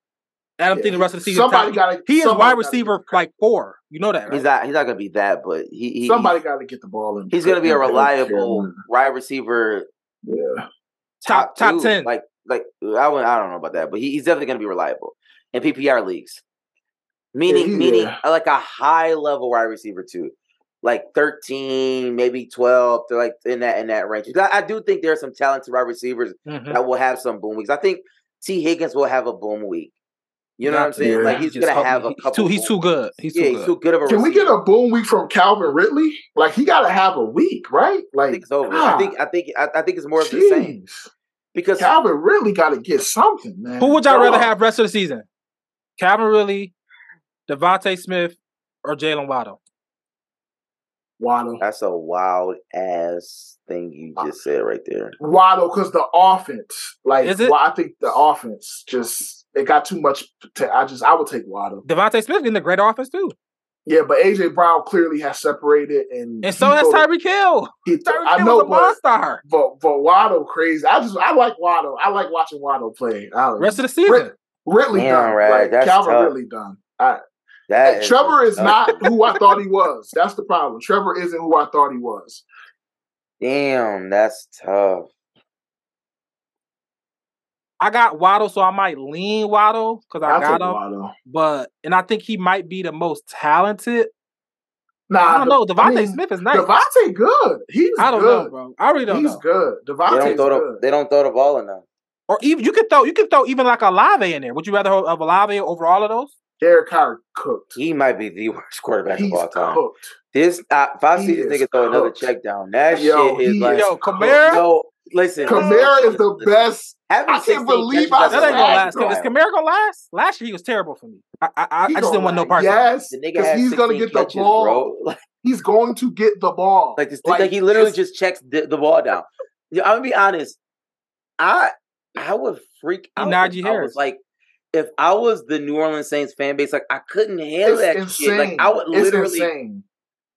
Adam Yeah. Thielen, the rest of the season. Somebody top- got to. he is wide receiver like four. You know that, right? He's not. He's not going to be that, but he. he Somebody got to get the ball in. He's going to be a reliable wide receiver. Yeah, top top two. ten. Like like I I don't know about that, but he, he's definitely going to be reliable in PPR leagues. Meaning he- meaning like a high level wide receiver too. Like 13, maybe 12, to like in that in that range. I, I do think there are some talented wide receivers Mhm. that will have some boom weeks. I think T. Higgins will have a boom week. You know what I'm saying? Yeah. Like he's Just gonna have a he's couple. Too, he's too good. He's yeah, too he's good. too good of a. Can we get a boom week from Calvin Ridley? Like he got to have a week, right? I Like think it's over. I think I think I, I think it's more of the same jeez. Because Calvin really got to get something, man. Who would y'all rather Dog. have rest of the season? Calvin Ridley, DeVonta Smith, or Jaylen Waddle? Waddle. That's a wild ass thing you uh, just said right there. Waddle, because the offense, like, Is it? well, I think the offense just it got too much. To, I just I would take Waddle. DeVonta Smith getting a great offense too, Yeah, but AJ Brown clearly has separated, and and so has Tyreek Hill. he- Tyreek I Hill know, was a but, monster. but but Waddle crazy. I just I like Waddle. I like watching Waddle play. I, Rest of the season. Rid- Ridley Damn, done. right, Like that's Calvin tough. Ridley done. I, That Trevor is tough. not who I thought he <laughs> was. That's the problem. Trevor isn't who I thought he was. Damn, that's tough. I got Waddle, so I might lean Waddle because I I'll got take him. Waddle. But and I think he might be the most talented. Nah, I don't know. De- DeVonta I mean, Smith is nice. DeVonta good. He's I don't good. know, bro. I really don't He's know. good. They don't throw the good. they don't throw the ball enough. Or even you could throw you could throw even like a Lave in there. Would you rather have a Lave over all of those? Derek Carr cooked. He might be the <laughs> worst quarterback He's of all time. cooked. This uh, if I He see this is nigga throw another check down, that Yo, shit is he like is Yo, cooked. Kamara? no. Listen, Kamara is the best. Having I can't believe I That ain't gonna said last. Is Kamara gonna last? Last year he was terrible for me. I I, I, I just didn't gonna want no part. Yes, The nigga because he's gonna 16 get the ball. bro. <laughs> He's going to get the ball. like, this, like, he literally just checks the, the ball down. Yeah, I'm gonna be honest. I I would freak out. Najee if I Harris. was like, if I was the New Orleans Saints fan base, like I couldn't handle It's that insane. shit. Like I would literally. it's insane.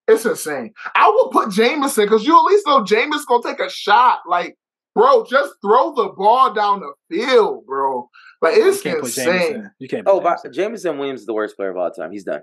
It's insane. I would put Jameis because you at least know Jameis gonna take a shot. Like, bro, just throw the ball down the field, bro. Like You it's can't put insane. Jameson. You can't. Put Oh, but Jameson. Jameson Williams is the worst player of all time. He's done.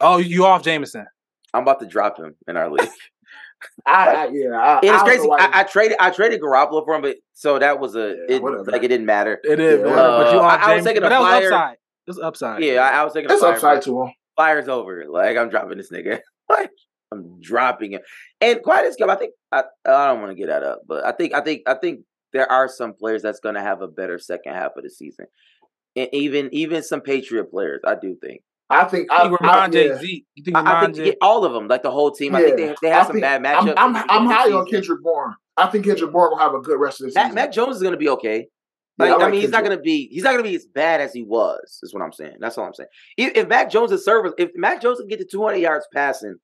oh, you off Jameson? I'm about to drop him in our league. <laughs> I, I yeah. I, it's I crazy. I, I traded I traded Garoppolo for him, but so that was a Yeah, it, whatever. like it didn't matter. It is, is, man. but you Uh, off I- I was Jameson. taking but a that was flyer. upside. It was upside. Yeah, I, I was taking a it's flyer, upside to him. Fire's over. Like I'm dropping this nigga. <laughs> Like I'm dropping him. And quiet as kept, I think I, I don't want to get that up, but I think I think I think there are some players that's going to have a better second half of the season, and even even some Patriot players. I do think. I think I, You think I, Ramon yeah. Z. You think I, I think J. yeah, all of them, like the whole team. I think Yeah. they they have I some think- bad I'm, matchups. I'm, I'm high on. Kendrick Bourne. I think Kendrick Bourne will have a good rest of the season. Mac Jones is going to be okay. Like, I I, like mean, he's not going to be he's not going to be as bad as he was. Is what I'm saying. That's all I'm saying. If, if Mac Jones is service, if Mac Jones can get to 200 yards passing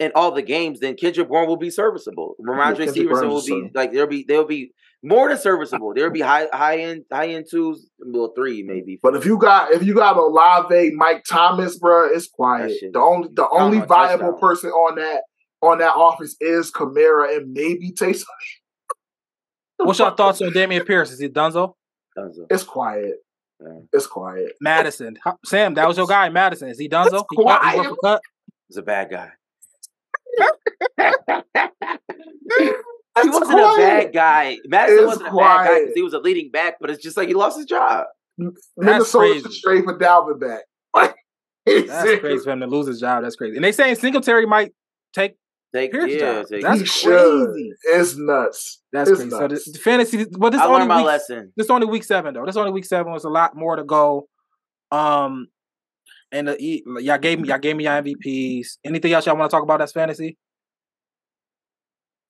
in all the games, then Kendrick Bourne will be serviceable. Rhamondre Kendrick Stevenson Bourne will be serviceable. like there'll be there'll be more than serviceable. There'll be high high end high end twos, well three maybe. But if you got if you got Olave, Mike Thomas, bro, it's quiet. shit The only the only on viable touchdown. person on that on that office is Kamara and maybe Taysom. <laughs> What's your thoughts on Dameon Pierce? Is he Dunzo? Dunzo. It's quiet. Yeah. It's quiet. Mattison. Sam, that was your guy, Mattison. Is he Dunzo? It's He cut, he quiet. worth cut? He's a bad guy. It's he wasn't quiet. a bad guy. Mattison It's wasn't a bad guy because he was a leading back, but it's just like he lost his job. Minnesota crazy. should straight for Dalvin back. Like, <laughs> it's That's crazy for him to lose his job. That's crazy. And they saying Singletary might take. Take Pierce yeah, job. take, That's he should. crazy. It's nuts. That's It's crazy. Nuts. the, the fantasy, but this I only learned my week, lesson. this only week seven though. This only week seven was a lot more to go. Um, and the, e- y'all gave me y'all gave me your MVPs. Anything else y'all want to talk about that's fantasy?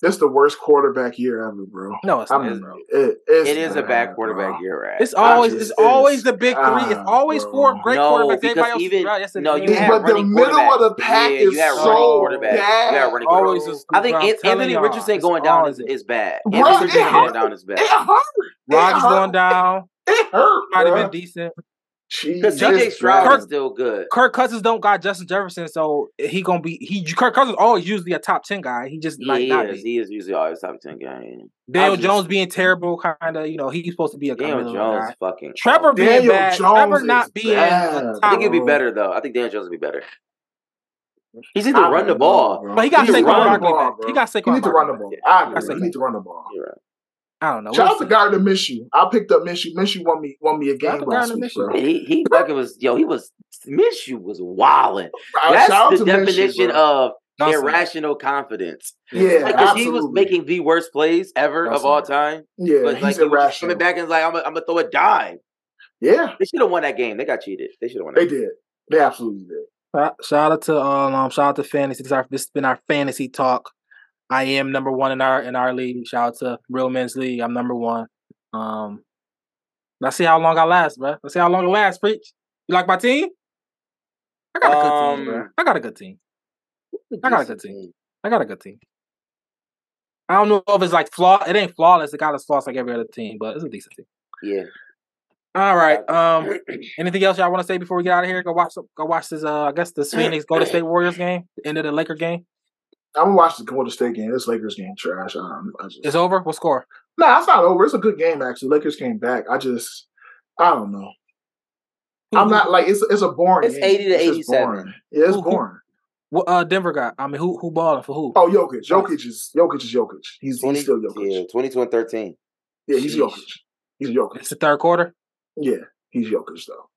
This the worst quarterback year ever, bro. No, it's I not, mean, bro. it, it's It is a bad bro. quarterback year, right? It's always just- it's always the big three. It's ah, always bro. four great No, quarterbacks. because else even- is right. No, you have but the middle of the pack Yeah, is you have so running quarterbacks. You have running always quarterbacks. is. I think bro, I'm An- telling Anthony y'all, Richardson it's going down always is, bad. Bro, Anthony Richardson going down is bad. It hurt. It Rodgers going down. It hurt. Might have been decent. Because Jeez, CJ Stroud bad. is still good. Kirk Cousins don't got Justin Jefferson, so he gonna be he. Kirk Cousins always usually a top ten guy. He just Yeah, might he not is. be. He is usually always top ten guy. Daniel just- Jones being terrible, kind of. You know, he's supposed to be a Daniel Jones guy. fucking. Trevor being Daniel bad. Jones Trevor not being bad, a I top. think he'd be better though. I think Daniel Jones would be better. He's either I run the ball. bro. But he got He to Saquon run the Barkley ball, back. bro. He got He needs to run the ball. I That's agree. He okay. needs to run the ball. You're right. I don't know. Shout We'll out to see. Gardner Minshew. I picked up Minshew. Minshew won me won me a Shout game out last Gardner week, Minshew. bro. He he fucking was yo. He was Minshew was wilding. That's shout out the to Minshew, definition bro. of Don't irrational confidence. Yeah, Because he was making the worst plays ever Don't of all time. Yeah, But he's like he was irrational. coming back and was like, I'm gonna I'm gonna throw a dime. Yeah, They should have won that game. They got cheated. They should have won. they game. did. They absolutely did. Shout- Shout out to um, um, shout out to fantasy. This, is our, this has been our fantasy talk. I am number one in our in our league. Shout out to Real Men's League. I'm number one. Um, let's see how long I last, bro. Let's see how long it lasts. Preach. You like my team? I got a good team, bro. Um, I got a good team. I got a good team. I got a good team. I don't know if it's like flaw. It ain't flawless. It got its flaws like every other team, but it's a decent team. Yeah. All right. Um. <clears throat> Anything else y'all want to say before we get out of here? Go watch. Go watch this. Uh. I guess the <clears throat> Phoenix Golden State Warriors game. The end of the Laker game. I'm gonna watch the Golden State game. This Lakers game trash. Um, I just, It's over. What score? nah, it's not over. It's a good game actually. Lakers came back. I just, I don't know. I'm not like it's it's a boring. It's game. 80 to just 87. boring. Yeah, it's Who- who- boring. What uh Denver got? I mean, who who balling for who? Oh, Jokic. Jokic is Jokic is Jokic. He's, 20, he's still Jokic. Yeah, 22 and 13. Yeah, he's Sheesh. Jokic. He's Jokic. It's the third quarter. Yeah, he's Jokic though.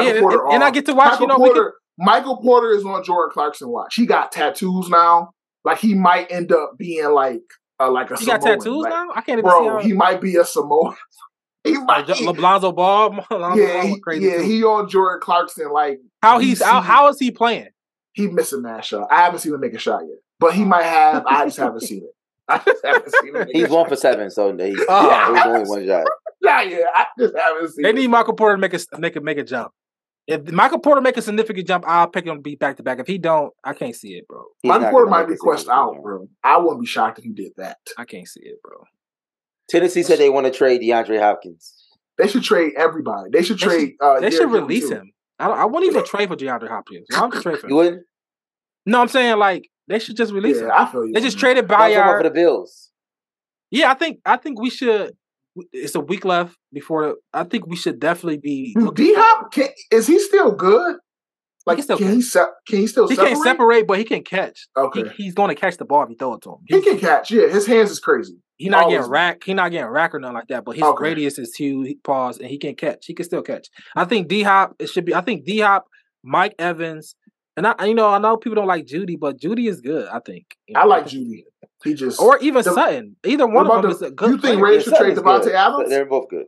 Yeah, and, and I get to watch. Michael You know, Porter. can, Michael Porter is on Jordan Clarkson watch. He got tattoos now. Like he might end up being like uh, like a he got tattoos Like, now. I can't even Bro, see how. he might be a Samoan. <laughs> he might. Jo- he- Lonzo Ball. <laughs> Lonzo yeah, Ball he, crazy yeah, too. he on Jordan Clarkson. Like how he's DC. how, how is he playing? he missing that shot. I haven't seen him make a shot yet, but he might have. I just haven't seen it. <laughs> I just haven't seen him. He's one shot. for seven, so he, Oh. it was only one shot. Yeah, yeah, I just haven't seen. They it. need Michael Porter to make a make a make a jump. If Michael Porter make a significant jump, I'll pick him to be back to back. If he don't, I can't see it, bro. He's Michael Porter might make be a quest out, jump. bro. I wouldn't be shocked if he did that. I can't see it, bro. Tennessee said they want to trade DeAndre Hopkins. They should trade everybody. They should They trade. uh, They should release too. him. I don't, I wouldn't even trade for DeAndre Hopkins. Why would you trade for You him? wouldn't? No, I'm saying like they should just release Yeah, him. I feel you. They just traded I'm for the Bills. Yeah, I think I think we should. It's a week left before. I think we should definitely be. D Hop is he still good? Like, can still can catch. he se- can he still He separate? can't separate, but he can catch. Okay, He, he's going to catch the ball if you throw it to him. he can catch. Yeah, his hands is crazy. He's not Always getting rack. He's not getting rack or nothing like that. But his Okay. radius is huge. He pause and he can catch. He can still catch. I think D Hop. It should be. I think D Hop, Mike Evans, and I. You know, I know people don't like Jeudy, but Jeudy is good. I think. You I like Jeudy. He just Or even The- Sutton. Either one of them the- is a good. you think. Ray should trade Davante good. Adams? They're both good.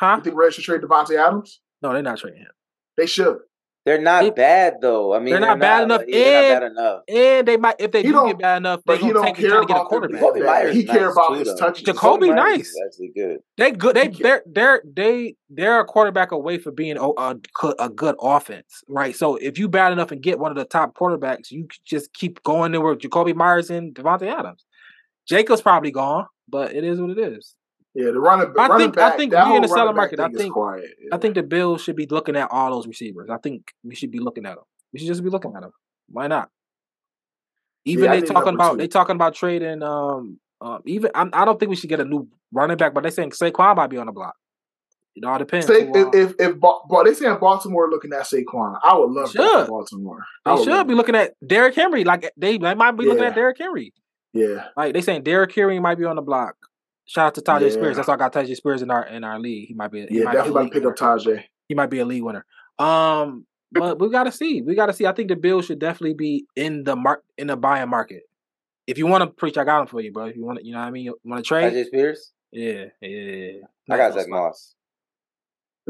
Huh? you think Red should trade Davante Adams? No, they're not trading him. They should. They're not They- bad though. I mean, they're not bad enough, yeah, they're and- not bad enough. And they might, if they He do don't- get bad enough, But they he gonna don't take care to get a about the, quarterback. Jakobi. Meyers He is care nice about too, his though. touches. Jakobi Meyers nice. actually good. They good. They they're they're they they're a quarterback away from being oh, a, a, a good offense, right? So if you bad enough and get one of the top quarterbacks, you could just keep going there with Jakobi Meyers and Davante Adams. Jacob's probably gone, but it is what it is. Yeah, the running, I running think- I think in the selling back market. I think- quiet. I think the Bills should be looking at all those receivers. I think we should be looking at them. We should just be looking at them. Why not? Even Yeah, they talking about two. they talking about trading. Um, um, even I'm, I don't think we should get a new running back, but they saying Saquon might be on the block. It all depends. Say, uh, if if, if Ba- Ba- they saying Baltimore looking at Saquon, I would love Should. Baltimore. I would should be looking at Derrick Henry. Like they, they might be looking at Derrick Henry. Yeah, Like they saying Derrick Henry might be on the block. Shout out to Tyjae Yeah. Spears. That's why I got Tyjae Spears in our in our league. He might be. He yeah, might be a definitely about league pick up winner. Tyjae. He might be a league winner. Um, but we gotta see. We gotta see. I think the Bills should definitely be in the mark in the buying market. If you want to preach, I got him for you, bro. If you want to, you know what I mean. You want to trade? AJ Spears. Yeah, yeah. I got Zach Moss.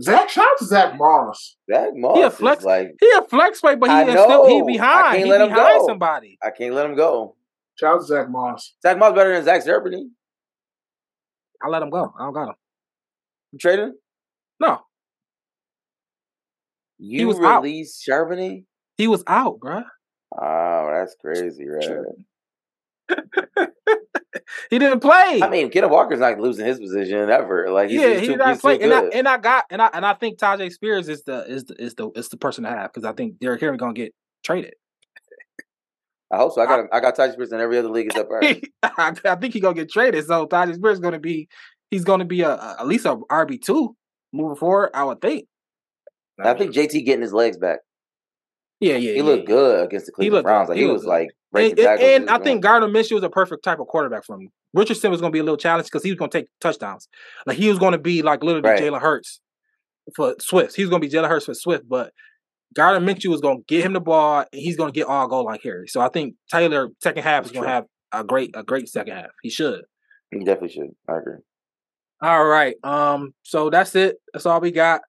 Zach, shout out to Zach Moss. Zach Moss He a is flex- like He a flex play, but he is still he behind. I can't He let him behind go. somebody. I can't let him go. Shout out to Zach Moss. Zach Moss better than Zach Charbonnet. I let him go. I don't got him. You traded him? No, You was out. Charbonnet? he was out, bruh. Oh, that's crazy, right? <laughs> He didn't play. I mean, Kenneth Walker's not losing his position ever. Like, he's, yeah, he's he too, not play, and I and I got and I and I think Tyjae Spears is the is the is the is the person to have because I think Derrick Henry gonna get traded. I hope so. I got him. I got Ty Spears in every other league except ours. <laughs> I, I think he gonna get traded. So Tyjae Spears is gonna be he's gonna be a, a at least a RB two moving forward. I would think. I think JT getting his legs back. Yeah, yeah, He yeah, looked yeah. good against the Cleveland Browns. Like He he, was good. like And, breaking and, tackles. and He I was think. Gardner Minshew is a perfect type of quarterback for him. Richardson was going to be a little challenge because he was going to take touchdowns. Like he was going to be like literally Right. Jalen Hurts for Swift. He was going to be Jalen Hurts for Swift, but Gardner Minshew was going to get him the ball and he's going to get all goal line carries. So I think Taylor second half is going to have a great a great second half. He should. He definitely should. I agree. All right. Um. So that's it. That's all we got.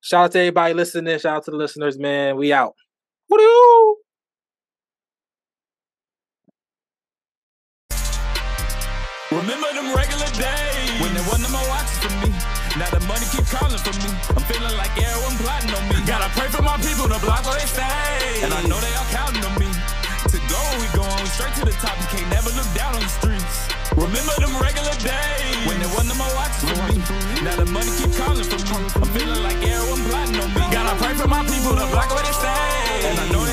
Shout out to everybody listening. Shout out to the listeners, man. We out. Woo! Now the money keep calling for me. I'm feeling like everyone plotting on me. Gotta pray for my people to block where they stay. And I know they all counting on me. To go, we going straight to the top. You can't never look down on the streets. Remember them regular days when there wasn't no more watches for me. Now the money keep calling for me. I'm feeling like everyone plotting on me. Gotta pray for my people to block where they stay.